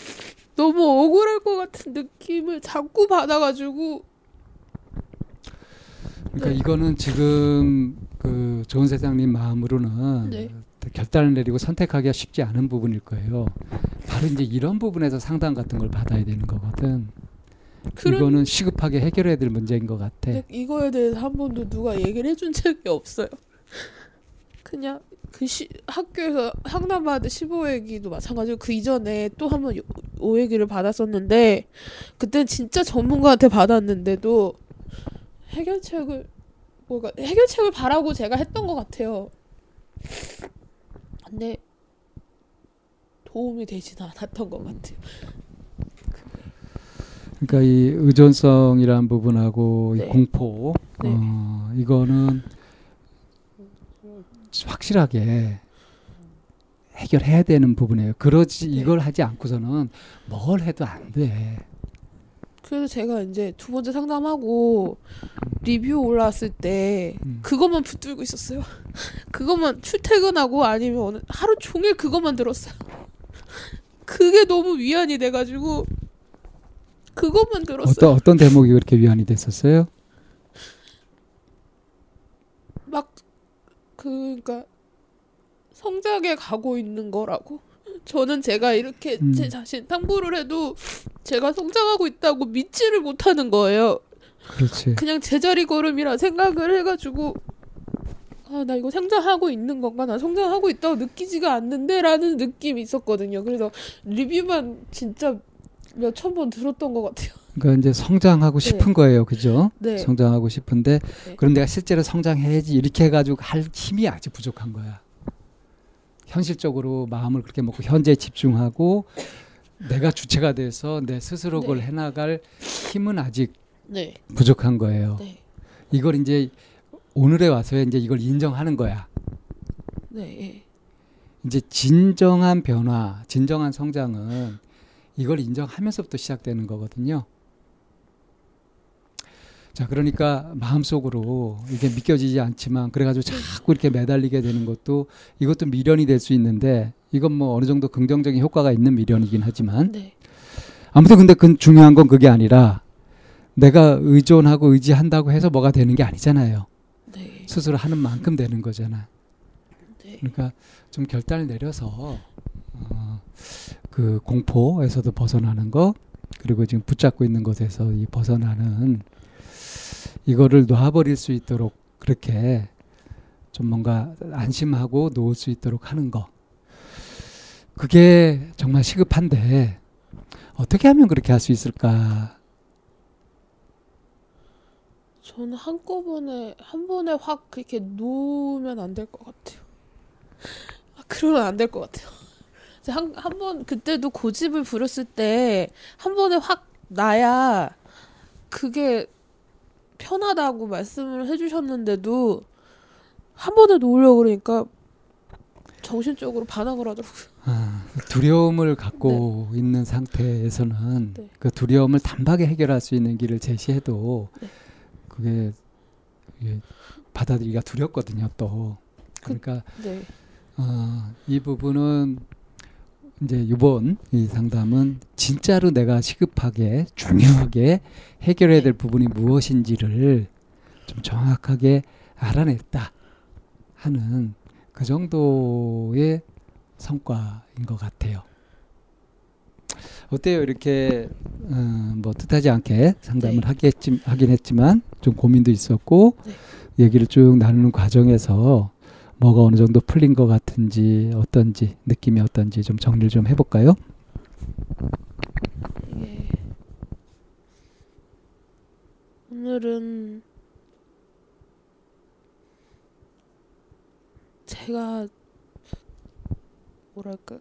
너무 억울할 것 같은 느낌을 자꾸 받아가지고 그러니까 네. 이거는 지금 그 좋은 세상님 마음으로는 네. 결단을 내리고 선택하기가 쉽지 않은 부분일 거예요. 바로 이제 이런 부분에서 상담 같은 걸 받아야 되는 거거든. 이거는 시급하게 해결해야 될 문제인 것 같아. 근데 이거에 대해서 한 번도 누가 얘기를 해준 적이 없어요. <laughs> 그냥 그 시, 학교에서 상담받을 15회기도 마찬가지고 그 이전에 또 한 번 5회기를 받았었는데 그땐 진짜 전문가한테 받았는데도 해결책을 뭐가 해결책을 바라고 제가 했던 것 같아요. 근데 도움이 되지는 않았던 것 같아요. 그러니까 이 의존성이라는 부분하고 네. 이 공포 네. 어, 이거는 확실하게 해결해야 되는 부분이에요. 그러지 네. 이걸 하지 않고서는 뭘 해도 안 돼. 그래서 제가 이제 두 번째 상담하고 리뷰 올라왔을 때 음. 그것만 붙들고 있었어요. <laughs> 그것만 출퇴근하고 아니면 어느 하루 종일 그것만 들었어요. <laughs> 그게 너무 위안이 돼가지고 그것만 들었어요. 어떤 어떤 대목이 그렇게 위안이 됐었어요? 막 그러니까 성장해 가고 있는 거라고. 저는 제가 이렇게 음. 제 자신 탐구를 해도 제가 성장하고 있다고 믿지를 못하는 거예요. 그렇지. 그냥 제자리 걸음이라 생각을 해가지고 아 나 이거 성장하고 있는 건가 나 성장하고 있다고 느끼지가 않는데라는 느낌이 있었거든요 그래서 리뷰만 진짜 몇 천 번 들었던 것 같아요 그러니까 이제 성장하고 네. 싶은 거예요, 그죠? 네 성장하고 싶은데 네. 그럼 내가 실제로 성장해야지 이렇게 해가지고 할 힘이 아직 부족한 거야. 현실적으로 마음을 그렇게 먹고 현재에 집중하고 내가 주체가 돼서 내 스스로 그걸 네. 해나갈 힘은 아직 네, 부족한 거예요. 네, 이걸 이제 오늘에 와서야 이제 이걸 인정하는 거야. 네, 예. 이제 진정한 변화, 진정한 성장은 이걸 인정하면서부터 시작되는 거거든요. 자, 그러니까 마음속으로 이게 믿겨지지 않지만 그래가지고 자꾸 이렇게 매달리게 되는 것도 이것도 미련이 될 수 있는데 이건 뭐 어느 정도 긍정적인 효과가 있는 미련이긴 하지만 네. 아무튼 근데 그 중요한 건 그게 아니라 내가 의존하고 의지한다고 해서 뭐가 되는 게 아니잖아요. 네. 스스로 하는 만큼 되는 거잖아. 네. 그러니까 좀 결단을 내려서 어, 그 공포에서도 벗어나는 거 그리고 지금 붙잡고 있는 것에서 이 벗어나는 이거를 놔버릴 수 있도록 그렇게 좀 뭔가 안심하고 놓을 수 있도록 하는 거 그게 정말 시급한데 어떻게 하면 그렇게 할 수 있을까? 저는 한꺼번에 한 번에 확 그렇게 놓으면 안 될 것 같아요. 아, 그러면 안 될 것 같아요. 한 한 번 그때도 고집을 부렸을 때 한 번에 확 나야 그게 편하다고 말씀을 해주셨는데도 한 번에 놓으려고 그러니까 정신적으로 반항을 하더라고요. 아, 두려움을 갖고 있는 상태에서는 네. 그 두려움을 단박에 해결할 수 있는 길을 제시해도 네. 그게 이게 받아들이기가 두렵거든요. 또 그러니까 네. 어, 이 부분은 이제 이번 이 상담은 진짜로 내가 시급하게 중요하게 해결해야 될 부분이 무엇인지를 좀 정확하게 알아냈다 하는 그 정도의 성과인 것 같아요. 어때요? 이렇게 어, 뭐 뜻하지 않게 상담을 네. 하겠지, 하긴 했지만 좀 고민도 있었고 네. 얘기를 쭉 나누는 과정에서 뭐가 어느 정도 풀린 것 같은지 어떤지 느낌이 어떤지 좀 정리를 좀 해볼까요? 이게 오늘은 제가 뭐랄까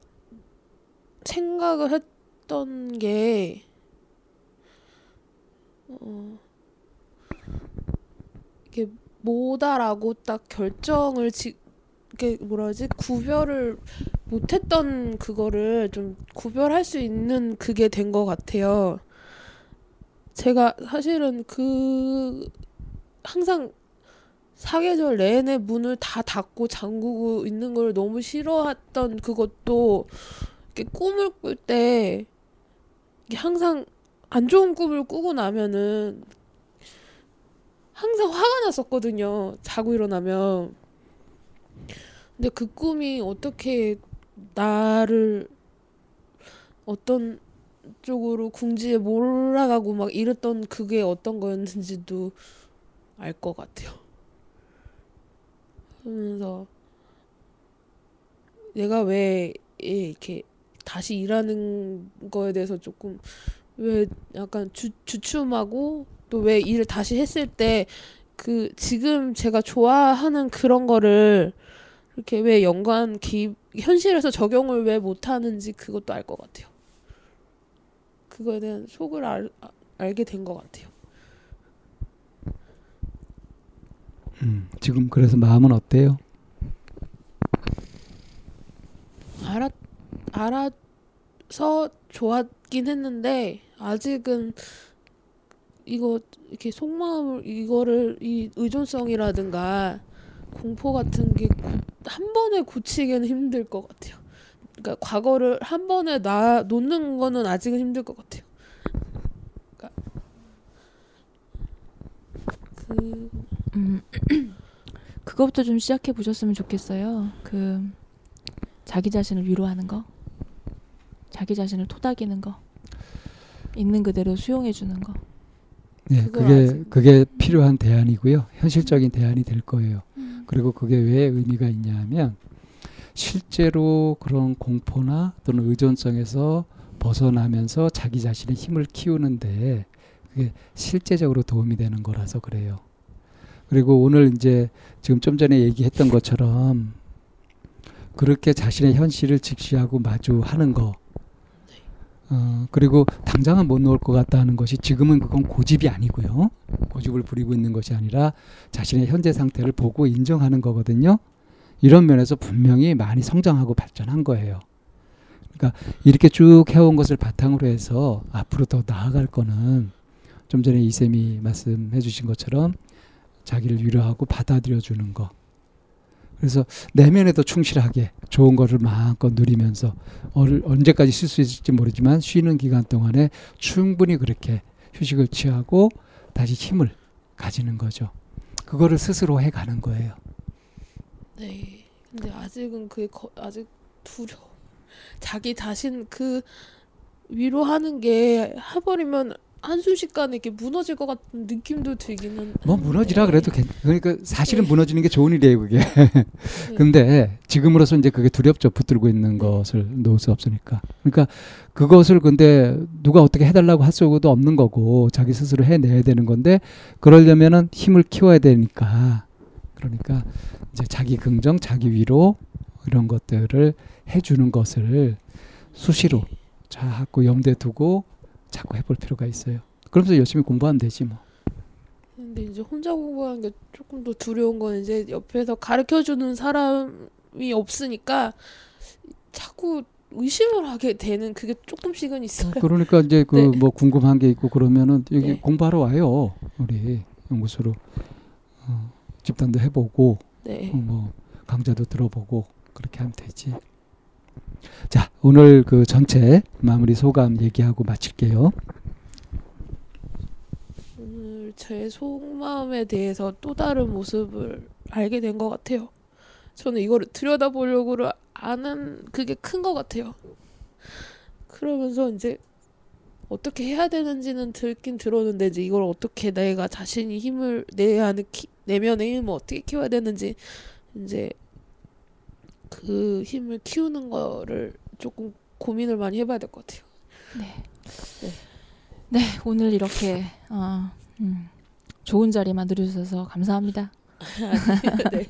생각을 했던 게 어, 이게 뭐다라고 딱 결정을 지, 이게 뭐라 하지 구별을 못했던 그거를 좀 구별할 수 있는 그게 된 것 같아요. 제가 사실은 그 항상 사계절 내내 문을 다 닫고 잠그고 있는 걸 너무 싫어했던 그것도 이렇게 꿈을 꿀 때 항상 안 좋은 꿈을 꾸고 나면은 항상 화가 났었거든요. 자고 일어나면. 근데 그 꿈이 어떻게 나를 어떤 쪽으로 궁지에 몰아가고 막 이랬던 그게 어떤 거였는지도 알 것 같아요. 그러면서 내가 왜 이렇게 다시 일하는 거에 대해서 조금 왜 약간 주, 주춤하고 또 왜 일을 다시 했을 때 그 지금 제가 좋아하는 그런 거를 이렇게 왜 연관 기 현실에서 적용을 왜 못하는지 그것도 알 것 같아요. 그거에 대한 속을 알, 아- 알게 된 것 같아요. 음, 지금 그래서 마음은 어때요? 알아 알아서 좋았긴 했는데 아직은 이거 이렇게 속마음을 이거를 이 의존성이라든가 공포 같은 게 한 번에 고치기는 힘들 것 같아요. 그러니까 과거를 한 번에 나 놓는 거는 아직은 힘들 것 같아요. 그러니까 그 음, <clears throat> 그것부터 좀 시작해 보셨으면 좋겠어요. 그 자기 자신을 위로하는 거, 자기 자신을 토닥이는 거, 있는 그대로 수용해 주는 거. 네, 그게 아직- 그게 필요한 대안이고요. 현실적인 대안이 될 거예요. 그리고 그게 왜 의미가 있냐면 실제로 그런 공포나 또는 의존성에서 벗어나면서 자기 자신의 힘을 키우는데 그게 실제적으로 도움이 되는 거라서 그래요. 그리고 오늘 이제 지금 좀 전에 얘기했던 것처럼 그렇게 자신의 현실을 직시하고 마주하는 거. 어, 그리고 당장은 못 놓을 것 같다 하는 것이 지금은 그건 고집이 아니고요. 고집을 부리고 있는 것이 아니라 자신의 현재 상태를 보고 인정하는 거거든요. 이런 면에서 분명히 많이 성장하고 발전한 거예요. 그러니까 이렇게 쭉 해온 것을 바탕으로 해서 앞으로 더 나아갈 거는 좀 전에 이쌤이 말씀해 주신 것처럼 자기를 위로하고 받아들여 주는 거. 그래서 내면에도 충실하게 좋은 거를 마음껏 누리면서 얼, 언제까지 쉴 수 있을지 모르지만 쉬는 기간 동안에 충분히 그렇게 휴식을 취하고 다시 힘을 가지는 거죠. 그거를 스스로 해 가는 거예요. 네. 근데 아직은 거, 아직 두려워. 자기 자신 그 위로하는 게 해버리면 한순식간에 이렇게 무너질 것 같은 느낌도 들기는. 뭐 무너지라. 그래도 괜- 그러니까 사실은 네. 무너지는 게 좋은 일이에요, 그게. 네. 근데 지금으로서 이제 그게 두렵죠. 붙들고 있는 것을 놓을 수 없으니까. 그러니까 그것을 근데 누가 어떻게 해달라고 할 수도 없는 거고 자기 스스로 해내야 되는 건데 그러려면은 힘을 키워야 되니까. 그러니까 이제 자기 긍정, 자기 위로 이런 것들을 해주는 것을 수시로 자꾸 염두에 두고 자꾸 해볼 필요가 있어요. 그러면서 열심히 공부하면 되지 뭐. 근데 이제 혼자 공부하는 게 조금 더 두려운 건 이제 옆에서 가르쳐 주는 사람이 없으니까 자꾸 의심을 하게 되는 그게 조금씩은 있어요. 그러니까 이제 그 네. 뭐 궁금한 게 있고 그러면은 여기 네. 공부하러 와요. 우리 연구소로 어, 집단도 해보고 네. 어, 뭐 강좌도 들어보고 그렇게 하면 되지. 자 오늘 그 전체 마무리 소감 얘기하고 마칠게요. 오늘 제 속마음에 대해서 또 다른 모습을 알게 된 것 같아요. 저는 이거를 들여다보려고 아는 그게 큰 것 같아요. 그러면서 이제 어떻게 해야 되는지는 들긴 들었는데 이제 이걸 어떻게 내가 자신이 힘을 내야 하는 키, 내면의 힘을 어떻게 키워야 되는지 이제 그 힘을 키우는 거를 조금 고민을 많이 해봐야 될 것 같아요. 네, 오늘 이렇게 어, 음, 좋은 자리 만들어 주셔서 감사합니다. <laughs> 네.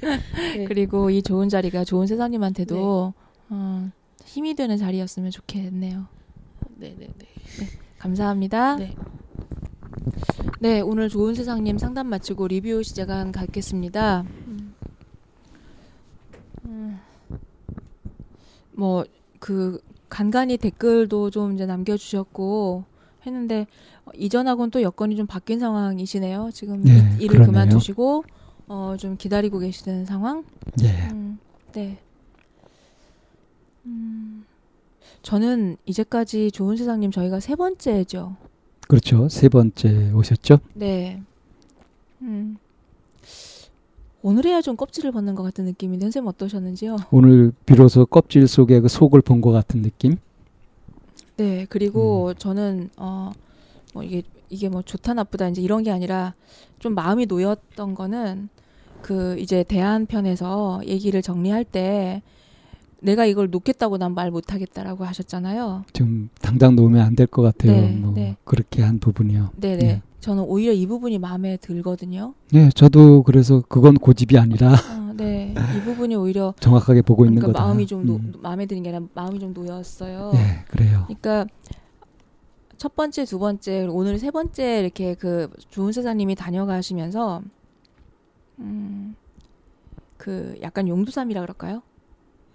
네. <laughs> 그리고 이 좋은 자리가 좋은 세상님한테도 어, 힘이 되는 자리였으면 좋겠네요. 네네네. 감사합니다. 네. 네, 오늘 좋은 세상님 상담 마치고 리뷰 시간 갖겠습니다. 음, 뭐, 그, 간간히 댓글도 좀 이제 남겨주셨고 했는데, 어, 이전하고는 또 여건이 좀 바뀐 상황이시네요. 지금 네, 일- 그러네요. 그만두시고, 어, 좀 기다리고 계시는 상황? 예. 음, 네. 음, 저는 이제까지 좋은 세상님 저희가 세 번째죠. 그렇죠. 세 번째 오셨죠? 네. 음. 오늘에야 좀 껍질을 벗는 것 같은 느낌인데 선생님 어떠셨는지요? 오늘 비로소 껍질 속에 그 속을 본 것 같은 느낌. 네. 그리고 저는 어 뭐 이게 이게 뭐 좋다 나쁘다 이제 이런 게 아니라 좀 마음이 놓였던 거는 그 이제 대안 편에서 얘기를 정리할 때 내가 이걸 놓겠다고 난 말 못하겠다라고 하셨잖아요. 좀 당장 놓으면 안 될 것 같아요. 네, 뭐 네. 그렇게 한 부분이요. 네네. 네. 저는 오히려 이 부분이 마음에 들거든요. 네, 저도 그래서 그건 고집이 아니라 어, <laughs> 네. 이 부분이 오히려 정확하게 보고 있는 그러니까 거다. 마음이 좀 노, 음. 마음에 드는 게 아니라 마음이 좀 놓였어요. 네, 그래요. 그러니까 첫 번째, 두 번째, 오늘 세 번째 이렇게 그 좋은 세상님이 다녀가시면서 음, 그 약간 용두삼이라 그럴까요?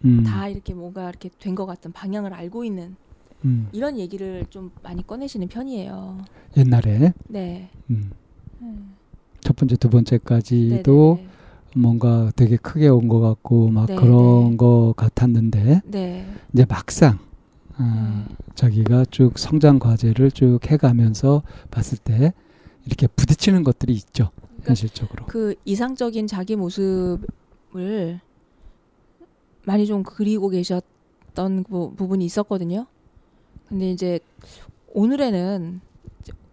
음, 다 이렇게 뭔가 이렇게 된 것 같은 방향을 알고 있는 음, 이런 얘기를 좀 많이 꺼내시는 편이에요. 옛날에 네. 음, 음. 첫 번째, 두 번째까지도 네네네. 뭔가 되게 크게 온 것 같고 막 네, 그런 네. 것 같았는데 네. 이제 막상 아, 네. 자기가 쭉 성장 과제를 쭉 해가면서 봤을 때 이렇게 부딪히는 것들이 있죠 현실적으로. 그 이상적인 자기 모습을 많이 좀 그리고 계셨던 부, 부분이 있었거든요. 근데 이제 오늘에는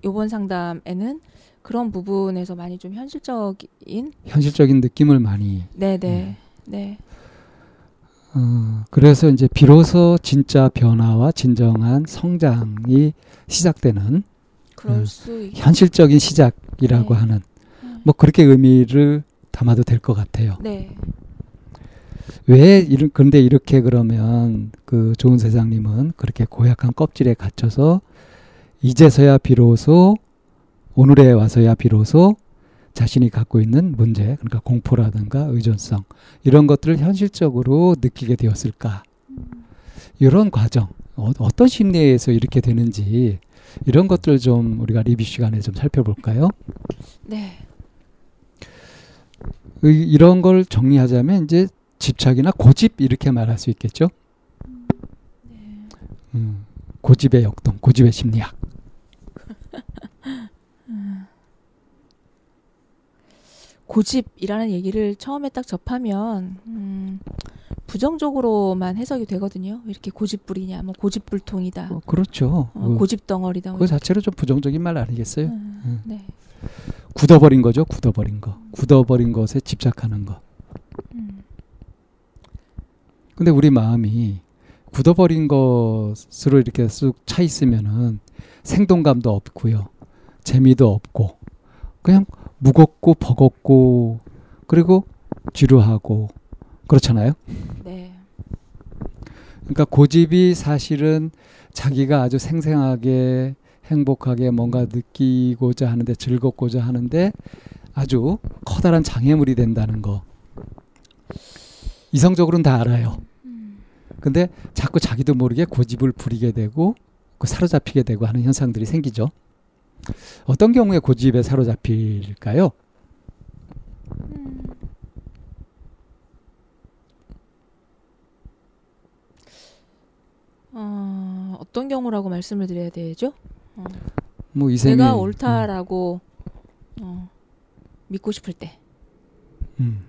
이번 상담에는 그런 부분에서 많이 좀 현실적인 현실적인 느낌을 많이 네네 네 어, 그래서 이제 비로소 진짜 변화와 진정한 성장이 시작되는 있... 현실적인 시작이라고 네. 하는 음. 뭐 그렇게 의미를 담아도 될 것 같아요. 네 왜 이런 그런데 이렇게 그러면 그 좋은 세상님은 그렇게 고약한 껍질에 갇혀서 이제서야 비로소 오늘에 와서야 비로소 자신이 갖고 있는 문제 그러니까 공포라든가 의존성 이런 것들을 현실적으로 느끼게 되었을까 이런 과정 어, 어떤 심리에서 이렇게 되는지 이런 것들 좀 우리가 리뷰 시간에 좀 살펴볼까요? 네. 이- 이런 걸 정리하자면 이제 집착이나 고집 이렇게 말할 수 있겠죠. 네. 음, 고집의 역동, 고집의 심리학. 고집이라는 얘기를 처음에 딱 접하면 음, 부정적으로만 해석이 되거든요. 왜 이렇게 고집부리냐, 뭐 고집불통이다, 어, 그렇죠. 어, 그, 고집덩어리다. 뭐그 자체로 좀 부정적인 말 아니겠어요? 음, 음. 네. 굳어버린 거죠. 굳어버린 거. 굳어버린 것에 집착하는 거. 음, 근데 우리 마음이 굳어버린 것으로 이렇게 쑥 차 있으면은 생동감도 없고요. 재미도 없고 그냥 무겁고 버겁고 그리고 지루하고 그렇잖아요. 네. 그러니까 고집이 사실은 자기가 아주 생생하게 행복하게 뭔가 느끼고자 하는데 즐겁고자 하는데 아주 커다란 장애물이 된다는 거. 이성적으로는 다 알아요. 음, 근데 자꾸 자기도 모르게 고집을 부리게 되고 그 사로잡히게 되고 하는 현상들이 생기죠. 어떤 경우에 고집에 사로잡힐까요? 음. 어, 어떤 경우라고 말씀을 드려야 되죠? 어, 뭐 이생에 내가 옳다라고 어, 믿고 싶을 때, 음,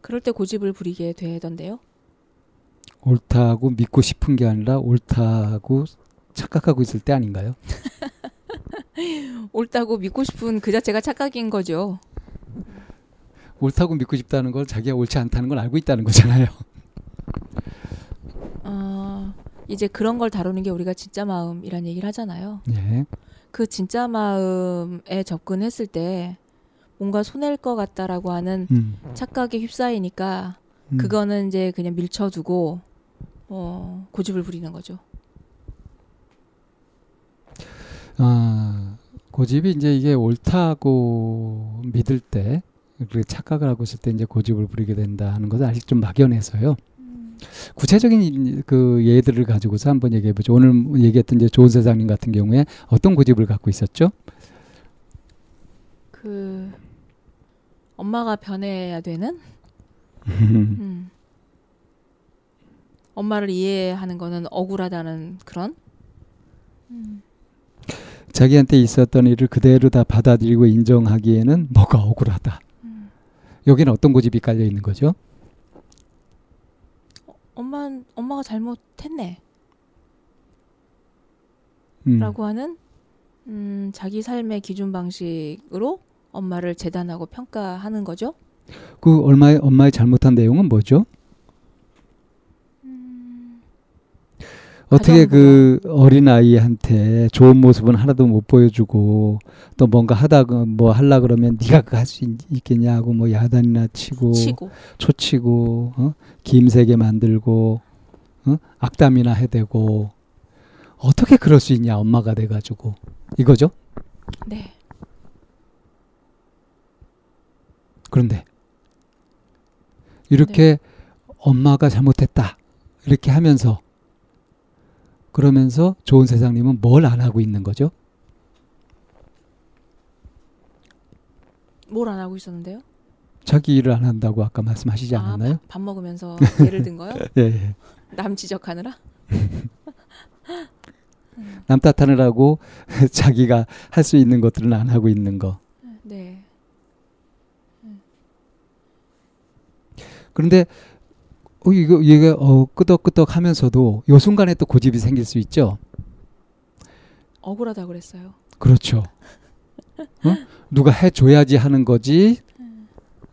그럴 때 고집을 부리게 되던데요. 옳다고 믿고 싶은 게 아니라 옳다고 착각하고 있을 때 아닌가요? <laughs> 옳다고 믿고 싶은 그 자체가 착각인 거죠. 옳다고 믿고 싶다는 걸 자기가 옳지 않다는 걸 알고 있다는 거잖아요. <laughs> 어, 이제 그런 걸 다루는 게 우리가 진짜 마음이란 얘기를 하잖아요. 예. 그 진짜 마음에 접근했을 때 뭔가 손해일 것 같다라고 하는 음, 착각에 휩싸이니까 음. 그거는 이제 그냥 밀쳐두고 어, 고집을 부리는 거죠. 아, 고집이 이제 이게 옳다고 믿을 때, 그렇게 착각을 하고 있을 때 이제 고집을 부리게 된다 하는 것은 아직 좀 막연해서요. 구체적인 이- 그 예들을 가지고서 한번 얘기해 보죠. 오늘 얘기했던 이제 조은 세상님 같은 경우에 어떤 고집을 갖고 있었죠? 그 엄마가 변해야 되는 <laughs> 음. 엄마를 이해하는 거는 억울하다는 그런 음. 자기한테 있었던 일을 그대로 다 받아들이고 인정하기에는 뭐가 억울하다. 음. 여기는 어떤 고집이 깔려 있는 거죠? 엄마 엄마가 잘못했네. 음. 라고 하는 음, 자기 삶의 기준 방식으로 엄마를 재단하고 평가하는 거죠. 그 얼마의 엄마의 잘못한 내용은 뭐죠? 어떻게 그 어린 아이한테 좋은 모습은 하나도 못 보여주고 또 뭔가 하다 뭐 하려 그러면 네가 그거 할수 있겠냐고 뭐 야단이나 치고 치고 초치고 어? 김세게 만들고 어? 악담이나 해대고 어떻게 그럴 수 있냐 엄마가 돼가지고 이거죠. 네. 그런데 이렇게 엄마가 잘못했다 이렇게 하면서 그러면서 좋은 세상님은 뭘 안 하고 있는 거죠? 뭘 안 하고 있었는데요? 자기 일을 안 한다고 아까 말씀하시지 않았나요? 아, 밥, 밥 먹으면서 <laughs> 예를 든 거요? 예, 예. 남 지적하느라? <laughs> 남 탓하느라고 <laughs> 자기가 할 수 있는 것들은 안 하고 있는 거. 네. 그런데 어, 이거 이게 어, 끄덕끄덕 하면서도 요 순간에 또 고집이 생길 수 있죠. 억울하다 그랬어요. 그렇죠. 어? 누가 해줘야지 하는 거지.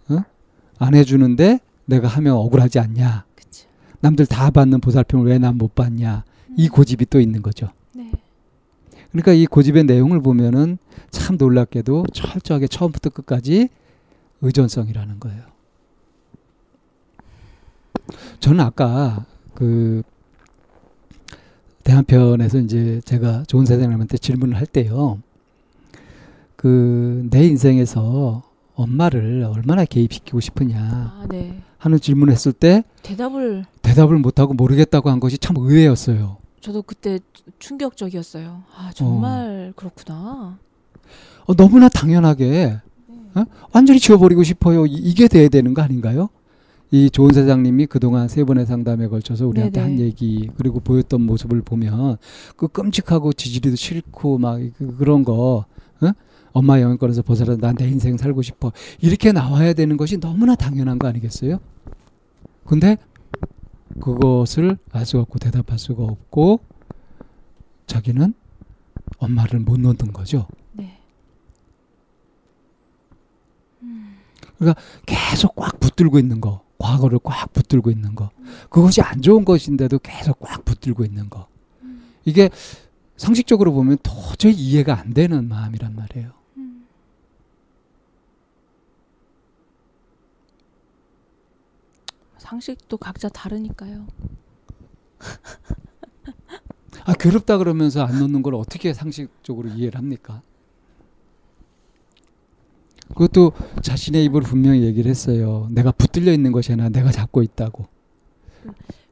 어? 안 해주는데 내가 하면 억울하지 않냐. 그치. 남들 다 받는 보살핌을 왜 난 못 받냐. 이 고집이 또 있는 거죠. 네. 그러니까 이 고집의 내용을 보면은 참 놀랍게도 철저하게 처음부터 끝까지 의존성이라는 거예요. 저는 아까 그 대한편에서 이제 제가 좋은 사장님한테 질문을 할 때요. 그 내 인생에서 엄마를 얼마나 개입시키고 싶으냐 아, 네. 하는 질문을 했을 때 대답을 대답을 못하고 모르겠다고 한 것이 참 의외였어요. 저도 그때 충격적이었어요. 아, 정말 그렇구나. 어, 너무나 당연하게 어? 완전히 지워버리고 싶어요. 이- 이게 돼야 되는 거 아닌가요? 이 좋은 사장님이 그동안 세 번의 상담에 걸쳐서 우리한테 네네. 한 얘기 그리고 보였던 모습을 보면 그 끔찍하고 지지리도 싫고 막 그- 그런 거 어? 엄마 영향권에서 벗어나 난 내 인생 살고 싶어 이렇게 나와야 되는 것이 너무나 당연한 거 아니겠어요? 근데 그것을 알 수가 없고 대답할 수가 없고 자기는 엄마를 못 놓는 거죠. 네. 계속 꽉 붙들고 있는 거, 과거를 꽉 붙들고 있는 거, 그것이 안 좋은 것인데도 계속 꽉 붙들고 있는 거. 이게 상식적으로 보면 도저히 이해가 안 되는 마음이란 말이에요. 상식도 각자 다르니까요. 아, 괴롭다 그러면서 안 놓는 걸 어떻게 상식적으로 이해를 합니까? 그것도 자신의 입으로 분명히 얘기를 했어요. 내가 붙들려 있는 것이 아니라 내가 잡고 있다고.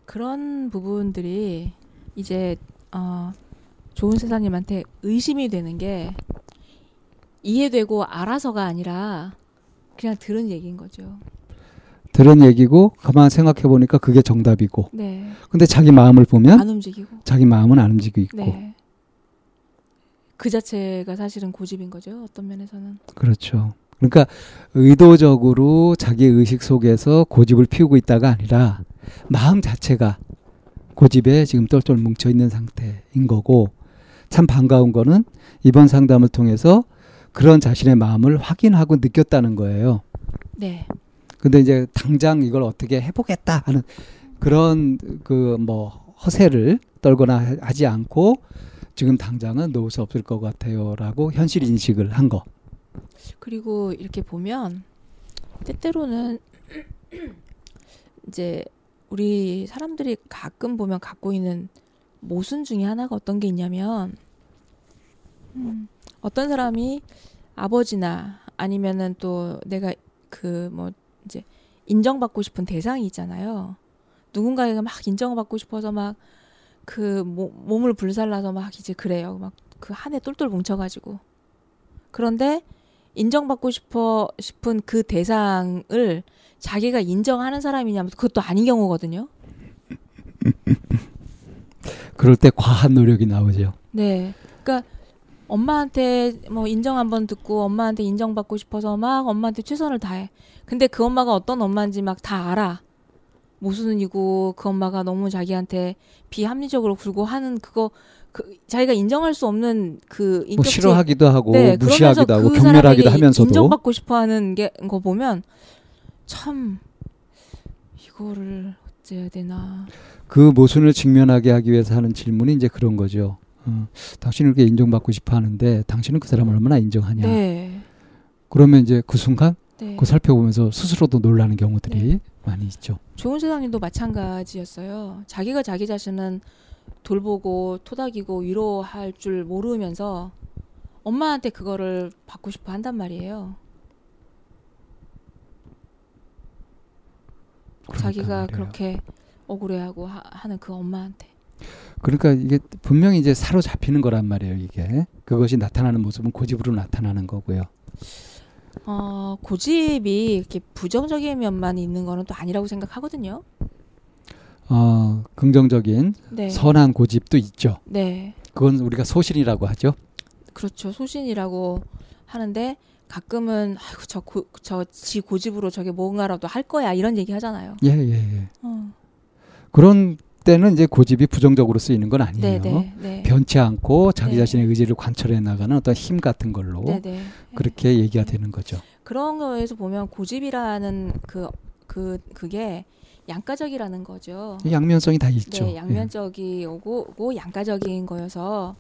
그런 부분들이 이제 어, 좋은 세상님한테 의심이 되는 게 이해되고 알아서가 아니라 그냥 들은 얘기인 거죠. 들은 얘기고 가만 생각해 보니까 그게 정답이고. 네. 근데 자기 마음을 보면 안 움직이고. 자기 마음은 안 움직이고 있고. 네. 그 자체가 사실은 고집인 거죠. 어떤 면에서는. 그렇죠. 그러니까 의도적으로 자기 의식 속에서 고집을 피우고 있다가 아니라 마음 자체가 고집에 지금 똘똘 뭉쳐 있는 상태인 거고 참 반가운 거는 이번 상담을 통해서 그런 자신의 마음을 확인하고 느꼈다는 거예요. 네. 근데 이제 당장 이걸 어떻게 해보겠다 하는 그런 그 뭐 허세를 떨거나 하- 하지 않고 지금 당장은 놓을 수 없을 것 같아요라고 현실 인식을 한 거. 그리고 이렇게 보면 때때로는 이제 우리 사람들이 가끔 보면 갖고 있는 모순 중에 하나가 어떤 게 있냐면 음, 어떤 사람이 아버지나 아니면은 또 내가 그 뭐 이제 인정받고 싶은 대상이 있잖아요. 누군가에게 막 인정받고 싶어서 막 그 몸을 불살라서 막 이제 그래요. 막 그 한에 똘똘 뭉쳐가지고 그런데 인정받고 싶어 싶은 그 대상을 자기가 인정하는 사람이냐면 그것도 아닌 경우거든요. <laughs> 그럴 때 과한 노력이 나오죠. 네. 그러니까 엄마한테 뭐 인정 한번 듣고 엄마한테 인정받고 싶어서 막 엄마한테 최선을 다해. 근데 그 엄마가 어떤 엄마인지 막 다 알아. 모순이고 그 엄마가 너무 자기한테 비합리적으로 굴고 하는 그거 그 자기가 인정할 수 없는 그뭐 인격체 싫어하기도 하고 네, 무시하기도 하고 그 경멸하기도 하면서도 인정받고 싶어하는 게 거 보면 참 이거를 어째야 되나. 그 모순을 직면하게 하기 위해서 하는 질문이 이제 그런 거죠. 어, 당신은 그렇게 인정받고 싶어 하는데 당신은 그 사람을 얼마나 인정하냐. 네. 그러면 이제 그 순간 네. 그거 살펴보면서 스스로도 놀라는 경우들이 네. 많이 있죠. 좋은 세상님도 마찬가지였어요. 자기가 자기 자신은 돌보고 토닥이고 위로할 줄 모르면서 엄마한테 그거를 받고 싶어 한단 말이에요. 그러니까 자기가 말이에요. 그렇게 억울해하고 하, 하는 그 엄마한테. 그러니까 이게 분명히 이제 사로잡히는 거란 말이에요. 이게 그것이 나타나는 모습은 고집으로 나타나는 거고요. 어, 고집이 이렇게 부정적인 면만 있는 거는 또 아니라고 생각하거든요. 어, 긍정적인 네. 선한 고집도 있죠. 네. 그건 우리가 소신이라고 하죠. 그렇죠. 소신이라고 하는데 가끔은 아이고 저저지 고집으로 저게 뭔가라도 할 거야 이런 얘기 하잖아요. 예, 예, 예. 어. 그런 때는 이제 고집이 부정적으로 쓰이는 건 아니에요. 네, 네, 네. 변치 않고 자기 네. 자신의 의지를 관철해 나가는 어떤 힘 같은 걸로 네, 네. 그렇게 얘기가 되는 거죠. 그런 거에서 보면 고집이라는 그 그 그게 양가적이라는 거죠. 양면성이 다 있죠. 네, 양면적이고 고 양가적인 거여서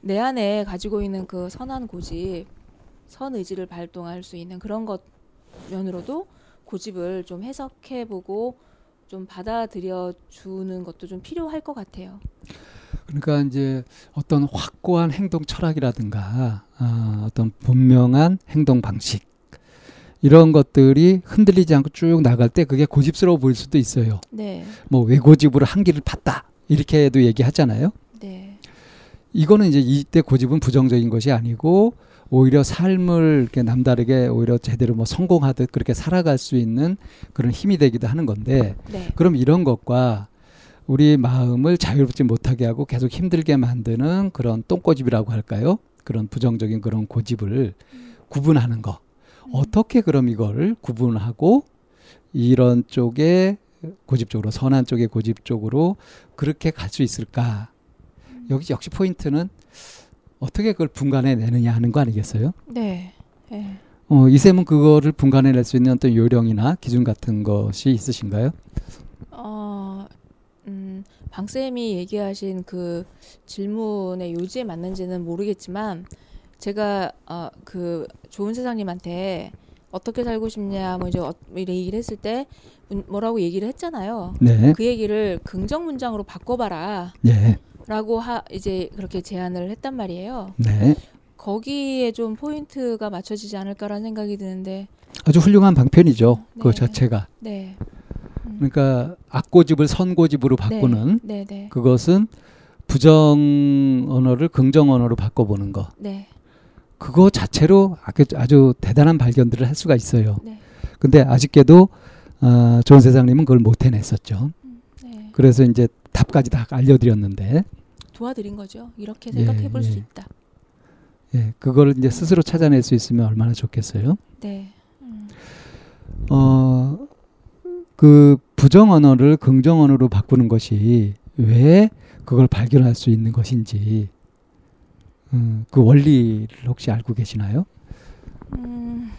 내 안에 가지고 있는 그 선한 고집, 선 의지를 발동할 수 있는 그런 것 면으로도 고집을 좀 해석해보고 좀 받아들여 주는 것도 좀 필요할 것 같아요. 예. 그러니까 이제 어떤 확고한 행동 철학이라든가 아, 어떤 분명한 행동 방식 이런 것들이 흔들리지 않고 쭉 나갈 때 그게 고집스러워 보일 수도 있어요. 네, 뭐 외고집으로 한기를 팠다 이렇게도 얘기하잖아요. 네, 이거는 이제 이때 고집은 부정적인 것이 아니고 오히려 삶을 이렇게 남다르게 오히려 제대로 뭐 성공하듯 그렇게 살아갈 수 있는 그런 힘이 되기도 하는 건데 네. 그럼 이런 것과 우리 마음을 자유롭지 못하게 하고 계속 힘들게 만드는 그런 똥꼬집이라고 할까요? 그런 부정적인 그런 고집을 구분하는 거. 어떻게 그럼 이걸 구분하고 이런 쪽에 고집 쪽으로 선한 쪽의 고집 쪽으로 그렇게 갈 수 있을까? 여기 역시 포인트는 어떻게 그걸 분간해 내느냐 하는 거 아니겠어요? 네. 네. 어, 이쌤은 그거를 분간해 낼 수 있는 어떤 요령이나 기준 같은 것이 있으신가요? 어, 음, 방 쌤이 얘기하신 그 질문의 요지에 맞는지는 모르겠지만 제가 어, 그 좋은 세상님한테 어떻게 살고 싶냐 뭐 이제 어, 이래 얘기를 했을 때 문- 뭐라고 얘기를 했잖아요. 네. 그 얘기를 긍정 문장으로 바꿔봐라. 예. 라고 하 이제 그렇게 제안을 했단 말이에요. 네. 거기에 좀 포인트가 맞춰지지 않을까라는 생각이 드는데, 아주 훌륭한 방편이죠. 그 네. 자체가. 네, 그러니까 악고집을 선고집으로 바꾸는 네, 네, 그것은 부정 언어를 긍정 언어로 바꿔보는 거. 네, 그거 자체로 아주, 대단한 발견들을 할 수가 있어요. 네, 근데 아쉽게도 어, 좋은 세상님은 그걸 못 해냈었죠. 네. 그래서 이제 답까지 다 알려드렸는데, 도와드린 거죠. 이렇게 예, 생각해볼 수 예. 있다. 예, 그걸 이제 스스로 찾아낼 수 있으면 얼마나 좋겠어요. 네, 음, 어, 그 부정 언어를 긍정 언어로 바꾸는 것이 왜 그걸 발견할 수 있는 것인지, 음, 그 원리를 혹시 알고 계시나요? 음,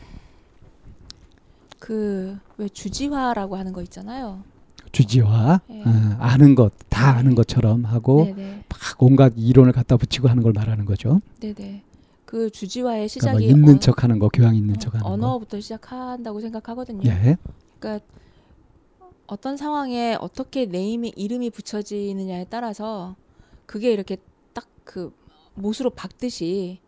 그 왜 주지화라고 하는 거 있잖아요. 주지와 예. 어, 아는 것, 다 아는 것처럼 하고 네, 네, 막 온갖 이론을 갖다 붙이고 하는 걸 말하는 거죠. 네, 네. 그 주지화의 그러니까 뭐 시작이 있는 어- 척하는 거, 교양 있는 어, 척하는 거. 언어부터 시작한다고 생각하거든요. 예, 그러니까 어떤 상황에 어떻게 네임이 이름이 붙여지느냐에 따라서 그게 이렇게 딱 그 못으로 박듯이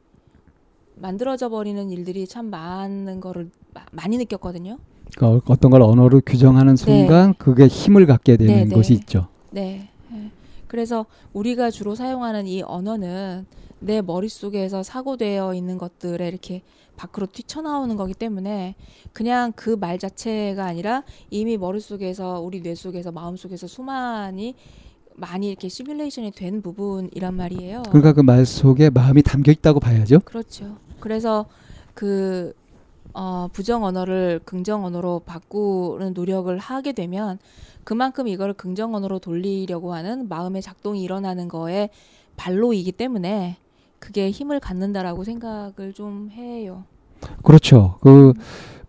만들어져 버리는 일들이 참 많은 거를 마- 많이 느꼈거든요. 그러니까 어떤 걸 언어로 규정하는 순간 그게 힘을 갖게 되는 네, 네. 것이 있죠. 네. 예. 그래서 우리가 주로 사용하는 이 언어는 내 머릿속에서 사고되어 있는 것들에 이렇게 밖으로 뛰쳐나오는 거기 때문에 그냥 그 말 자체가 아니라 이미 머릿속에서 우리 뇌 속에서 마음 속에서 수많이 많이 이렇게 시뮬레이션이 된 부분이란 말이에요. 그러니까 그 말 속에 마음이 담겨 있다고 봐야죠. 그렇죠. 그래서 그 어, 부정 언어를 긍정 언어로 바꾸는 노력을 하게 되면 그만큼 이걸 긍정 언어로 돌리려고 하는 마음의 작동이 일어나는 거에 발로이기 때문에 그게 힘을 갖는다라고 생각을 좀 해요. 그렇죠. 그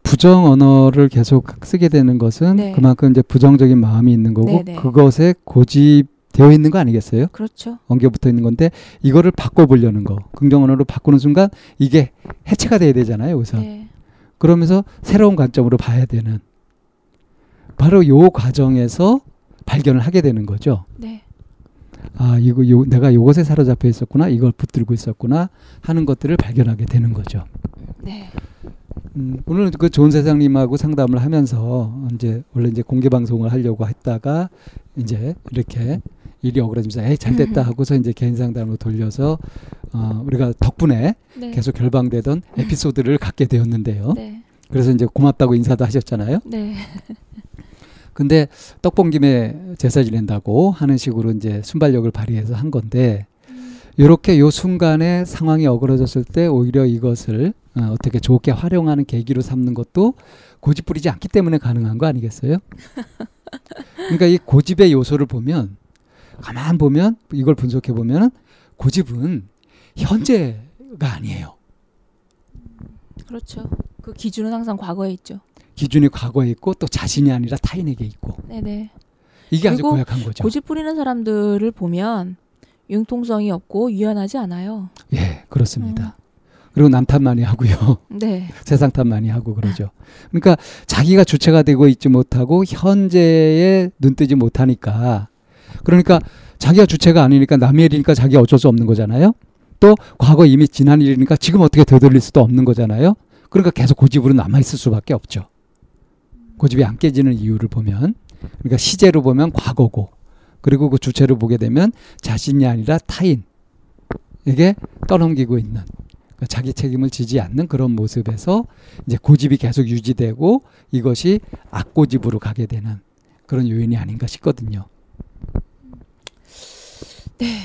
부정 언어를 계속 쓰게 되는 것은 네. 그만큼 이제 부정적인 마음이 있는 거고 네, 네. 그것에 고집 되어 있는 거 아니겠어요? 그렇죠. 엉겨 붙어 있는 건데 이거를 바꿔보려는 거 긍정 언어로 바꾸는 순간 이게 해체가 돼야 되잖아요. 우선 네. 그러면서 새로운 관점으로 봐야 되는 바로 요 과정에서 발견을 하게 되는 거죠. 네. 아 이거 요, 내가 요것에 사로잡혀 있었구나 이걸 붙들고 있었구나 하는 것들을 발견하게 되는 거죠. 네. 음, 오늘 그 좋은 세상님하고 상담을 하면서 이제 원래 이제 공개 방송을 하려고 했다가 이제 이렇게 일이 억울해지면서 에이 잘 됐다 음. 하고서 이제 개인 상담으로 돌려서 어, 우리가 덕분에 네. 계속 결방되던 에피소드를 갖게 되었는데요. 네. 그래서 이제 고맙다고 인사도 하셨잖아요. 네. 근데 떡본 김에 제사 지낸다고 하는 식으로 이제 순발력을 발휘해서 한 건데 이렇게 요 순간에 상황이 어그러졌을 때 오히려 이것을 어, 어떻게 좋게 활용하는 계기로 삼는 것도 고집 부리지 않기 때문에 가능한 거 아니겠어요? <laughs> 그러니까 이 고집의 요소를 보면 가만 보면 이걸 분석해 보면 고집은 현재가 아니에요. 그렇죠. 그 기준은 항상 과거에 있죠. 기준이 과거에 있고 또 자신이 아니라 타인에게 있고 네, 네. 이게 아주 고약한 거죠. 고집 부리는 사람들을 보면 융통성이 없고 유연하지 않아요. 예, 그렇습니다. 그리고 남탓 많이 하고요. <laughs> 네. <laughs> 세상 탓 많이 하고 그러죠. 그러니까 자기가 주체가 되고 있지 못하고 현재에 눈뜨지 못하니까 그러니까 자기가 주체가 아니니까 남의 일이니까 자기가 어쩔 수 없는 거잖아요. 또 과거 이미 지난 일이니까 지금 어떻게 되돌릴 수도 없는 거잖아요. 그러니까 계속 고집으로 남아 있을 수밖에 없죠. 고집이 안 깨지는 이유를 보면 그러니까 시제로 보면 과거고 그리고 그 주체를 보게 되면 자신이 아니라 타인에게 떠넘기고 있는 그러니까 자기 책임을 지지 않는 그런 모습에서 이제 고집이 계속 유지되고 이것이 악고집으로 가게 되는 그런 요인이 아닌가 싶거든요. 네.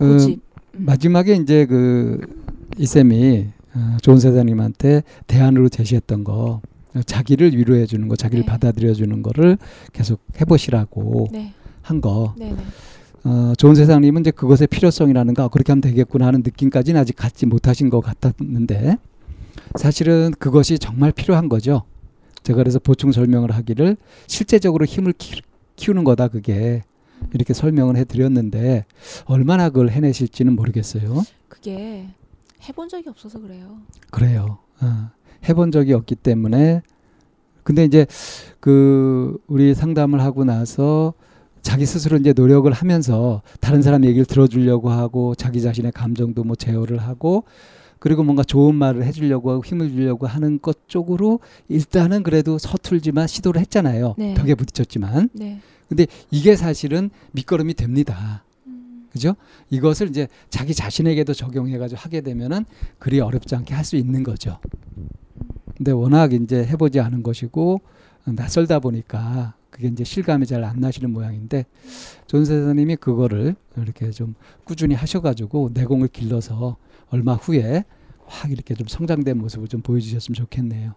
음. 마지막에 이제 그 이쌤이 어, 좋은 세상님한테 대안으로 제시했던 거 어, 자기를 위로해 주는 거, 자기를 네. 받아들여 주는 거를 계속 해보시라고 네. 한 거. 네. 네. 어, 좋은 세상님은 이제 그것의 필요성이라는 가 아, 그렇게 하면 되겠구나 하는 느낌까지는 아직 갖지 못하신 것 같았는데 사실은 그것이 정말 필요한 거죠. 제가 그래서 보충 설명을 하기를 실제적으로 힘을 키, 키우는 거다 그게 이렇게 설명을 해드렸는데 얼마나 그걸 해내실지는 모르겠어요. 그게 해본 적이 없어서 그래요. 그래요. 어, 해본 적이 없기 때문에 근데 이제 그 우리 상담을 하고 나서 자기 스스로 이제 노력을 하면서 다른 사람 얘기를 들어주려고 하고 자기 자신의 감정도 뭐 제어를 하고 그리고 뭔가 좋은 말을 해주려고 하고 힘을 주려고 하는 것 쪽으로 일단은 그래도 서툴지만 시도를 했잖아요. 네. 벽에 부딪혔지만 네. 이게 사실은 밑거름이 됩니다. 음, 그죠? 이것을 이제 자기 자신에게도 적용해가지고 하게 되면은 그리 어렵지 않게 할 수 있는 거죠. 근데 워낙 이제 해보지 않은 것이고 낯설다 보니까 그게 이제 실감이 잘 안 나시는 모양인데 존세사님이 그거를 이렇게 좀 꾸준히 하셔가지고 내공을 길러서 얼마 후에 확 이렇게 좀 성장된 모습을 좀 보여주셨으면 좋겠네요.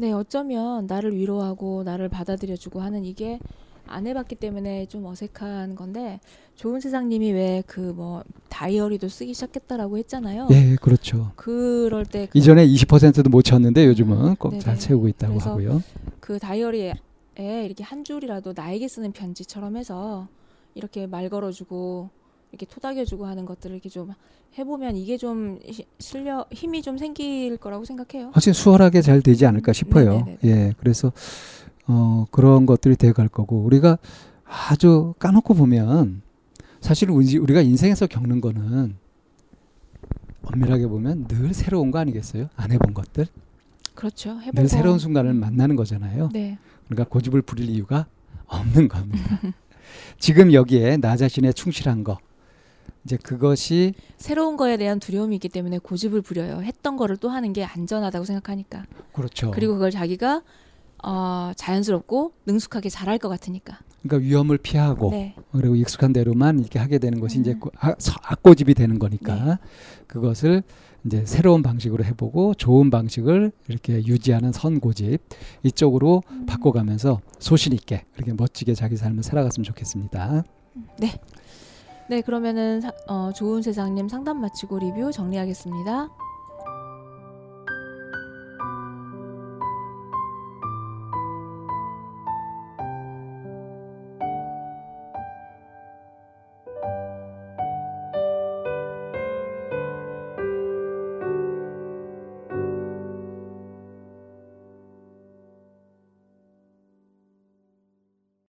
네, 어쩌면 나를 위로하고 나를 받아들여주고 하는 이게 안 해봤기 때문에 좀 어색한 건데 좋은 세상님이 왜 그 뭐 다이어리도 쓰기 시작했다라고 했잖아요. 예, 그렇죠. 그럴 때 그, 이전에 20%도 못 쳤는데 요즘은 꼭잘 네네. 채우고 있다고 하고요. 그 다이어리에 이렇게 한 줄이라도 나에게 쓰는 편지처럼 해서 이렇게 말 걸어주고 이렇게 토닥여주고 하는 것들을 이렇게 좀 해보면 이게 좀 시- 실력 힘이 좀 생길 거라고 생각해요. 훨씬 수월하게 잘 되지 않을까 싶어요. 네네네. 예, 그래서 어, 그런 것들이 돼갈 거고 우리가 아주 까놓고 보면 사실 우리- 우리가 인생에서 겪는 거는 엄밀하게 보면 늘 새로운 거 아니겠어요? 안 해본 것들 그렇죠. 해보고 늘 새로운 순간을 만나는 거잖아요. 네, 그러니까 고집을 부릴 이유가 없는 겁니다. <laughs> 지금 여기에 나 자신에 충실한 거 이제 그것이 새로운 거에 대한 두려움이 있기 때문에 고집을 부려요. 했던 거를 또 하는 게 안전하다고 생각하니까. 그렇죠. 그리고 그걸 자기가 어, 자연스럽고 능숙하게 잘할 것 같으니까. 그러니까 위험을 피하고 네, 그리고 익숙한 대로만 이렇게 하게 되는 것이 음. 이제 고- 아, 서- 악고집이 되는 거니까 네. 그것을 이제 새로운 방식으로 해보고 좋은 방식을 이렇게 유지하는 선고집 이쪽으로 음. 바꿔가면서 소신 있게 그렇게 멋지게 자기 삶을 살아갔으면 좋겠습니다. 네 그러면은 사- 어, 좋은 세상님 상담 마치고 리뷰 정리하겠습니다.